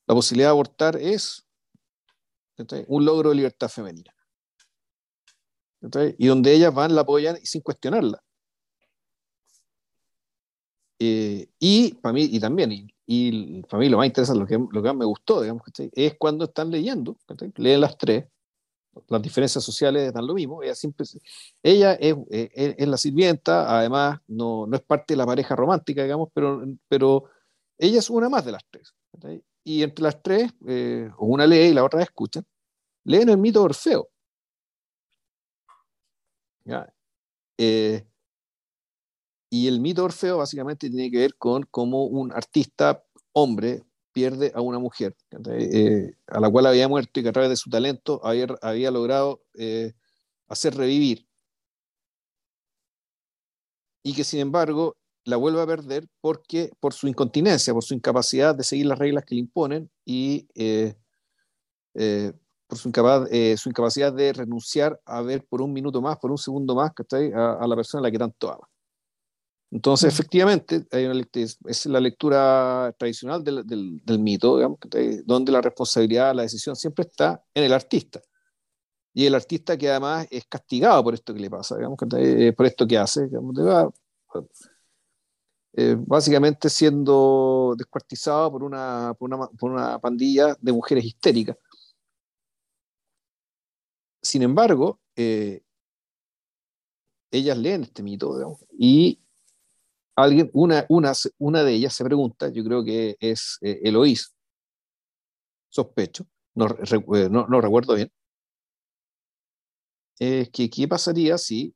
Speaker 2: la posibilidad de abortar es un logro de libertad femenina. Y donde ellas van, la apoyan sin cuestionarla. Eh, y para mí, y también, y, y, para mí lo más interesante, lo que, lo que más me gustó, digamos, es cuando están leyendo, leen las tres, las diferencias sociales dan lo mismo. Ella, siempre, ella es, es, la sirvienta, además no, no, es parte de la pareja romántica, digamos, pero, pero ella es una más de las tres. Y entre las tres, eh, una lee y la otra escucha, leen el mito de Orfeo. Eh, y el mito Orfeo básicamente tiene que ver con cómo un artista hombre pierde a una mujer eh, a la cual había muerto y que a través de su talento había, había logrado eh, hacer revivir. Y que sin embargo la vuelve a perder porque, por su incontinencia, por su incapacidad de seguir las reglas que le imponen y eh, por su, su, incapacidad de renunciar a ver por un minuto más, por un segundo más, a, a la persona a la que tanto ama. Entonces, efectivamente, hay una, es la lectura tradicional del, del, mito, digamos, donde la responsabilidad, la decisión siempre está en el artista. Y el artista que además es castigado por esto que le pasa, digamos, eh, por esto que hace, digamos, eh, básicamente siendo descuartizado por una, por una, por, una, pandilla de mujeres histéricas. Sin embargo, eh, ellas leen este mito digamos, y alguien, una, una, de ellas se pregunta, yo creo que es eh, Eloís, sospecho, no, eh, no, recuerdo bien, es que qué pasaría si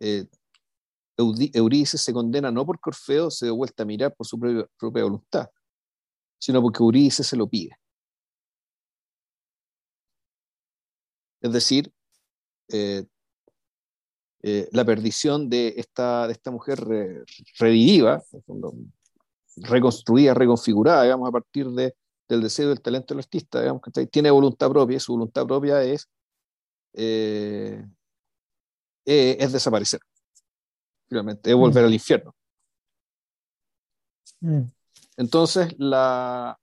Speaker 2: eh, Euridice se condena no porque Orfeo se dé vuelta a mirar por su propia, propia voluntad, sino porque Euridice se lo pide. Es decir, eh, eh, la perdición de esta, de esta mujer reviviva, reconstruida, reconfigurada, digamos, a partir de, del deseo del talento del artista, digamos, que tiene voluntad propia y su voluntad propia es, eh, eh, es desaparecer, finalmente, es volver mm. al infierno. Mm. Entonces, la,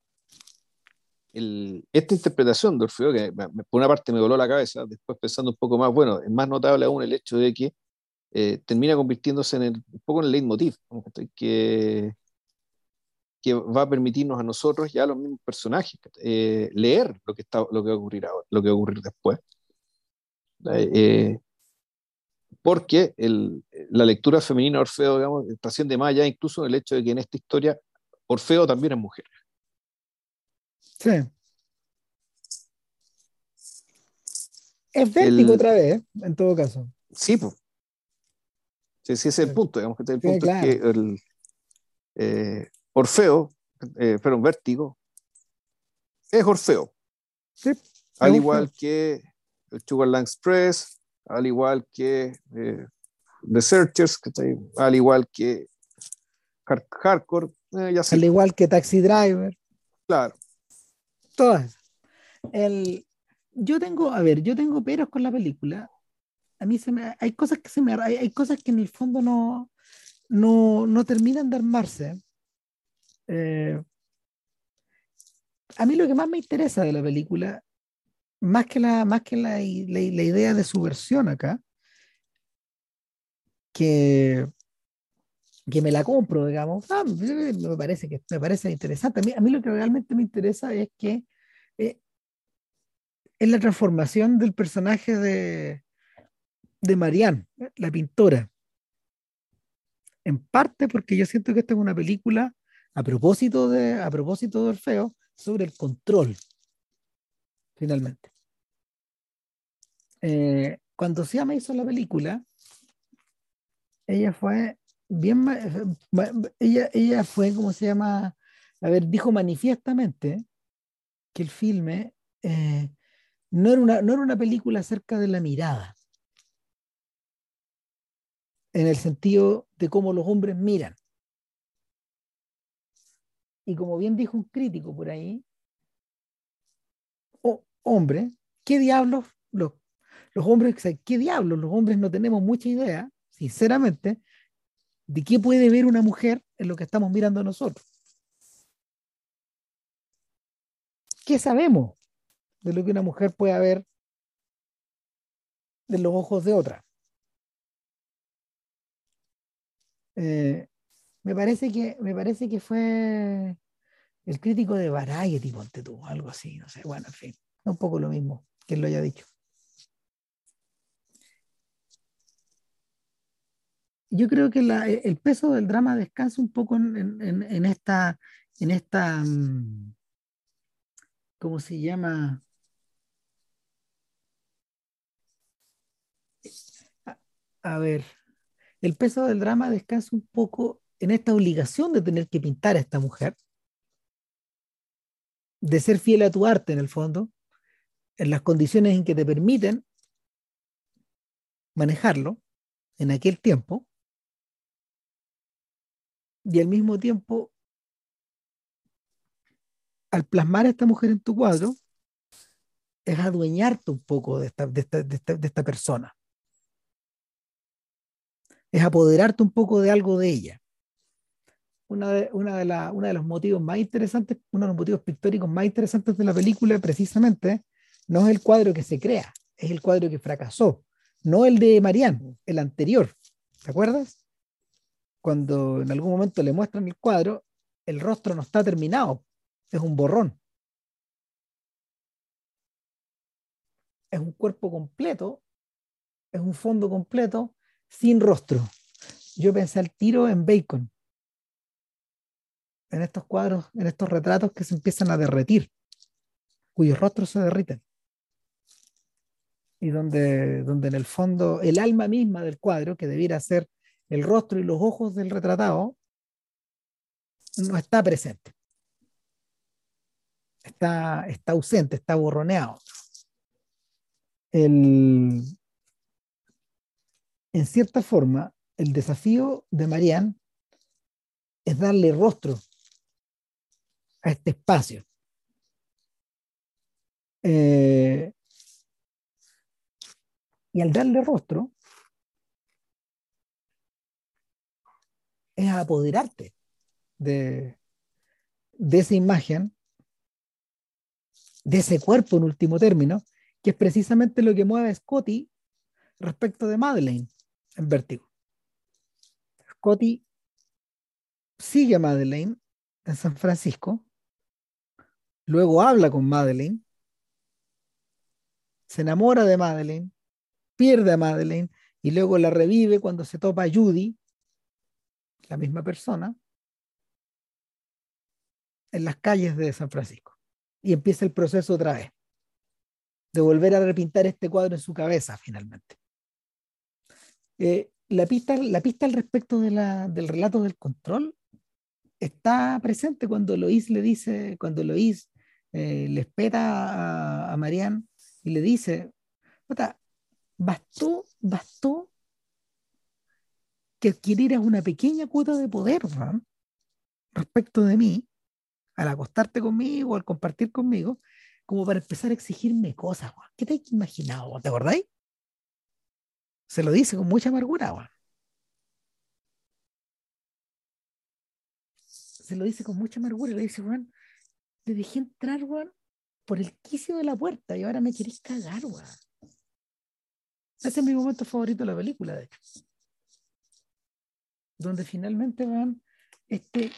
Speaker 2: esta interpretación de Orfeo, que por una parte me voló la cabeza, después pensando un poco más, bueno, es más notable aún el hecho de que eh, termina convirtiéndose en un poco en el leitmotiv, que, que va a permitirnos a nosotros, ya los mismos personajes, eh, leer lo que, está, lo que va a ocurrir lo que va a después. Eh, porque el, la lectura femenina de Orfeo, digamos, trasciende más allá incluso el hecho de que en esta historia Orfeo también es mujer.
Speaker 1: Sí. Es vértigo otra vez, ¿eh? en todo caso.
Speaker 2: Sí, pues. Sí, ese es el punto, digamos que el punto es que el eh, Orfeo, eh, pero un vértigo, es Orfeo.
Speaker 1: Sí,
Speaker 2: al igual que el Sugarland Express, al igual que eh, The Searchers, al igual que Hardcore,
Speaker 1: ya al igual que Taxi Driver.
Speaker 2: Claro
Speaker 1: todas. El, yo tengo, a ver, yo tengo peros con la película. A mí se me, hay cosas que se me, hay, hay cosas que en el fondo no, no, no terminan de armarse. Eh, a mí lo que más me interesa de la película, más que la, más que la, la, idea de su versión acá, que, que me la compro, digamos, ah, me, parece que me parece interesante. A mí, lo que realmente me interesa es que eh, es la transformación del personaje de, de Marianne, la pintora. En parte porque yo siento que esta es una película a propósito de, a propósito de Orfeo sobre el control, finalmente. Eh, cuando me hizo la película, ella fue bien, ella, ella fue, ¿cómo se llama? A ver, dijo manifiestamente que el filme eh, no, era una, no era una película acerca de la mirada, en el sentido de cómo los hombres miran. Y como bien dijo un crítico por ahí, oh, hombre, ¿qué diablos los, los hombres, qué diablos los hombres no tenemos mucha idea, sinceramente, de qué puede ver una mujer en lo que estamos mirando nosotros. ¿Qué sabemos de lo que una mujer puede ver de los ojos de otra? Eh, me parece que me parece que fue el crítico de Variety, ponte tú, algo así, no sé, bueno, en fin, un poco lo mismo que él lo haya dicho. Yo creo que e, el peso del drama descansa un poco en, esta, en esta, mm, ¿cómo se llama? A, ver, el peso del drama descansa un poco en esta obligación de tener que pintar a esta mujer, de ser fiel a tu arte en el fondo, en las condiciones en que te permiten manejarlo en aquel tiempo, y al mismo tiempo, al plasmar a esta mujer en tu cuadro, es adueñarte un poco de esta, de esta, de esta, persona. Es apoderarte un poco de algo de ella. Una de, una, de la, una de los motivos más interesantes, uno de los motivos pictóricos más interesantes de la película, precisamente, no es el cuadro que se crea, es el cuadro que fracasó, no el de Marianne, el anterior. ¿Te acuerdas? Cuando en algún momento le muestran el cuadro, el rostro no está terminado, es un borrón. es un cuerpo completo, es un fondo completo, sin rostro. Yo pensé al tiro en Bacon, en estos cuadros, en estos retratos que se empiezan a derretir, cuyos rostros se derriten. Y donde, donde en el fondo el alma misma del cuadro, que debiera ser el rostro y los ojos del retratado, no está presente. Está, está ausente, está borroneado el, en cierta forma, el desafío de Marianne es darle rostro a este espacio. Eh, y al darle rostro, es apoderarte de, esa imagen, de ese cuerpo en último término, que es precisamente lo que mueve a Scotty respecto de Madeleine en Vértigo. Scotty sigue a Madeleine en San Francisco, luego habla con Madeleine, se enamora de Madeleine, pierde a Madeleine y luego la revive cuando se topa a Judy, la misma persona, en las calles de San Francisco. Y empieza el proceso otra vez de volver a repintar este cuadro en su cabeza finalmente. Eh, la, pista, la pista al respecto de la, del relato del control está presente cuando Lois le dice, cuando Lois eh, le espera a, a Marianne y le dice, bastó, bastó que adquirieras una pequeña cuota de poder respecto de mí, al acostarte conmigo, al compartir conmigo, como para empezar a exigirme cosas, ¿Qué te has imaginado? ¿Te acordáis? Se lo dice con mucha amargura, Se lo dice con mucha amargura le dice, Juan, te dejé entrar, Juan, por el quicio de la puerta y ahora me querés cagar, Juan. Ese es mi momento favorito de la película, de hecho. Donde finalmente, van este,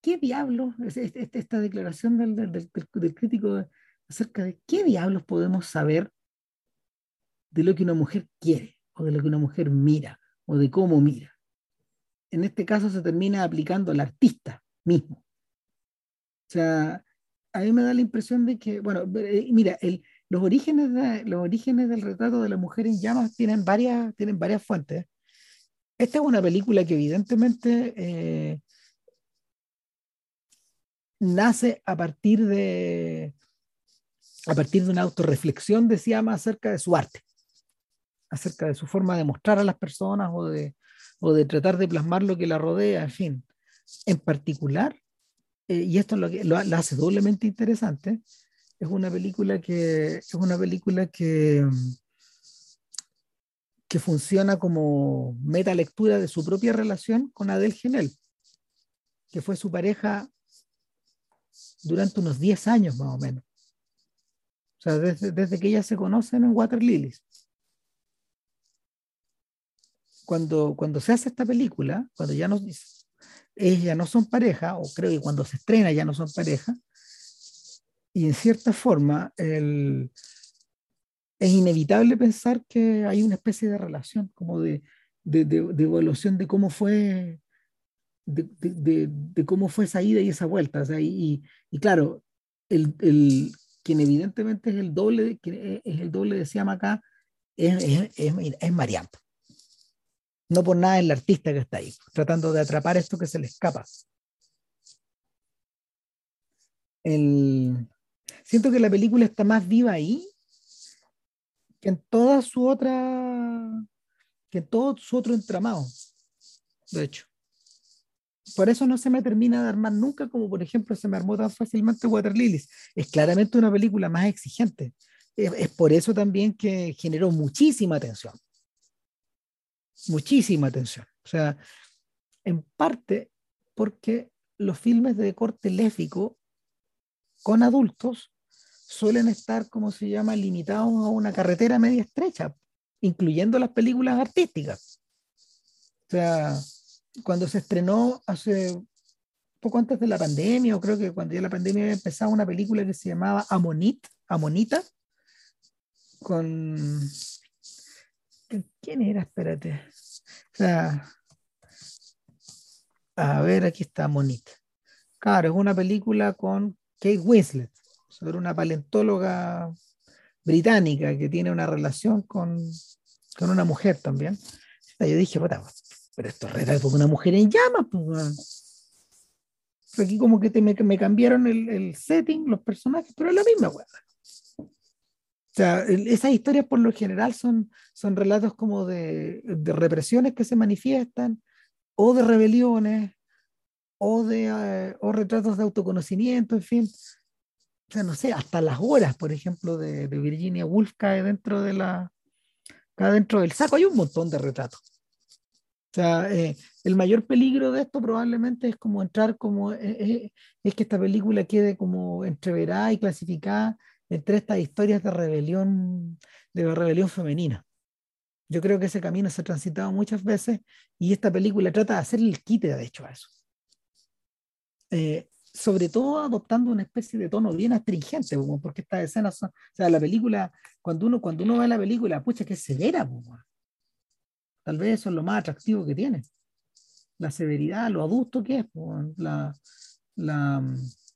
Speaker 1: ¿qué diablos, esta declaración del, crítico acerca de qué diablos podemos saber de lo que una mujer quiere, o de lo que una mujer mira, o de cómo mira? En este caso se termina aplicando al artista mismo. O sea, a mí me da la impresión de que, bueno, eh, mira, los, orígenes los orígenes del retrato de la mujer en llamas tienen varias, tienen varias fuentes. Esta es una película que evidentemente eh, nace a partir de a partir de una autorreflexión acerca de su arte, acerca de su forma de mostrar a las personas o de, o de tratar de plasmar lo que la rodea, en fin. En particular, eh, y esto es lo que lo, hace doblemente interesante, es una película que es una película que que funciona como meta lectura de su propia relación con Adele Genel, que fue su pareja durante unos 10 años más o menos. O sea, desde, desde que ellas se conocen en Water Lilies. Cuando, cuando se hace esta película, cuando ya no, ellas ya no son pareja, o creo que cuando se estrena ya no son pareja, y en cierta forma el, es inevitable pensar que hay una especie de relación, como de, de, de evaluación de cómo fue de, de, cómo fue esa ida y esa vuelta. O sea, y, y, claro, el, el, quien evidentemente es el doble, quien es el doble de Siam acá, es, es, es, es No por nada es el artista que está ahí, tratando de atrapar esto que se le escapa. El... Siento que la película está más viva ahí que en toda su otra, que en todo su otro entramado, de hecho. Por eso no se me termina de armar nunca, como por ejemplo se me armó tan fácilmente Water Lilies. Es claramente una película más exigente. Es, por eso también que generó muchísima atención. Muchísima atención. O sea, en parte porque los filmes de corte léfico con adultos suelen estar, como se llama, limitados a una carretera media estrecha, incluyendo las películas artísticas. O sea, cuando se estrenó hace poco antes de la pandemia, o creo que cuando ya la pandemia había empezado, una película que se llamaba Amonit, Amonita, con... ¿Quién era? Espérate. A ver, aquí está Amonita. Claro, es una película con Kate Winslet, sobre una paleontóloga británica que tiene una relación con, con una mujer también. Yo dije, pero esto es de una mujer en llamas. Pues, aquí como que te, me, me, cambiaron el, el, setting, los personajes, pero es la misma weá. O sea, esas historias por lo general son, son relatos como de, de represiones que se manifiestan, o de rebeliones, o de uh, o retratos de autoconocimiento, en fin. O sea, no sé, hasta las horas, por ejemplo, de, de Virginia Woolf cae dentro de la cae dentro del saco. Hay un montón de retratos. O sea, eh, el mayor peligro de esto probablemente es como entrar como, eh, eh, es que esta película quede como entreverada y clasificada entre estas historias de rebelión, de rebelión femenina. Yo creo que ese camino se ha transitado muchas veces y esta película trata de hacer el quite, de hecho, a eso. Eh, sobre todo adoptando una especie de tono bien astringente, porque estas escenas son, o sea, la película, cuando uno, cuando uno ve la película, pucha, que severa, tal vez eso es lo más atractivo que tiene, la severidad, lo adusto que es, la, la,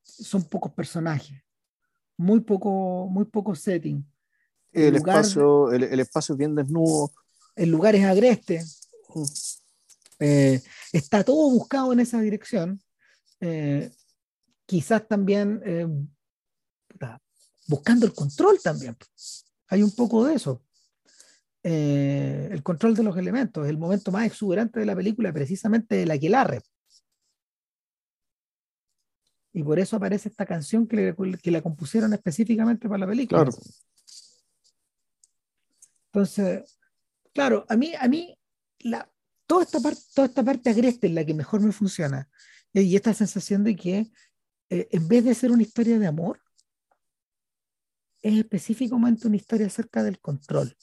Speaker 1: son pocos personajes, muy poco, muy poco setting.
Speaker 2: El, el espacio, el, el, espacio es bien desnudo.
Speaker 1: El lugar es agreste. Eh, está todo buscado en esa dirección. Eh, quizás también eh, buscando el control también. Hay un poco de eso. Eh, el control de los elementos, el momento más exuberante de la película, precisamente el aquelarre. Y por eso aparece esta canción que, le, que la compusieron específicamente para la película.
Speaker 2: Claro.
Speaker 1: Entonces, claro, a mí, a mí la, toda, esta parte, toda esta parte agreste es la que mejor me funciona. Y esta sensación de que eh, en vez de ser una historia de amor, es específicamente una historia acerca del control,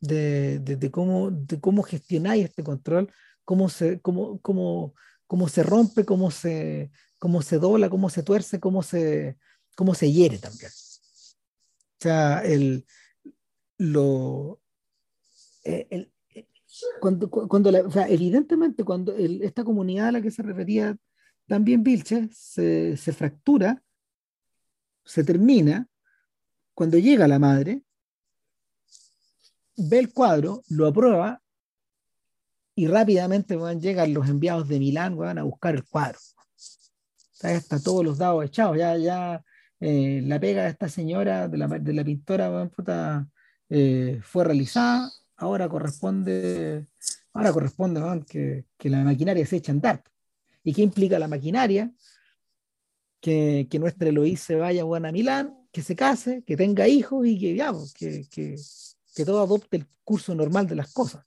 Speaker 1: de, de, de cómo, de cómo gestionáis este control, cómo se, cómo, cómo, cómo se rompe, cómo se, cómo se dobla, cómo se tuerce, cómo se, cómo se hiere también. O sea, el, lo, eh, el, cuando, cuando la, o sea, evidentemente cuando el, esta comunidad a la que se refería también Vilche se, fractura, se termina, cuando llega la madre, ve el cuadro, lo aprueba y rápidamente van, llegan los enviados de Milán van a buscar el cuadro. Ya está todos los dados echados, ya, ya eh, la pega de esta señora, de la, de la pintora, eh, fue realizada, ahora corresponde, ahora corresponde que, que, la maquinaria se eche a andar. ¿Y qué implica la maquinaria? Que, que nuestra Eloís se vaya a Milán, que se case, que tenga hijos y que, ya, pues, que, que, que todo adopte el curso normal de las cosas.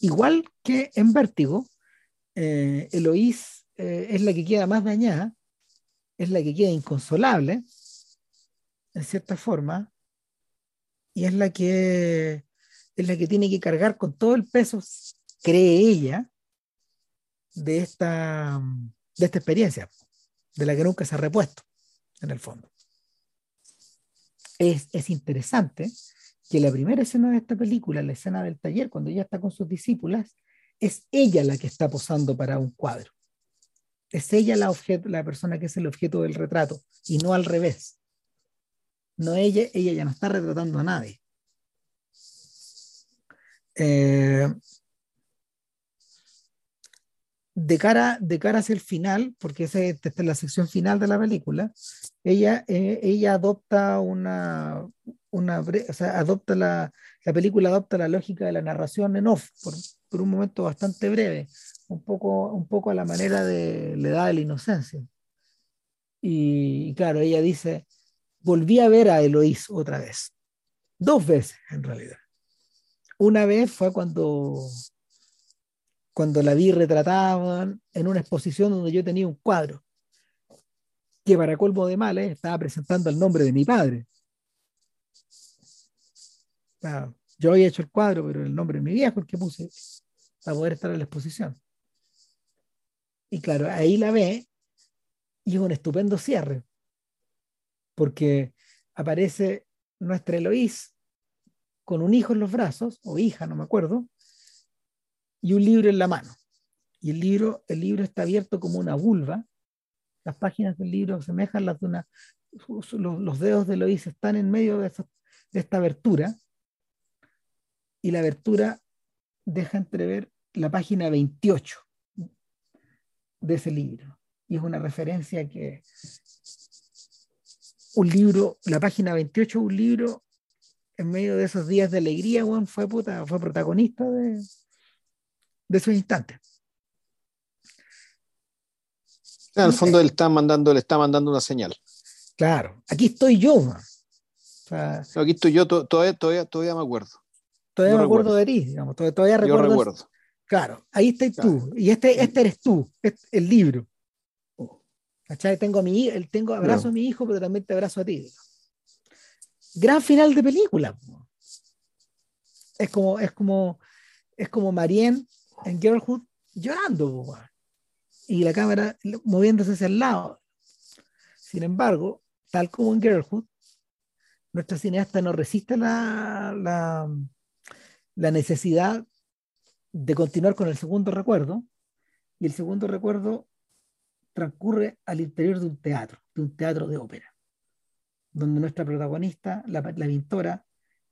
Speaker 1: Igual que en Vértigo, eh, Eloís eh, es la que queda más dañada, es la que queda inconsolable, en cierta forma, y es la que es la que tiene que cargar con todo el peso, cree ella, de esta, de esta experiencia, de la que nunca se ha repuesto, en el fondo. Es, es interesante que la primera escena de esta película, la escena del taller, cuando ella está con sus discípulas, es ella la que está posando para un cuadro. Es ella la, objeto, la persona que es el objeto del retrato y no al revés. No ella, ella ya no está retratando a nadie. Eh, de cara, de cara hacia el final, porque es, la sección final de la película, ella, eh, ella adopta una, una o sea, adopta la, la película adopta la lógica de la narración en off por, por, un momento bastante breve, un poco, un poco a la manera de la edad de la inocencia. Y, y claro, ella dice, volví a ver a Eloís otra vez, dos veces en realidad. Una vez fue cuando cuando la vi retratada en una exposición donde yo tenía un cuadro que para colmo de males estaba presentando el nombre de mi padre. yo había hecho el cuadro, pero el nombre de mi viejo el que puse para poder estar en la exposición. Y claro, ahí la ve y es un estupendo cierre, porque aparece nuestra Eloís con un hijo en los brazos, o hija, no me acuerdo, y un libro en la mano. Y el libro, el libro está abierto como una vulva. Las páginas del libro semejan las de una. Los, dedos de Lois están en medio de, esta abertura. Y la abertura deja entrever la página 28 de ese libro. Y es una referencia que un libro, la página 28 un libro en medio de esos días de alegría, fue, fue protagonista de, de esos instantes.
Speaker 2: En el fondo él está mandando, le está mandando una señal.
Speaker 1: Claro, aquí estoy yo.
Speaker 2: aquí estoy yo, todavía, todavía, todavía me acuerdo.
Speaker 1: Todavía me acuerdo de ti, digamos, todavía recuerdo.
Speaker 2: Yo recuerdo.
Speaker 1: Claro, ahí estás tú. Y este, este eres tú, el libro. ¿Cachai? Tengo a mi tengo abrazo a mi hijo, pero también te abrazo a ti. Gran final de película. Es como, es como, es como Marianne en Girlhood llorando, y la cámara moviéndose hacia el lado. Sin embargo, tal como en Girlhood, nuestra cineasta no resiste la, la, necesidad de continuar con el segundo recuerdo, y el segundo recuerdo transcurre al interior de un teatro, de un teatro de ópera, donde nuestra protagonista, la, la pintora,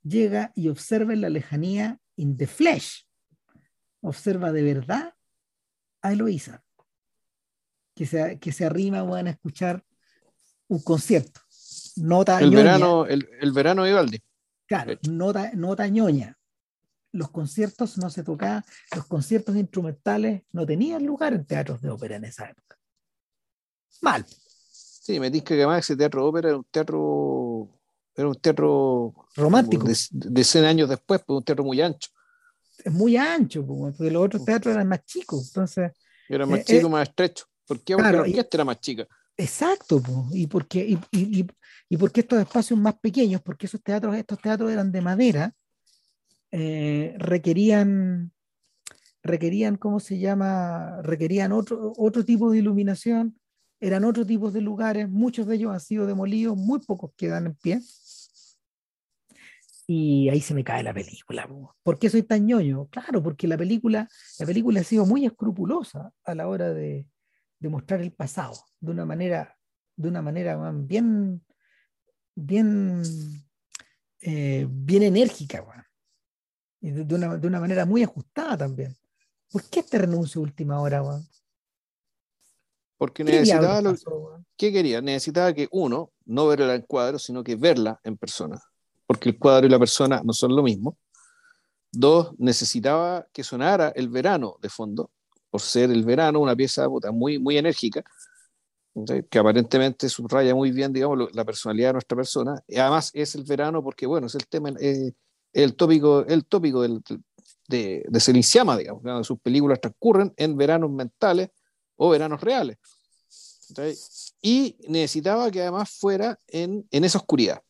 Speaker 1: llega y observa en la lejanía, in the flesh, observa de verdad a Eloísa, que se, que se arrima van a escuchar un concierto. Nota
Speaker 2: el verano, el, el, verano de Vivaldi.
Speaker 1: Claro, nota, nota ñoña. Los conciertos no se tocaban, los conciertos instrumentales no tenían lugar en teatros de ópera en esa época. Mal.
Speaker 2: Sí, me dice que además ese teatro de ópera era un teatro era un teatro
Speaker 1: romántico
Speaker 2: de, de 100 años después, pues un teatro muy ancho
Speaker 1: es muy ancho, porque los otros teatros eran más chicos. Entonces,
Speaker 2: era más eh, chico, eh, más estrecho. ¿Por qué? Porque la orquesta era más chica.
Speaker 1: Exacto, y porque, y, y, y, porque estos espacios más pequeños, porque esos teatros, estos teatros eran de madera, eh, requerían, requerían, ¿cómo se llama? Requerían otro, otro tipo de iluminación, eran otro tipo de lugares, muchos de ellos han sido demolidos, muy pocos quedan en pie. Y ahí se me cae la película. ¿Por qué soy tan ñoño? Claro, porque la película, la película ha sido muy escrupulosa a la hora de, de mostrar el pasado, de una manera, de una manera bien, bien, eh, bien enérgica, y de, una, de, una, manera muy ajustada también. ¿Por qué este renuncio última hora?
Speaker 2: Porque necesitaba lo, ¿Qué quería? Necesitaba que uno, no verla en cuadro, sino que verla en persona porque el cuadro y la persona no son lo mismo. Dos, necesitaba que sonara el verano de fondo, por ser el verano una pieza muy, muy enérgica, que aparentemente subraya muy bien, digamos, la personalidad de nuestra persona. Y además es el verano porque, bueno, es el tema, eh, el tópico, el tópico de, de Celinciama, digamos, sus películas transcurren en veranos mentales o veranos reales. Y necesitaba que además fuera en, en esa oscuridad.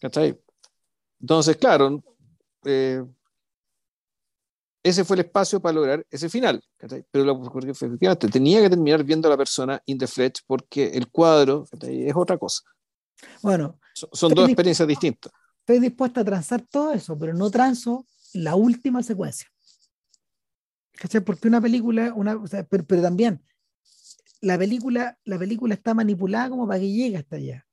Speaker 2: Entonces, claro, eh, ese fue el espacio para lograr ese final. Pero porque efectivamente tenía que terminar viendo a la persona in the flesh porque el cuadro es otra cosa.
Speaker 1: Bueno,
Speaker 2: son, dos experiencias distintas.
Speaker 1: Estoy dispuesta a transar todo eso, pero no transo la última secuencia. Porque una película, una, pero, pero, también la película, la película está manipulada como para que llegue hasta allá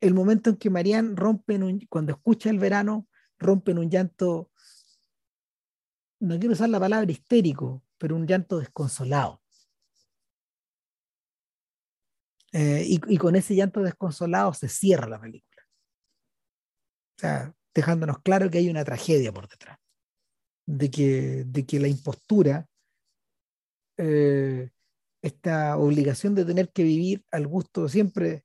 Speaker 1: el momento en que Marianne rompe cuando escucha el verano, rompe en un llanto, no quiero usar la palabra histérico, pero un llanto desconsolado. Eh, y, con ese llanto desconsolado se cierra la película. Dejándonos claro que hay una tragedia por detrás. De que, de que la impostura, eh, esta obligación de tener que vivir al gusto siempre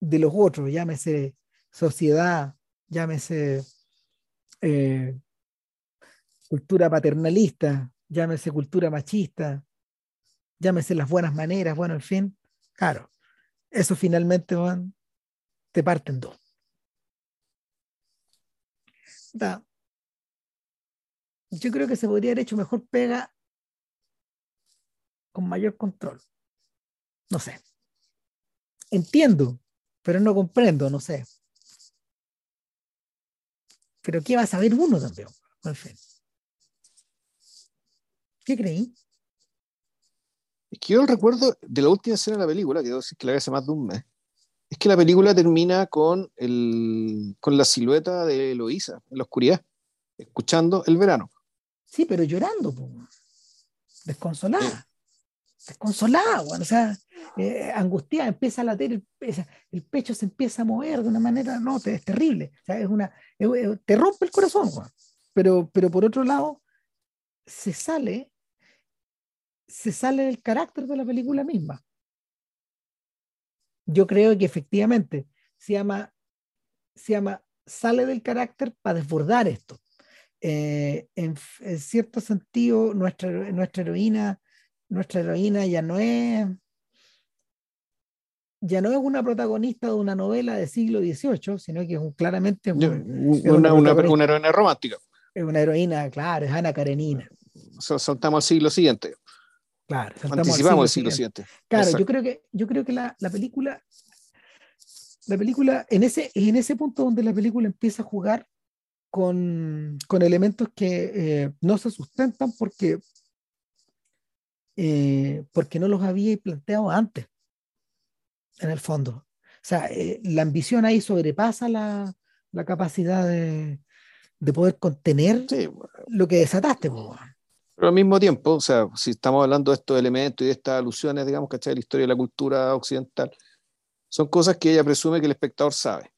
Speaker 1: de los otros, llámese sociedad, llámese eh, cultura paternalista, llámese cultura machista, llámese las buenas maneras, bueno, en fin, claro, eso finalmente van, te parten dos. Yo creo que se podría haber hecho mejor pega con mayor control. No sé. Entiendo, pero no comprendo, no sé. Pero ¿qué va a saber uno también? En fin. ¿Qué creí?
Speaker 2: Es que yo el recuerdo de la última escena de la película, que debo decir que la vi hace más de un mes, es que la película termina con, el, con la silueta de Eloísa en la oscuridad, escuchando el verano.
Speaker 1: Sí, pero llorando, desconsolada. Desconsolada, o sea, eh, angustiada, empieza a latir, el, el, pecho se empieza a mover de una manera, no, es terrible. O sea, es una, te rompe el corazón, Pero, pero por otro lado, se sale, se sale del carácter de la película misma yo creo que efectivamente se llama, se llama sale del carácter para desbordar esto. Eh, en, cierto sentido, nuestra, nuestra heroína, nuestra heroína ya no es ya no es una protagonista de una novela del siglo XVIII, sino que es un, claramente
Speaker 2: una, una, una, heroína romántica.
Speaker 1: Es una heroína, claro, es Ana Karenina.
Speaker 2: Saltamos al siglo siguiente.
Speaker 1: Claro,
Speaker 2: anticipamos el siglo siguiente.
Speaker 1: Claro, yo creo que, yo creo que la, la, película, la película, en ese, en ese punto donde la película empieza a jugar con, con elementos que eh, no se sustentan porque, eh, porque no los había planteado antes, en el fondo. O sea, eh, la ambición ahí sobrepasa la, la capacidad de, de, poder contener lo que desataste. Pues,
Speaker 2: pero al mismo tiempo, o sea, si estamos hablando de estos elementos y de estas alusiones, digamos, ¿cachai? De la historia de la cultura occidental, son cosas que ella presume que el espectador sabe.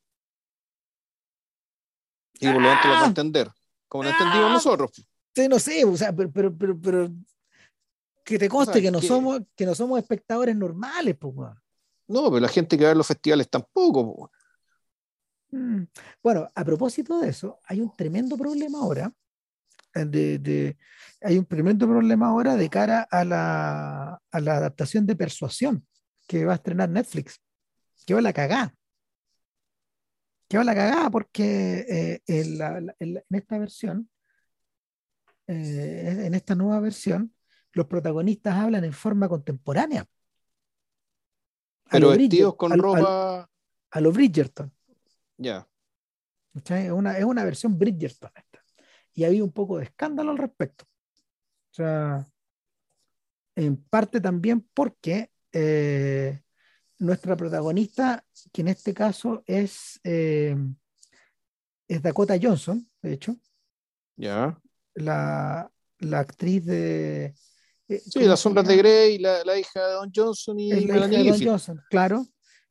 Speaker 2: Y por lo tanto lo va a ah. entender, como lo entendimos ah. nosotros.
Speaker 1: Sí, no sé, o sea, pero, pero, pero, pero que te conste que, no somos, que no somos espectadores normales, pues.
Speaker 2: No, pero la gente que va a los festivales tampoco.
Speaker 1: Mm. Bueno, a propósito de eso, hay un tremendo problema ahora de, hay un tremendo problema ahora de cara a la, a la, adaptación de Persuasión que va a estrenar Netflix. Que va la cagada. Que va la cagada porque eh, en, en, esta versión, eh, en esta nueva versión, los protagonistas hablan en forma contemporánea.
Speaker 2: Pero vestidos con ropa.
Speaker 1: A, a los Bridgerton.
Speaker 2: Ya.
Speaker 1: Es, una, es una versión Bridgerton y había un poco de escándalo al respecto. O sea, en parte también porque eh, nuestra protagonista, que en este caso es, eh, es Dakota Johnson, de hecho.
Speaker 2: Ya.
Speaker 1: La, la, actriz de.
Speaker 2: Eh, sí, las sombras de Grey, la, la, hija de Don Johnson y
Speaker 1: la hija de Don Johnson, claro.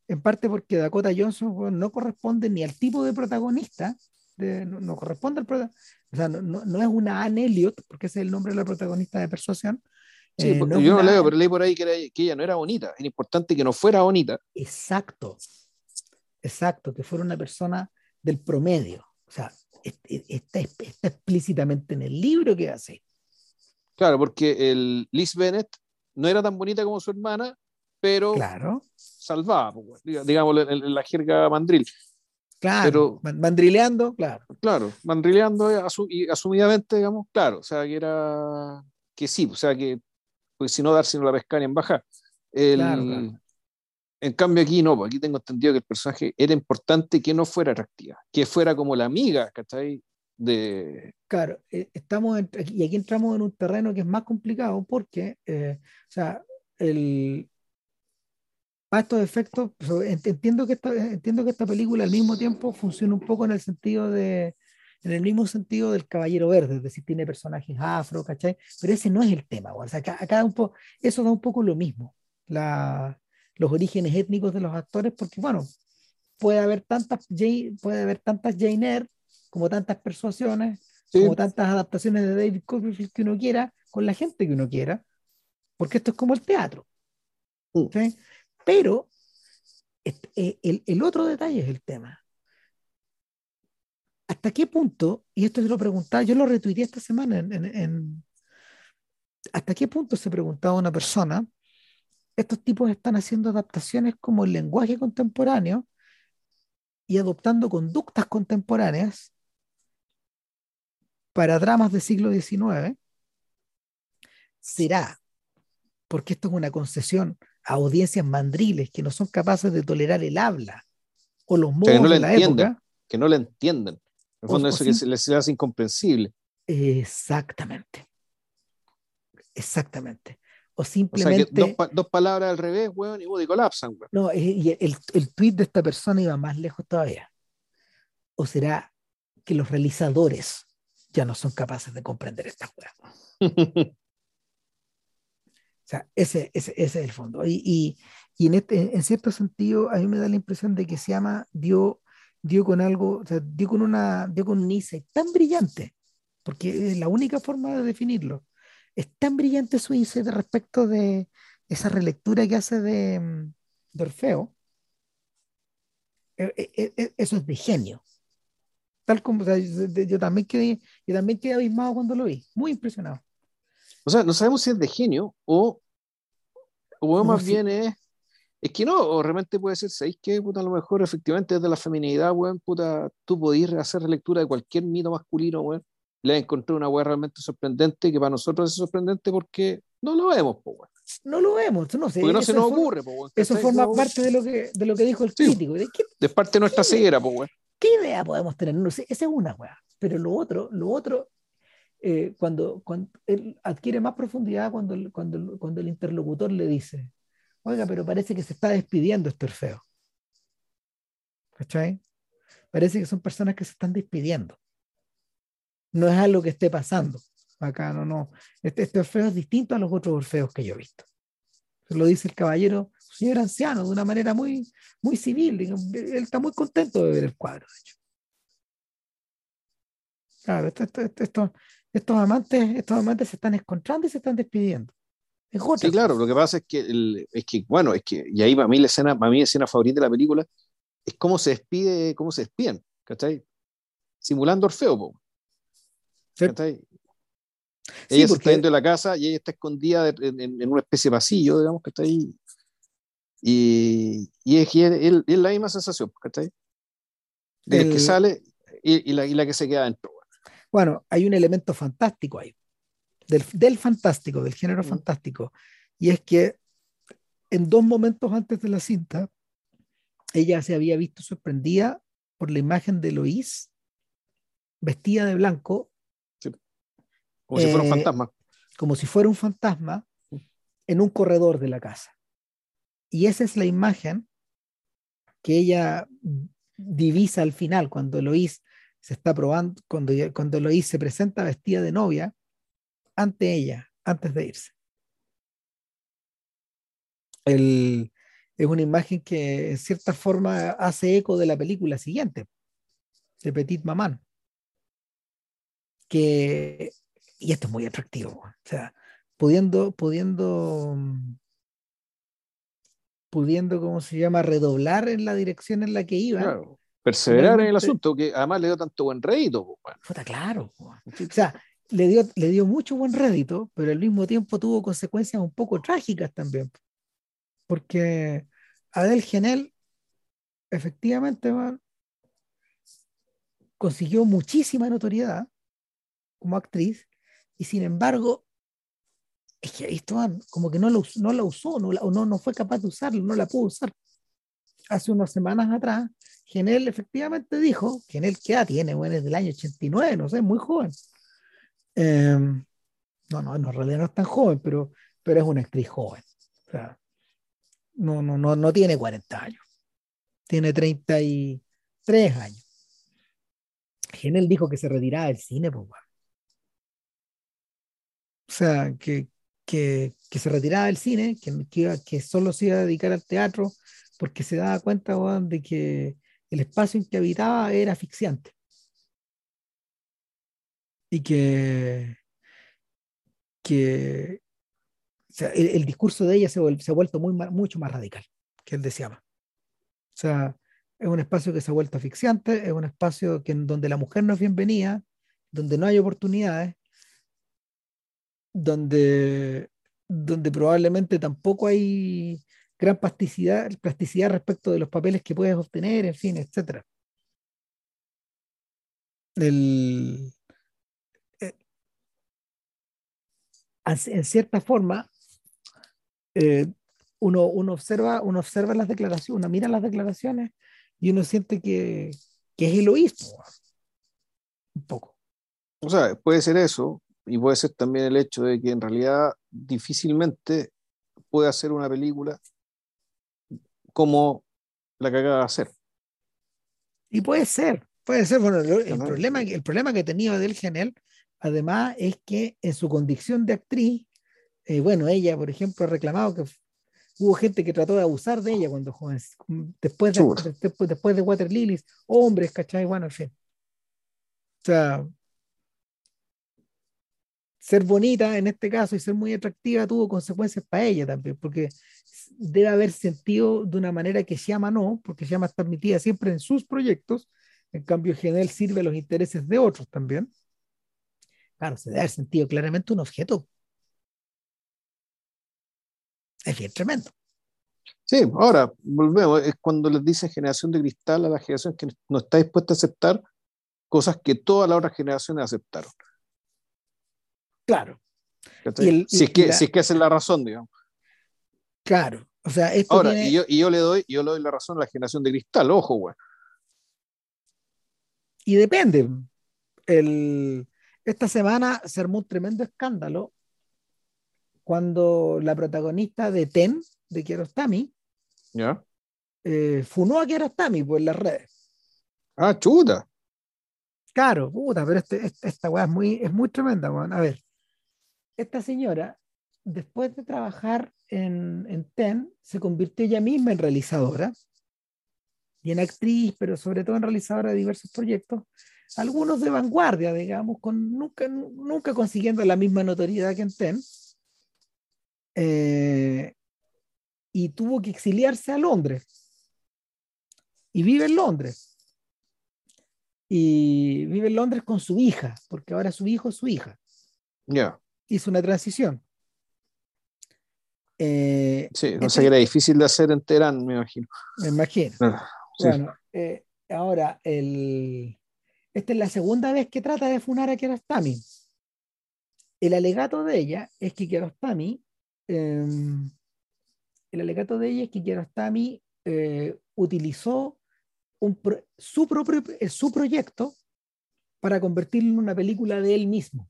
Speaker 1: En parte porque Dakota Johnson no corresponde ni al tipo de protagonista, de, no, corresponde al protagonista, o sea, no, no, es una Anne Elliot, porque ese es el nombre de la protagonista de Persuasión.
Speaker 2: Sí, eh, yo no leo, pero leí por ahí que, que, ella no era bonita. Es importante que no fuera bonita.
Speaker 1: Exacto. Exacto, que fuera una persona del promedio. O sea, está, está explícitamente en el libro que hace.
Speaker 2: Claro, porque el Liz Bennett no era tan bonita como su hermana, pero
Speaker 1: claro.
Speaker 2: salvaba, digamos, en, la jerga mandril.
Speaker 1: Claro, mandrileando, claro.
Speaker 2: Claro, mandrileando y asumidamente, digamos, claro, o sea, que era, que sí, o sea, que, pues si no dar sino la pescaria en baja. El, En cambio aquí no, aquí tengo entendido que el personaje era importante que no fuera atractiva, que fuera como la amiga, ¿cachai? De...
Speaker 1: Claro, eh, estamos, y aquí entramos en un terreno que es más complicado porque, eh, o sea, el, para estos efectos, entiendo que, esta, entiendo que esta película al mismo tiempo funciona un poco en el sentido de, en el mismo sentido del Caballero Verde, es decir, tiene personajes afro, ¿cachai? Pero ese no es el tema, o sea, acá, acá un poco, eso da un poco lo mismo, la, los orígenes étnicos de los actores, porque bueno, puede haber tantas, puede haber tantas Jane Eyre como tantas persuasiones, como tantas adaptaciones de David Copperfield que uno quiera, con la gente que uno quiera, porque esto es como el teatro. Mm. Pero eh, el, el, otro detalle es el tema. ¿Hasta qué punto, y esto se lo preguntaba, yo lo retuiteé esta semana, en, en, ¿hasta qué punto se preguntaba una persona, estos tipos están haciendo adaptaciones como el lenguaje contemporáneo y adoptando conductas contemporáneas para dramas del siglo XIX? ¿Será porque esto es una concesión a audiencias mandriles que no son capaces de tolerar el habla o los modos de la época?
Speaker 2: Que no la entienden. En el fondo, eso que se les hace incomprensible.
Speaker 1: Exactamente. Exactamente. O simplemente.
Speaker 2: dos, palabras al revés, weón, y, colapsan, weón.
Speaker 1: No, y el, el tweet de esta persona iba más lejos todavía. ¿O será que los realizadores ya no son capaces de comprender esta weón? o sea, ese, ese, ese, es el fondo. Y, y, y en, este, en cierto sentido, a mí me da la impresión de que llama dio dio con algo, o sea, dio con una, dio con un tan brillante, porque es la única forma de definirlo. Es tan brillante su insight respecto de esa relectura que hace de, de Orfeo. E, e, e, eso es de genio. Tal como, o sea, yo, también quedé, yo también quedé abismado cuando lo vi, muy impresionado.
Speaker 2: O sea, no sabemos si es de genio o, o más bien es es que no, o realmente puede ser, ¿sabéis qué? Puta, a lo mejor efectivamente desde la feminidad, weón, puta, tú podías hacer lectura de cualquier mito masculino, weón. Le encontré una weá realmente sorprendente que para nosotros es sorprendente porque no lo vemos, po, weón.
Speaker 1: No lo vemos, no sé.
Speaker 2: Porque no se nos ocurre, po, weón.
Speaker 1: Eso forma parte de lo, que, de lo que dijo el crítico. ¿De, qué,
Speaker 2: de parte de nuestra ceguera, po, weón.
Speaker 1: ¿Qué idea podemos tener? No sé, esa es una weá. Pero lo otro, lo otro, eh, cuando, cuando él adquiere más profundidad cuando, cuando, cuando el interlocutor le dice, Oiga, pero parece que se está despidiendo este Orfeo. ¿Cachai? Parece que son personas que se están despidiendo. No es algo que esté pasando. Acá no, no. Este, este Orfeo es distinto a los otros Orfeos que yo he visto. Lo dice el caballero, señor anciano, de una manera muy, muy civil. Él está muy contento de ver el cuadro, de hecho. Claro, estos, amantes, estos amantes se están encontrando y se están despidiendo.
Speaker 2: Sí, claro, lo que pasa es que, es que, bueno, es que, y ahí para mí la escena, para mí la escena favorita de la película es cómo se despide, cómo se despiden, ¿cachai? Simulando Orfeo, po. ¿cachai? Ella se está dentro de la casa y ella está escondida en, una especie de pasillo, digamos, que está ahí. Y, y es, es, la misma sensación, ¿cachai? De el, que sale y, la, y la que se queda dentro.
Speaker 1: Bueno, hay un elemento fantástico ahí del, fantástico, del género fantástico, y es que en dos momentos antes de la cinta, ella se había visto sorprendida por la imagen de Lois vestida de blanco.
Speaker 2: Como si fuera un eh, fantasma.
Speaker 1: Como si fuera un fantasma en un corredor de la casa. Y esa es la imagen que ella divisa al final, cuando Lois se está probando, cuando, cuando Lois se presenta vestida de novia ante ella, antes de irse. es una imagen que en cierta forma hace eco de la película siguiente, de Petit Maman. Que, y esto es muy atractivo, o sea, pudiendo, pudiendo, pudiendo, ¿cómo se llama?, redoblar en la dirección en la que iba.
Speaker 2: perseverar en el asunto, que además le dio tanto buen rédito.
Speaker 1: Está claro. O sea, le dio, le dio mucho buen rédito, pero al mismo tiempo tuvo consecuencias un poco trágicas también. Porque Adel Genel, efectivamente, consiguió muchísima notoriedad como actriz, y sin embargo, es que esto como que no, lo, no la usó, no, no, no fue capaz de usarlo, no la pudo usar. Hace unas semanas atrás, Genel efectivamente dijo, Genel, ¿qué edad tiene? Bueno, es del año 89, no sé, muy joven Em, no, no, en realidad no es tan joven, pero, pero es una actriz joven. O sea, no, no, no, no tiene 40 años, tiene 33 años. Genel dijo que se retiraba del cine, pues, weón. O sea, que, que, se retiraba del cine, que, que, iba- que solo se iba a dedicar al teatro, porque se daba cuenta, de que el espacio en que habitaba era asfixiante. Y que, que el, discurso de ella se, ha vuelto muy, mucho más radical que el de Siama. O sea, es un espacio que se ha vuelto asfixiante, es un espacio en donde la mujer no es bienvenida, donde no hay oportunidades, donde, donde probablemente tampoco hay gran plasticidad, plasticidad respecto de los papeles que puedes obtener, en fin, etc. El, eh, en cierta forma, eh, uno, uno, observa, uno observa las declaraciones, uno mira las declaraciones y uno siente que, que es egoísmo, un poco.
Speaker 2: O sea, puede ser eso, y puede ser también el hecho de que en realidad difícilmente puede hacer una película como la que acaba de hacer.
Speaker 1: Y puede ser, puede ser. Bueno, el, problema, el problema que tenía del Genel, además, es que en su condición de actriz, eh, bueno, ella, por ejemplo, ha reclamado que hubo gente que trató de abusar de ella cuando joven, después de, después, después de Water Lilies, hombres, ¿cachai? Bueno, en fin. O sea, ser bonita en este caso y ser muy atractiva tuvo consecuencias para ella también, porque debe haber sentido de una manera que Llama no, porque Llama está admitida siempre en sus proyectos, en cambio Genel sirve a los intereses de otros también. Claro, se debe haber sentido claramente un objeto. Es bien tremendo.
Speaker 2: Sí, ahora volvemos, es cuando les dicen generación de cristal a la generación que no está dispuesta a aceptar cosas que todas las otras generaciones aceptaron.
Speaker 1: Claro,
Speaker 2: ¿cachai?
Speaker 1: Y el- y-
Speaker 2: si, es que,
Speaker 1: la-
Speaker 2: si es que esa es la razón, digamos.
Speaker 1: claro. O sea, esto
Speaker 2: Ahora,
Speaker 1: tiene-
Speaker 2: y, yo, y yo le doy, yo le doy la razón a la generación de cristal, ojo, güey.
Speaker 1: y depende. El, esta semana se armó un tremendo escándalo cuando la protagonista de Ten, de Kiarostami,
Speaker 2: ¿Ya?
Speaker 1: eh, funó a Kiarostami por las redes.
Speaker 2: Ah, chuta.
Speaker 1: Claro, puta, pero este- este- esta weá es muy, es muy tremenda, weón. A ver, esta señora, después de trabajar en, en TEN, se convirtió ella misma en realizadora y en actriz, pero sobre todo en realizadora de diversos proyectos, algunos de vanguardia, digamos, con nunca, nunca consiguiendo la misma notoriedad que en TEN. Eh, y tuvo que exiliarse a Londres. Y vive en Londres y vive en Londres con su hija, porque ahora su hijo es su hija.
Speaker 2: Ya.
Speaker 1: Hizo una transición. Eh,
Speaker 2: Sí, no sé que era difícil de hacer en Teherán, me imagino.
Speaker 1: me imagino.
Speaker 2: Ah, sí.
Speaker 1: Bueno, eh, ahora, el, esta es la segunda vez que trata de funar a Kiarostami. El alegato de ella es que Kiarostami, eh, el alegato de ella es que Kiarostami eh, utilizó un su, propio, su proyecto para convertirlo en una película de él mismo.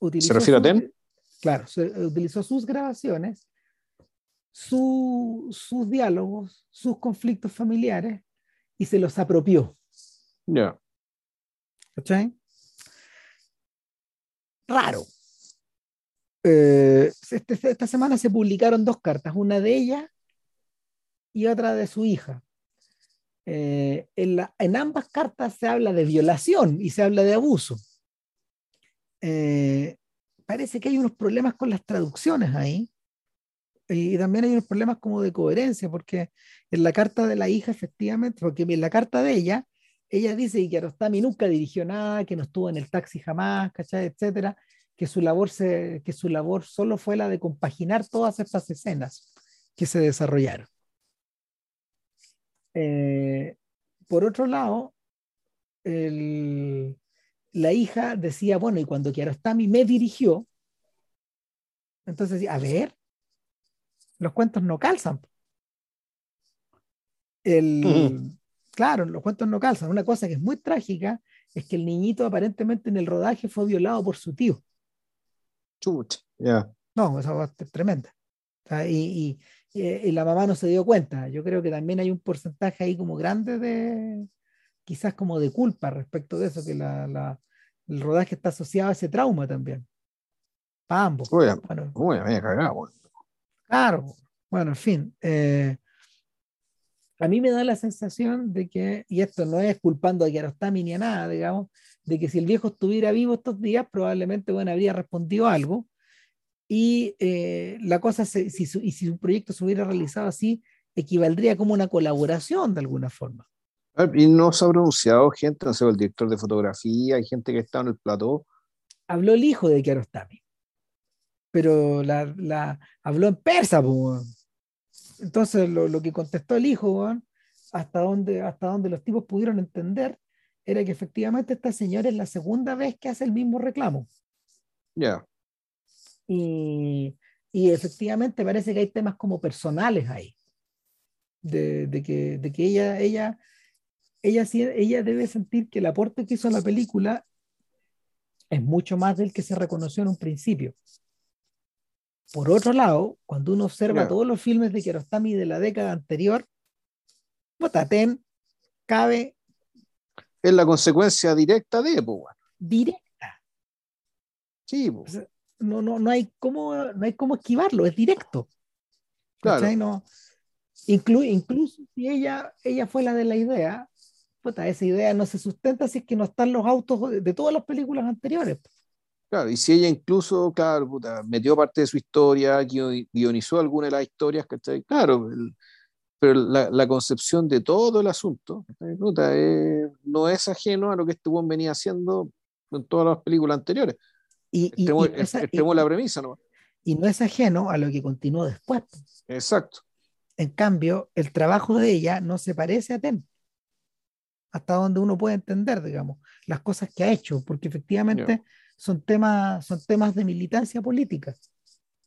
Speaker 1: Utilizó
Speaker 2: refiere a Ten?
Speaker 1: Claro, se- utilizó sus grabaciones, su- sus diálogos, sus conflictos familiares y se los apropió.
Speaker 2: Ya.
Speaker 1: ¿Cachai? Raro. Eh, este- esta semana se publicaron dos cartas, una de ella y otra de su hija. Eh, en, la- en ambas cartas se habla de violación y se habla de abuso. Eh, parece que hay unos problemas con las traducciones ahí. Y también hay unos problemas como de coherencia, porque en la carta de la hija, efectivamente, porque en la carta de ella, ella dice que Kiarostami nunca dirigió nada, que no estuvo en el taxi jamás, ¿cachai? etcétera, que su labor se, que su labor solo fue la de compaginar todas estas escenas que se desarrollaron. Eh, por otro lado, el- la hija decía, bueno, y cuando Kiarostami me dirigió, entonces, a ver, los cuentos no calzan. El. Claro, los cuentos no calzan. Una cosa que es muy trágica es que el niñito aparentemente en el rodaje fue violado por su tío.
Speaker 2: Chucha. Ya.
Speaker 1: No, esa cosa es tremenda. O sea, y, y- y- y la mamá no se dio cuenta. Yo creo que también hay un porcentaje ahí como grande de quizás como de culpa respecto de eso, que la, la, el rodaje está asociado a ese trauma también. Para ambos.
Speaker 2: Uy,
Speaker 1: Bueno,
Speaker 2: uy, me cagado.
Speaker 1: Claro, bueno, en fin. eh, a mí me da la sensación de que, y esto no es culpando a Kiarostami ni a nada, digamos, de que si el viejo estuviera vivo estos días, probablemente bueno, habría respondido algo. Y eh, la cosa, se- si su, y si su proyecto se hubiera realizado así, equivaldría como una colaboración de alguna forma.
Speaker 2: Y no se ha pronunciado gente, no sé, el director de fotografía, hay gente que está en el plató.
Speaker 1: Habló el hijo de Kiarostami, pero la, la, habló en persa, weón. Entonces, lo, lo que contestó el hijo, hasta donde, hasta donde los tipos pudieron entender, era que efectivamente esta señora es la segunda vez que hace el mismo reclamo.
Speaker 2: Ya,
Speaker 1: Y, y efectivamente parece que hay temas como personales ahí. De, de que, de que ella, ella, ella, ella debe sentir que el aporte que hizo a la película es mucho más del que se reconoció en un principio. Por otro lado, cuando uno observa
Speaker 2: Claro.
Speaker 1: todos los filmes de Kiarostami de la década anterior, Botatén cabe
Speaker 2: es la consecuencia directa de, pues, weón.
Speaker 1: directa.
Speaker 2: Sí, pues,
Speaker 1: O sea, no, no, no, hay cómo, no hay cómo esquivarlo, es directo.
Speaker 2: Claro.
Speaker 1: No, inclu- incluso si ella, ella fue la de la idea, puta, esa idea no se sustenta si es que no están los autos de, de todas las películas anteriores.
Speaker 2: claro. Y si ella incluso, claro, puta, metió parte de su historia, guio- guionizó alguna de las historias, ¿cachai? Claro, el- pero la, la concepción de todo el asunto. Puta, eh, no es ajeno a lo que este buen venía haciendo en todas las películas anteriores.
Speaker 1: Y, y-
Speaker 2: Extremo,
Speaker 1: y no es, a-
Speaker 2: extremo
Speaker 1: y-
Speaker 2: la premisa, ¿no?
Speaker 1: y no es ajeno a lo que continuó después.
Speaker 2: Exacto.
Speaker 1: En cambio, el trabajo de ella no se parece a Ten. Hasta donde uno puede entender, digamos, las cosas que ha hecho, porque efectivamente son temas, son temas de militancia política.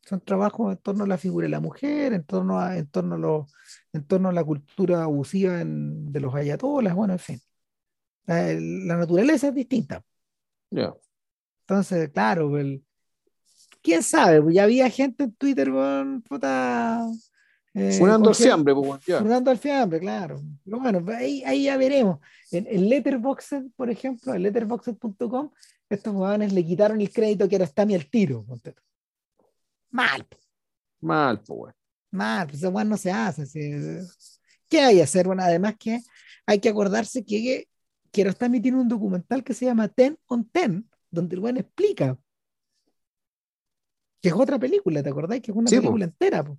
Speaker 1: Son trabajos en torno a la figura de la mujer, en torno a, en torno a, los- en torno a la cultura abusiva en- de los ayatolas, bueno, en fin. La, la naturaleza es distinta.
Speaker 2: Ya.
Speaker 1: Entonces, claro, el- quién sabe, pues ya había gente en Twitter con puta. Eh,
Speaker 2: Funando
Speaker 1: con
Speaker 2: al
Speaker 1: gente-
Speaker 2: fiambre, pues, weón, ya.
Speaker 1: Fernando al fiambre, claro. Pero bueno, pues ahí, ahí ya veremos. En, en Letterboxd, por ejemplo, en letterboxd.com, estos jugadores le quitaron el crédito que era Stami al tiro. Mal, po,
Speaker 2: Mal, pues, weón.
Speaker 1: mal, pues weá no se hace. ¿Qué hay que hacer? Bueno, además que hay que acordarse que Kiarostami tiene un documental que se llama Ten on Ten, donde el weón explica que es otra película, ¿te acordáis? Que es una
Speaker 2: Sí, po.
Speaker 1: película entera, po.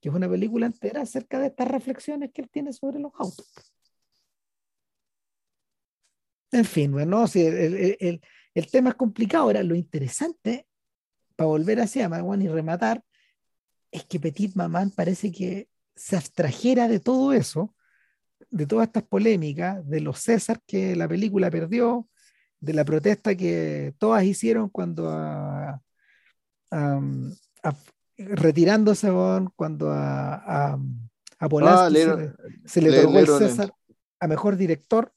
Speaker 1: Que es una película entera acerca de estas reflexiones que él tiene sobre los autos. En fin, bueno, sí, el, el- el- tema es complicado. Ahora, lo interesante, para volver hacia Maguán y rematar, es que Petit Mamán parece que se abstrajera de todo eso, de todas estas polémicas, de los César que la película perdió, de la protesta que todas hicieron cuando retirándose cuando a, a, a Polanski
Speaker 2: Ah,
Speaker 1: se le, se le otorgó el César a mejor director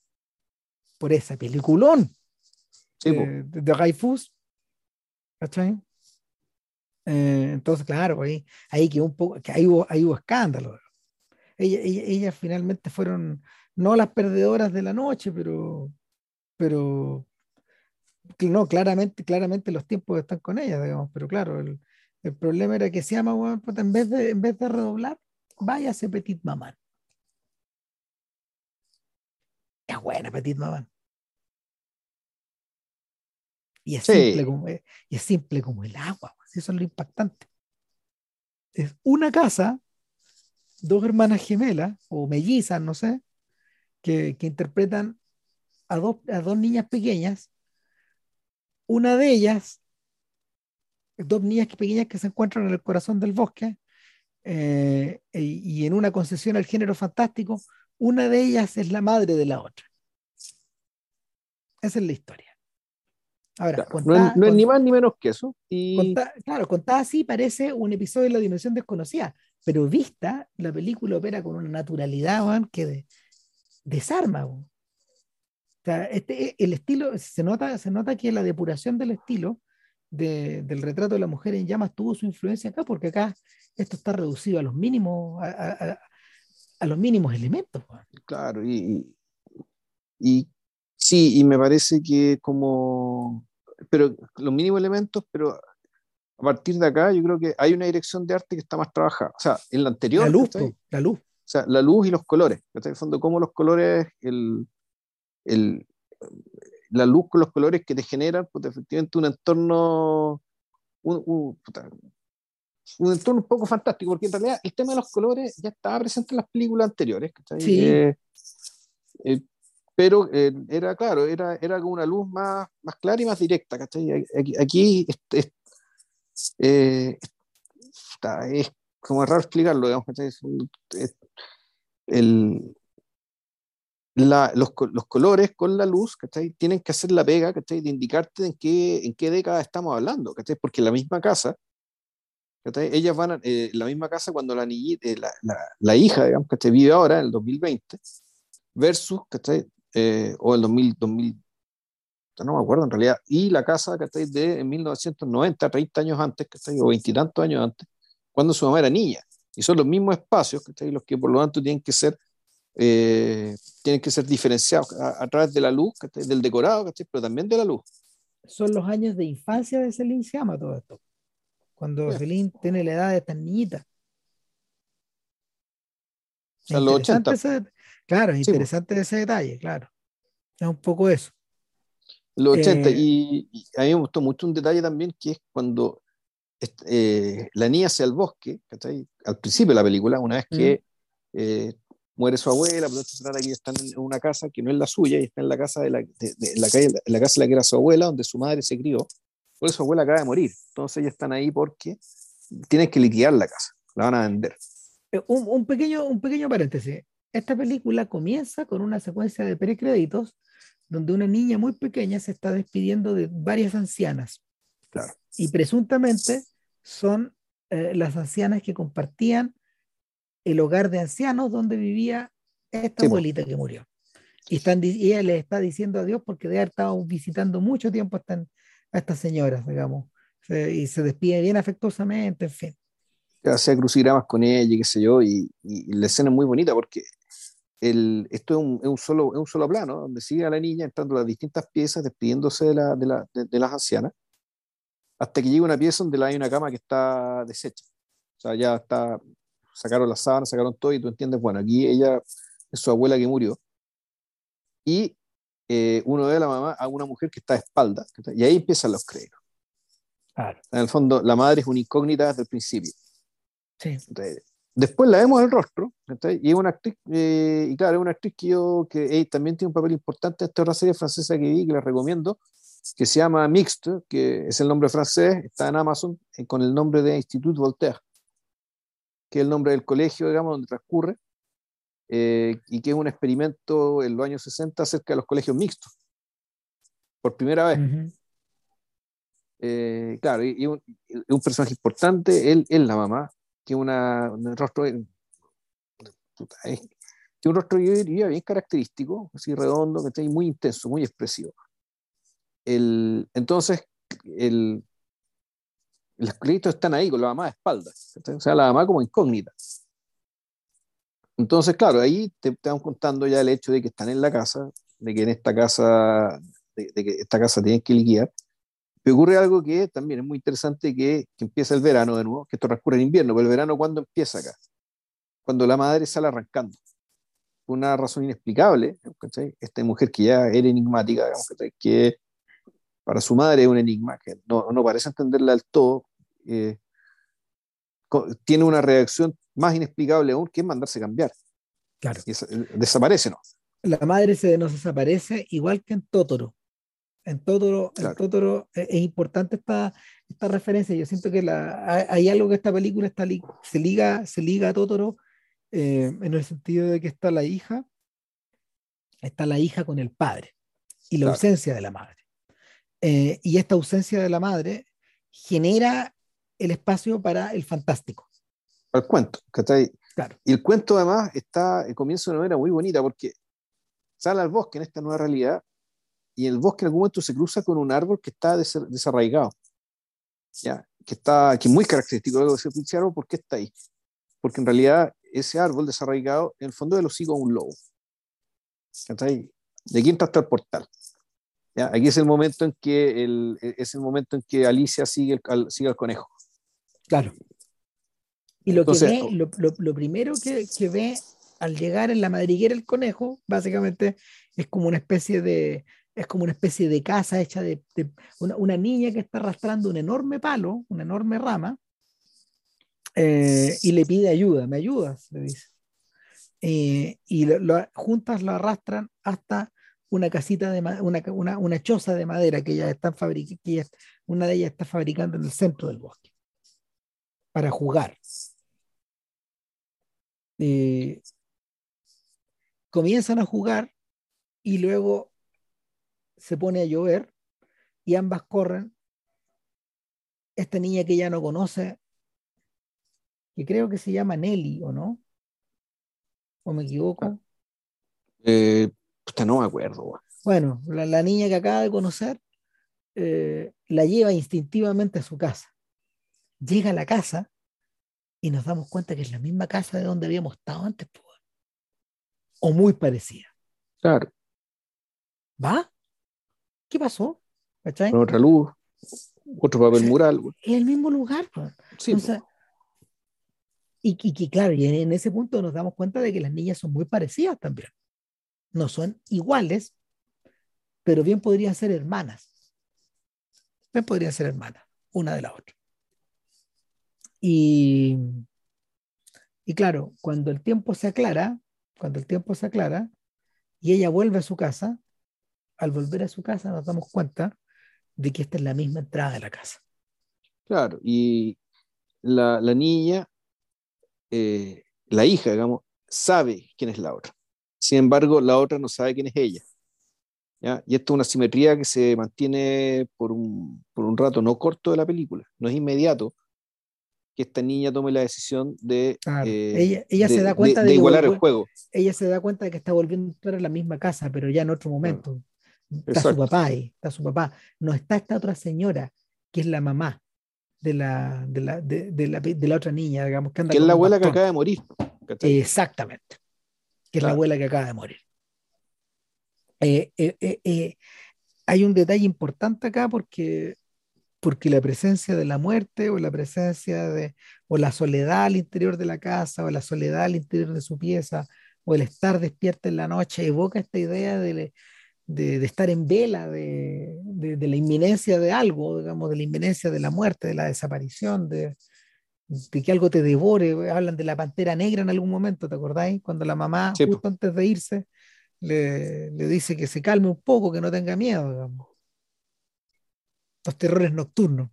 Speaker 1: por esa peliculón
Speaker 2: Sí,
Speaker 1: de, de, de ¿cachai? Eh, entonces, claro, ahí, ahí quedó un poco, que ahí hubo, ahí hubo escándalo. Ella, ella- ellas finalmente fueron no las perdedoras de la noche, pero, pero no, claramente, claramente los tiempos están con ellas, digamos, pero claro, el, el problema era que se llama, weón, puta, en vez de, en vez de redoblar, váyase Petit Mamán. Es buena Petit Mamán. Y es,
Speaker 2: Sí.
Speaker 1: simple como, y es simple como el agua, weón, eso es lo impactante. Es una casa, dos hermanas gemelas o mellizas, no sé, que, que interpretan a dos, a dos niñas pequeñas. Una de ellas, dos niñas pequeñas que se encuentran en el corazón del bosque, eh, y, en una concesión al género fantástico, una de ellas es la madre de la otra. Esa es la historia. Ahora,
Speaker 2: Claro, no, es,
Speaker 1: contada-
Speaker 2: no es ni más ni menos que eso. Y
Speaker 1: Conta- claro, contada así parece un episodio de la dimensión desconocida, pero vista, la película opera con una naturalidad que de- desarma. O sea, este, el estilo, se nota, se nota que la depuración del estilo de- del retrato de la mujer en llamas tuvo su influencia acá, porque acá esto está reducido a los mínimos, a, a- a- a los mínimos elementos.
Speaker 2: claro, y, y- Y sí, y me parece que como, pero los mínimos elementos, pero a partir de acá yo creo que hay una dirección de arte que está más trabajada. O sea, en la anterior...
Speaker 1: La luz, la luz. O
Speaker 2: sea, la luz y los colores. En el fondo, cómo los colores, el, el, la luz con los colores que te generan, pues efectivamente un entorno, un, un, un, entorno un poco fantástico, porque en realidad el tema de los colores ya estaba presente en las películas anteriores.
Speaker 1: Sí. Eh,
Speaker 2: eh, pero eh, era claro, era, era con una luz más, más clara y más directa. ¿cachai? Aquí, aquí es, es, es, como raro explicarlo, digamos, el, la, los, los, colores con la luz, ¿cachai? Tienen que hacer la pega, ¿cachai? De indicarte en qué, en qué década estamos hablando, ¿cachai? Porque la misma casa, ¿cachai? Ellas van a, eh, la misma casa cuando la niñita, eh, la, la, la, hija, digamos, ¿cachai? Vive ahora, en el 2020, versus, ¿cachai? Eh, o el 2000, 2000, no me acuerdo en realidad, y la casa, ¿cachai? De en 1990, 30 años antes, ¿cachai? O veintitantos años antes, cuando su mamá era niña. Y son los mismos espacios, ¿cachai? Los que por lo tanto tienen que ser eh, tienen que ser diferenciados a, través de la luz, del decorado, pero también de la luz.
Speaker 1: Son los años de infancia de Celine se llama todo esto. Cuando yeah. Celine tiene la edad de esta niñita.
Speaker 2: O sea, los 80.
Speaker 1: Ese, claro, es interesante ese detalle, claro. Es un poco eso.
Speaker 2: Los 80, eh, y, y, a mí me gustó mucho un detalle también que es cuando eh, la niña hacia el bosque, al principio de la película, una vez que mm. eh, muere su abuela, por se trata que están en una casa que no es la suya y está en la casa de la, de, de, la, calle, la casa de la que era su abuela, donde su madre se crió, porque su abuela acaba de morir. Entonces ellos están ahí porque tienen que liquidar la casa, la van a vender.
Speaker 1: Eh, un, un, pequeño, un pequeño paréntesis. Esta película comienza con una secuencia de precréditos donde una niña muy pequeña se está despidiendo de varias ancianas.
Speaker 2: Claro.
Speaker 1: Y presuntamente son eh, las ancianas que compartían el hogar de ancianos donde vivía esta sí, abuelita que murió. Y, están, y ella le está diciendo adiós porque de haber estado visitando mucho tiempo a, esta, a estas señoras, digamos, se, y se despide bien afectuosamente, en fin.
Speaker 2: Hacía crucigramas con ella, qué sé yo, y, y, la escena es muy bonita porque el, esto es un, es un, solo, es un solo plano, donde sigue a la niña entrando las distintas piezas, despidiéndose de, la, de, la, de, de las ancianas, hasta que llega una pieza donde hay una cama que está deshecha. O sea, ya está sacaron las sábanas, sacaron todo y tú entiendes, bueno, aquí ella es su abuela que murió y eh, uno ve a la mamá a una mujer que está de espalda y ahí empiezan los créditos.
Speaker 1: Claro.
Speaker 2: En el fondo, la madre es una incógnita desde el principio.
Speaker 1: Sí.
Speaker 2: Entonces, después la vemos el rostro y es una actriz, eh, y claro, es una actriz que, yo, que hey, también tiene un papel importante en esta otra serie francesa que vi, que les recomiendo, que se llama Mixte, que es el nombre francés, está en Amazon eh, con el nombre de Institut Voltaire que es el nombre del colegio, digamos, donde transcurre, eh, y que es un experimento en los años 60 acerca de los colegios mixtos, por primera vez. Uh -huh. eh, claro, y, y, un, y, un, personaje importante, él es la mamá, que una, un rostro, puta, eh, que un rostro yo diría bien característico, así redondo, que está muy intenso, muy expresivo. El, entonces, el, los créditos están ahí con la mamá de espaldas, o sea, la mamá como incógnita. Entonces, claro, ahí te, te van contando ya el hecho de que están en la casa, de que en esta casa, de, de que esta casa tienen que liquidar. Pero ocurre algo que también es muy interesante, que, empieza el verano de nuevo, que esto transcurre en invierno, pero el verano ¿cuándo empieza acá? Cuando la madre sale arrancando. Una razón inexplicable. Esta mujer que ya era enigmática, digamos, que para su madre es un enigma, que no, no parece entenderla del todo, eh, tiene una reacción más inexplicable aún, que es mandarse cambiar.
Speaker 1: Claro.
Speaker 2: Y desaparece, ¿no?
Speaker 1: La madre se nos desaparece igual que en Totoro. En Totoro, claro. en Totoro es, es, importante esta, esta referencia. Yo siento que la, hay algo que esta película está, se, liga, se liga a Totoro eh, en el sentido de que está la hija, está la hija con el padre y la claro. ausencia de la madre. Eh, y esta ausencia de la madre genera el espacio para el fantástico.
Speaker 2: Para el cuento, ¿cachai?
Speaker 1: Claro.
Speaker 2: Y el cuento además está, el comienzo de una manera muy bonita porque sale al bosque en esta nueva realidad y el bosque en algún momento se cruza con un árbol que está desarraigado, ¿ya? que está que es muy característico de ese árbol, ¿por qué está ahí? Porque en realidad ese árbol desarraigado en el fondo de los hocico a un lobo. ¿cachai? de aquí entra hasta el portal. ¿ya? Aquí es el momento en que el, es el momento en que Alicia sigue al, sigue al conejo.
Speaker 1: Claro. Y lo, que ve, lo, lo, primero que, que, ve al llegar en la madriguera el conejo, básicamente es como una especie de, es como una especie de casa hecha de, una, una, niña que está arrastrando un enorme palo, una enorme rama, eh, y le pide ayuda, ¿me ayudas? Le dice. Eh, y lo, juntas lo arrastran hasta una casita de una, una, una, choza de madera que ya están fabricando, una de ellas está fabricando en el centro del bosque para jugar. Eh, comienzan a jugar y luego se pone a llover y ambas corren. Esta niña que ya no conoce, que creo que se llama Nelly, ¿o no? ¿O me equivoco?
Speaker 2: Eh, no me acuerdo.
Speaker 1: Bueno, la, niña que acaba de conocer eh, la lleva instintivamente a su casa. Llega a la casa y nos damos cuenta que es la misma casa de donde habíamos estado antes. O muy parecida.
Speaker 2: Claro.
Speaker 1: ¿Va? ¿Qué pasó?
Speaker 2: otra luz, otro papel mural.
Speaker 1: Es el mismo lugar. Sí, y, y, claro, y en ese punto nos damos cuenta de que las niñas son muy parecidas también. No son iguales, pero bien podrían ser hermanas. Bien podrían ser hermanas, una de la otra. Y, y claro, cuando el tiempo se aclara, cuando el tiempo se aclara y ella vuelve a su casa, al volver a su casa nos damos cuenta de que esta es la misma entrada de la casa.
Speaker 2: Claro, y la, la niña, eh, la hija, digamos, sabe quién es la otra. Sin embargo, la otra no sabe quién es ella. ¿ya? Y esto es una simetría que se mantiene por un, por un rato no corto de la película, no es inmediato que esta niña tome la decisión de,
Speaker 1: eh, ella, se da cuenta
Speaker 2: de, igualar el juego.
Speaker 1: Ella se da cuenta de que está volviendo a entrar en la misma casa, pero ya en otro momento. Está su papá ahí, está su papá. No está esta otra señora, que es la mamá de la, de la, de, la, de la otra niña, digamos.
Speaker 2: Que, anda que es la abuela que acaba de morir.
Speaker 1: Exactamente. Que es la abuela que acaba de morir. Eh, eh, eh, hay un detalle importante acá porque, porque la presencia de la muerte o la presencia de, o la soledad al interior de la casa o la soledad al interior de su pieza o el estar despierta en la noche evoca esta idea de, de, estar en vela de, de, la inminencia de algo, digamos, de la inminencia de la muerte, de la desaparición, de, que algo te devore. Hablan de la pantera negra en algún momento, ¿te acordáis? Cuando la mamá, justo antes de irse, le, le, dice que se calme un poco, que no tenga miedo, digamos. Los terrores nocturnos.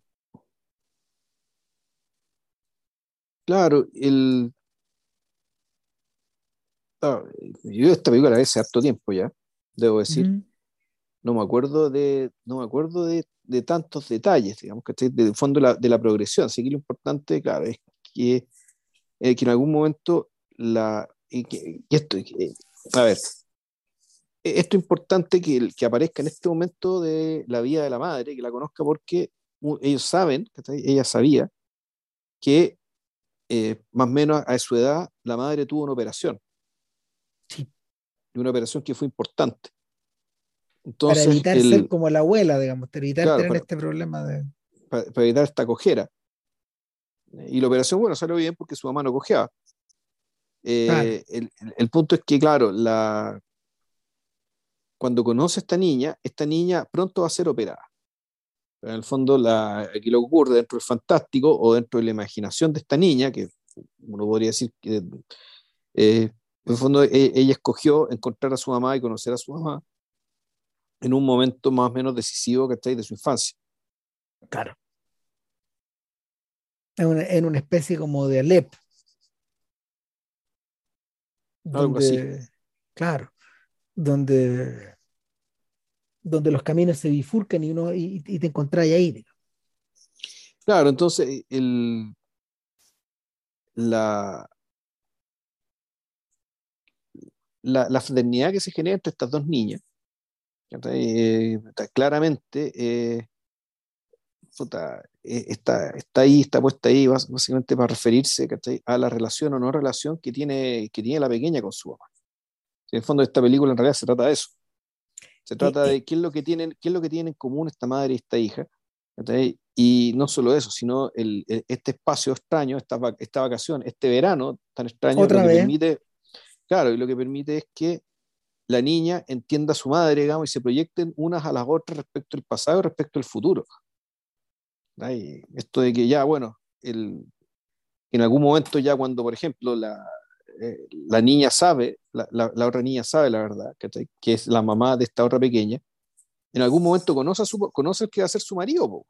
Speaker 2: Claro, el... Ah, yo esta película la vi hace harto tiempo ya, debo decir no me acuerdo de, no me acuerdo de, de tantos detalles, digamos, que del fondo de la, de la, progresión. Así que lo importante, claro, es que, eh, que en algún momento la, y que, esto, a ver, esto es importante que, que aparezca en este momento de la vida de la madre, que la conozca porque ellos saben, ella sabía que eh, más o menos a su edad la madre tuvo una operación.
Speaker 1: Sí.
Speaker 2: Y una operación que fue importante
Speaker 1: para evitar ser como la abuela, digamos, para evitar tener este problema de...
Speaker 2: Para, evitar esta cojera. Y la operación, bueno, salió bien porque su mamá no cojeaba. Eh, el, el, punto es que, claro, la, cuando conoce a esta niña, esta niña pronto va a ser operada. Pero en el fondo, la, aquí lo ocurre dentro del fantástico o dentro de la imaginación de esta niña, que uno podría decir que, eh, en el fondo, e, ella escogió encontrar a su mamá y conocer a su mamá en un momento más o menos decisivo, que De su infancia.
Speaker 1: Claro. En una, en una especie como de Alep.
Speaker 2: Algo así.
Speaker 1: Claro. Donde, donde los caminos se bifurcan y, uno, y, te encontrás ahí.
Speaker 2: Claro, entonces el, la, la, la fraternidad que se genera entre estas dos niñas eh, claramente eh, eh, está, está ahí, está puesta ahí básicamente para referirse a la relación o no relación que tiene, que tiene la pequeña con su mamá. En el fondo, esta película en realidad se trata de eso. Se trata de qué es lo que tienen, qué es lo que tienen en común esta madre y esta hija. Y no solo eso, sino el, este espacio extraño, esta, esta vacación, este verano tan extraño,
Speaker 1: Otra
Speaker 2: lo que
Speaker 1: vez.
Speaker 2: permite, claro, y lo que permite es que la niña entienda a su madre, digamos, y se proyecten unas a las otras respecto al pasado y respecto al futuro. ¿Ay? Esto de que ya, bueno, el, en algún momento ya cuando, por ejemplo, la, eh, la niña sabe, la, la, la, otra niña sabe la verdad, ¿cachai? que es la mamá de esta otra pequeña, en algún momento conoce, a su, conoce el que va a ser su marido, po,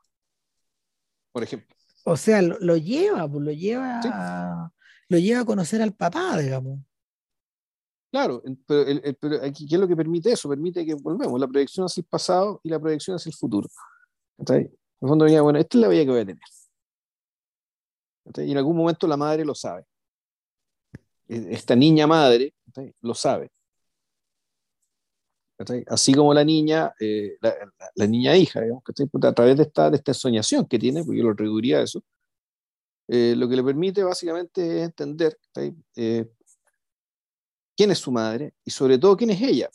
Speaker 2: por ejemplo.
Speaker 1: O sea, lo, lo lleva, pues, lo lleva,
Speaker 2: Sí.
Speaker 1: lo lleva a conocer al papá, digamos.
Speaker 2: Claro, pero, el- el- pero aquí, ¿qué es lo que permite eso? Permite que volvemos, la proyección hacia el pasado y la proyección hacia el futuro. ¿cachai? En el fondo, bueno, esta es la vida que voy a tener. ¿cachai? Y en algún momento la madre lo sabe. E- Esta niña madre lo sabe. Así como la niña, eh, la, niña hija, digamos. Puta, a través de esta, de esta soñación que tiene, porque yo lo reduciría a eso, eh, lo que le permite básicamente es entender. Eh, quién es su madre y sobre todo quién es ella.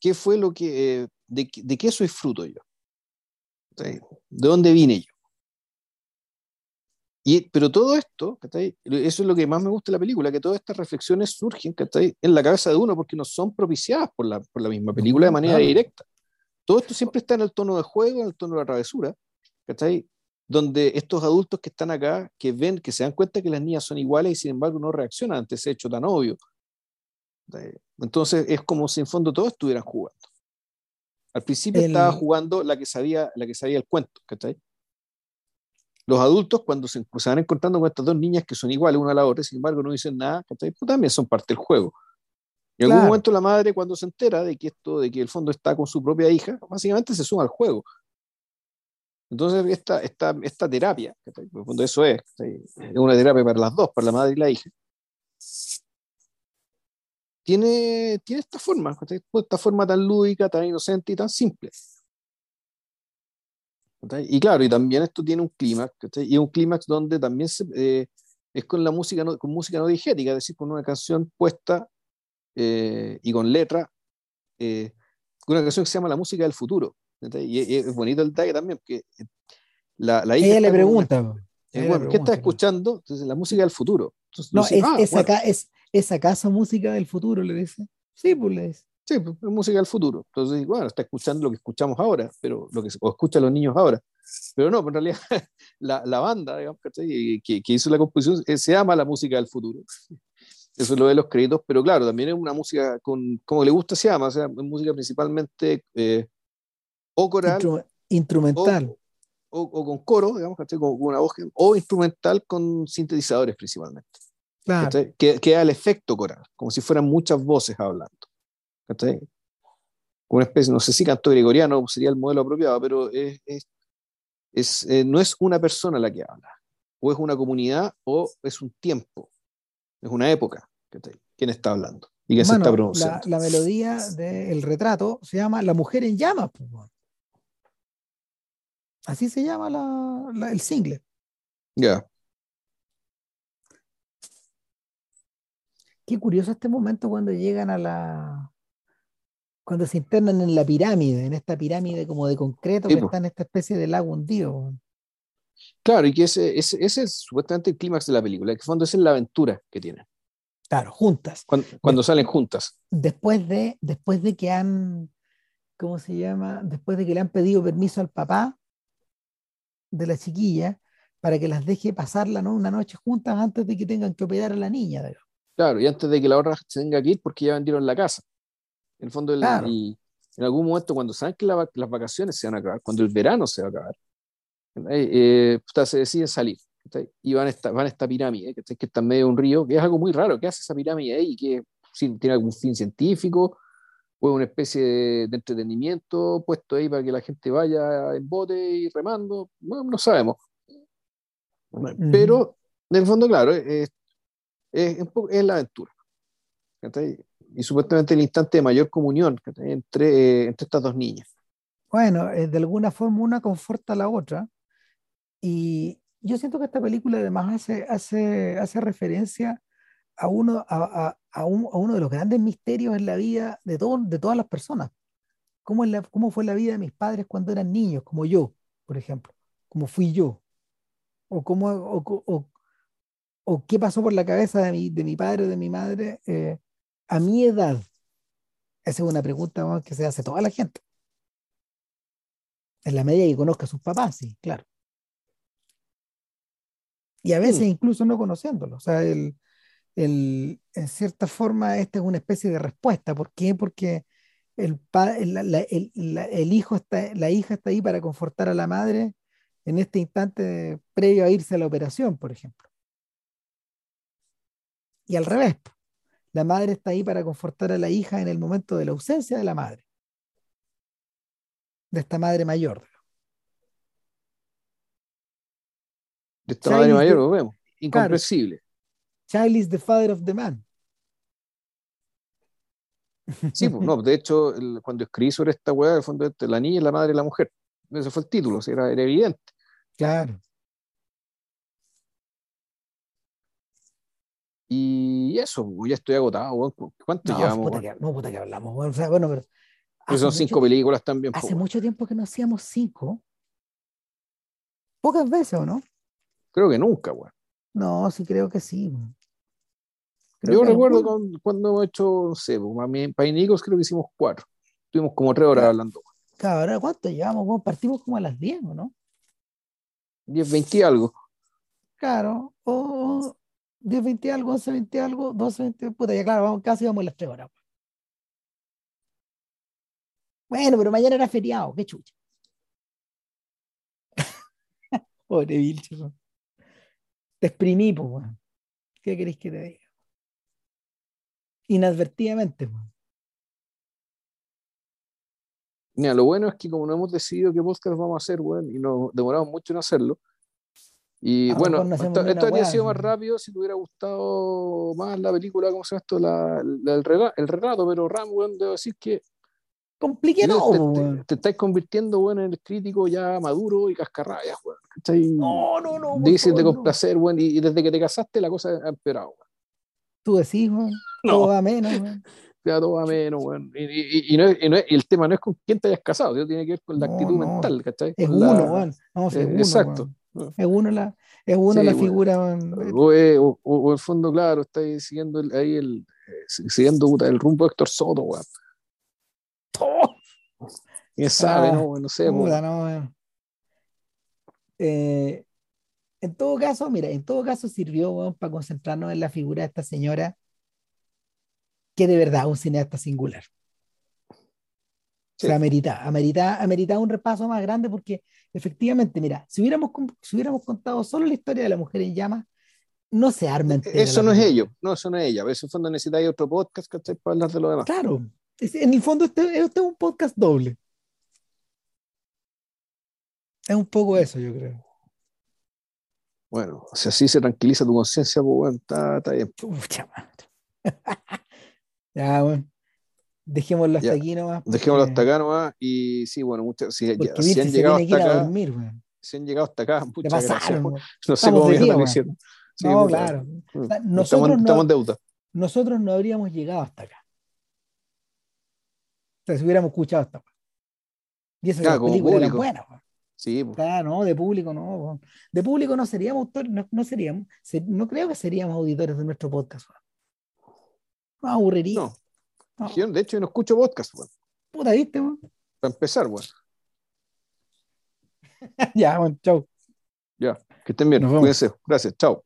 Speaker 2: ¿Qué fue lo que, de, de qué soy fruto yo? ¿De dónde vine yo? Y, pero todo esto, eso es lo que más me gusta de la película, que todas estas reflexiones surgen en la cabeza de uno porque no son propiciadas por la, por la misma película de manera directa. Todo esto siempre está en el tono de juego, en el tono de la travesura, donde estos adultos que están acá, que ven, que se dan cuenta que las niñas son iguales y sin embargo no reaccionan ante ese hecho tan obvio. Entonces es como si en fondo todos estuvieran jugando. Al principio
Speaker 1: El-
Speaker 2: estaba jugando la que sabía, la que sabía el cuento, ¿cachai? Los adultos, cuando se, van encontrando con estas dos niñas que son iguales una a la otra, sin embargo no dicen nada. Pues también son parte del juego. Y en algún momento la madre, cuando se entera de que esto, de que el fondo está con su propia hija, básicamente se suma al juego. Entonces, esta, esta, esta terapia. Porque en el fondo eso es, es una terapia para las dos, para la madre y la hija, tiene, tiene esta forma. Pues esta forma tan lúdica, tan inocente y tan simple. Y claro, y también esto tiene un clímax, y un clímax donde también se, eh, es con la música no, con música no digética, es decir, con una canción puesta eh, y con letra, eh, una canción que se llama La música del futuro. Y, y es bonito el detalle también, porque la, la hija
Speaker 1: Ella
Speaker 2: está
Speaker 1: le
Speaker 2: una-
Speaker 1: pregunta.
Speaker 2: eh,
Speaker 1: ella le
Speaker 2: bueno, ¿qué
Speaker 1: pregunta,
Speaker 2: estás escuchando? Entonces, la música del futuro. Entonces,
Speaker 1: No,
Speaker 2: tú dices,
Speaker 1: es,
Speaker 2: "Ah,
Speaker 1: es,
Speaker 2: bueno".
Speaker 1: acá, es, ¿es acaso música del futuro? Le dice. Sí, pues le dice.
Speaker 2: Sí, pues, es música del futuro. Entonces, bueno, está escuchando lo que escuchamos ahora, pero lo que o escuchan los niños ahora. Pero no, en realidad la, la banda digamos, que, que hizo la composición eh, se llama la música del futuro. Eso es lo de los créditos, pero claro, también es una música con, como le gusta se llama, o sea, es música principalmente eh, o coral
Speaker 1: Instru- instrumental.
Speaker 2: o, o con coro, digamos. Con, una voz, o instrumental con sintetizadores principalmente.
Speaker 1: claro.
Speaker 2: Que, que da el efecto coral, como si fueran muchas voces hablando. ¿Cachai? Una especie, no sé si canto gregoriano sería el modelo apropiado, pero es, es, es, eh, no es una persona la que habla, o es una comunidad, o es un tiempo, es una época. ¿cachai? ¿Quién está hablando? ¿Y quién se está pronunciando?
Speaker 1: la melodía del retrato se llama La mujer en llamas. Así se llama la- la- el single.
Speaker 2: Ya,
Speaker 1: Qué curioso este momento cuando llegan a la. Cuando se internan en la pirámide, en esta pirámide como de concreto
Speaker 2: Sí,
Speaker 1: que
Speaker 2: po.
Speaker 1: está en esta especie de lago hundido.
Speaker 2: Claro, y que ese, ese, ese es supuestamente el clímax de la película, que en el fondo esa es la aventura que tienen,
Speaker 1: Claro, juntas.
Speaker 2: cuando, cuando salen juntas.
Speaker 1: Después de, después de que han, ¿cómo se llama? Después de que le han pedido permiso al papá de la chiquilla para que las deje pasarla ¿no? una noche juntas antes de que tengan que operar a la niña. digamos.
Speaker 2: Claro, y antes de que la otra se tenga que ir porque ya vendieron la casa. En el fondo, el-
Speaker 1: Claro.
Speaker 2: y en algún momento, cuando saben que la las vacaciones se van a acabar, cuando el verano se va a acabar, eh, puta, se deciden salir. Y van a esta, van a esta pirámide, que está en medio de un río, que es algo muy raro. ¿Qué hace esa pirámide ahí? ¿Qué, si tiene algún fin científico? ¿O es una especie de, de entretenimiento puesto ahí para que la gente vaya en bote y remando? No, no sabemos. Pero, en el fondo, claro, es, es, es la aventura. ¿cachai? Y supuestamente el instante de mayor comunión entre, eh, entre estas dos niñas.
Speaker 1: Bueno, eh, de alguna forma una conforta a la otra. Y yo siento que esta película además hace, hace, hace referencia a uno, a, a, uno de los grandes misterios en la vida de, todo, de todas las personas. ¿Cómo, la, ¿Cómo fue la vida de mis padres cuando eran niños, como yo, por ejemplo? ¿Cómo fui yo? ¿O, cómo, o, o, qué pasó por la cabeza de mi, de mi padre o de mi madre eh, a mi edad? Esa es una pregunta que se hace toda la gente. En la medida que conozca a sus papás, sí, claro. Y a veces incluso no conociéndolo. O sea, el, el, en cierta forma esta es una especie de respuesta. ¿Por qué? Porque el, el, hijo está, la hija está ahí para confortar a la madre en este instante previo a irse a la operación, por ejemplo. Y al revés, la madre está ahí para confortar a la hija en el momento de la ausencia de la madre, de esta madre mayor.
Speaker 2: De esta madre mayor, lo vemos, incomprensible.
Speaker 1: Child is the father of the man.
Speaker 2: Sí, pues, no, de hecho, cuando escribí sobre esta weá, de fondo, este, la niña es la madre de la mujer. Ese fue el título, era, era evidente.
Speaker 1: Claro.
Speaker 2: Y eso, ya estoy agotado. ¿Cuánto
Speaker 1: no,
Speaker 2: llevamos?
Speaker 1: Puta que, no, puta que hablamos. O sea, bueno, pero.
Speaker 2: Pues son cinco películas también.
Speaker 1: Hace mucho tiempo que no hacíamos cinco. Pocas veces, ¿o no?
Speaker 2: Creo que nunca, weón.
Speaker 1: No, sí creo que sí.
Speaker 2: Yo recuerdo cuando, hemos hecho, no sé, pues, para Nicos creo que hicimos cuatro. Estuvimos como tres horas hablando.
Speaker 1: Ahora cuánto llevamos, partimos como a las 10, no?
Speaker 2: 10, 20 y algo.
Speaker 1: Claro, o 10, 20 y algo, 11, 20 y algo, 12, 20, puta, ya claro, vamos, casi vamos a las tres horas. Bueno, pero mañana era feriado, qué chucha. Pobre Vilcho. Te exprimí, pues, ¿Qué queréis que te diga? inadvertidamente.
Speaker 2: Mira, lo bueno es que como no hemos decidido qué podcast vamos a hacer, bueno, y nos demoramos mucho en hacerlo. Y bueno, esto, habría sido más rápido si te hubiera gustado más la película, ¿cómo se llama esto? La, el, relato, el relato, pero Ram, bueno, debo decir que
Speaker 1: compliqué no,
Speaker 2: te, te, estáis convirtiendo bueno, en el crítico ya maduro y cascarrabia, bueno,
Speaker 1: No, no, no.
Speaker 2: Difícil de complacer, bueno, y, desde que te casaste la cosa ha empeorado.
Speaker 1: Tú decís, bueno. Todo va menos,
Speaker 2: todo va menos, Y, no, y, el tema no es con quién te hayas casado, tiene que ver con la actitud mental, ¿cachai?
Speaker 1: Es uno, Vamos, es eh, uno,
Speaker 2: exacto.
Speaker 1: Es uno la, es uno la figura,
Speaker 2: o, o, en fondo, claro, está siguiendo ahí el, eh, siguiendo el rumbo de Héctor Soto, weón.
Speaker 1: Oh.
Speaker 2: ¿Quién sabe, no? No sé,
Speaker 1: no, eh, en todo caso, mira, en todo caso sirvió para concentrarnos en la figura de esta señora que de verdad un cineasta singular. O sea, amerita, amerita, amerita un repaso más grande porque efectivamente, mira, si hubiéramos, si hubiéramos contado solo la historia de la mujer en llamas, no se arma
Speaker 2: Eso no es ello, no, eso no es ella. A veces en fondo necesitáis otro podcast ¿cachai? para hablar de lo demás.
Speaker 1: Claro, en el fondo este, este, es un podcast doble. Es un poco eso, yo creo.
Speaker 2: Bueno, si así se tranquiliza tu conciencia, pues bueno, está, está bien.
Speaker 1: Ya, bueno. Dejémoslo hasta aquí nomás.
Speaker 2: Dejémoslo hasta acá nomás. Y sí, bueno, muchas, si, si han llegado hasta acá.
Speaker 1: Dormir,
Speaker 2: si han llegado hasta acá, muchas
Speaker 1: pasaron,
Speaker 2: gracias. No sé cómo día, lo hicieron.
Speaker 1: no, claro.
Speaker 2: O sea, nosotros, estamos, no, en deuda.
Speaker 1: nosotros no habríamos llegado hasta acá. O sea, si hubiéramos escuchado hasta acá. Y esa claro, película era buena.
Speaker 2: Sí, pues.
Speaker 1: Claro, no, de público no. De público no seríamos autores, no, no seríamos, no creo que seríamos auditores de nuestro podcast. No aburriría.
Speaker 2: No. De hecho, yo no escucho podcast, weón.
Speaker 1: Puta, ¿viste, weón?
Speaker 2: Para empezar, weón.
Speaker 1: ya, bueno, chau.
Speaker 2: Ya, que estén bien. Cuídense. Gracias, chao.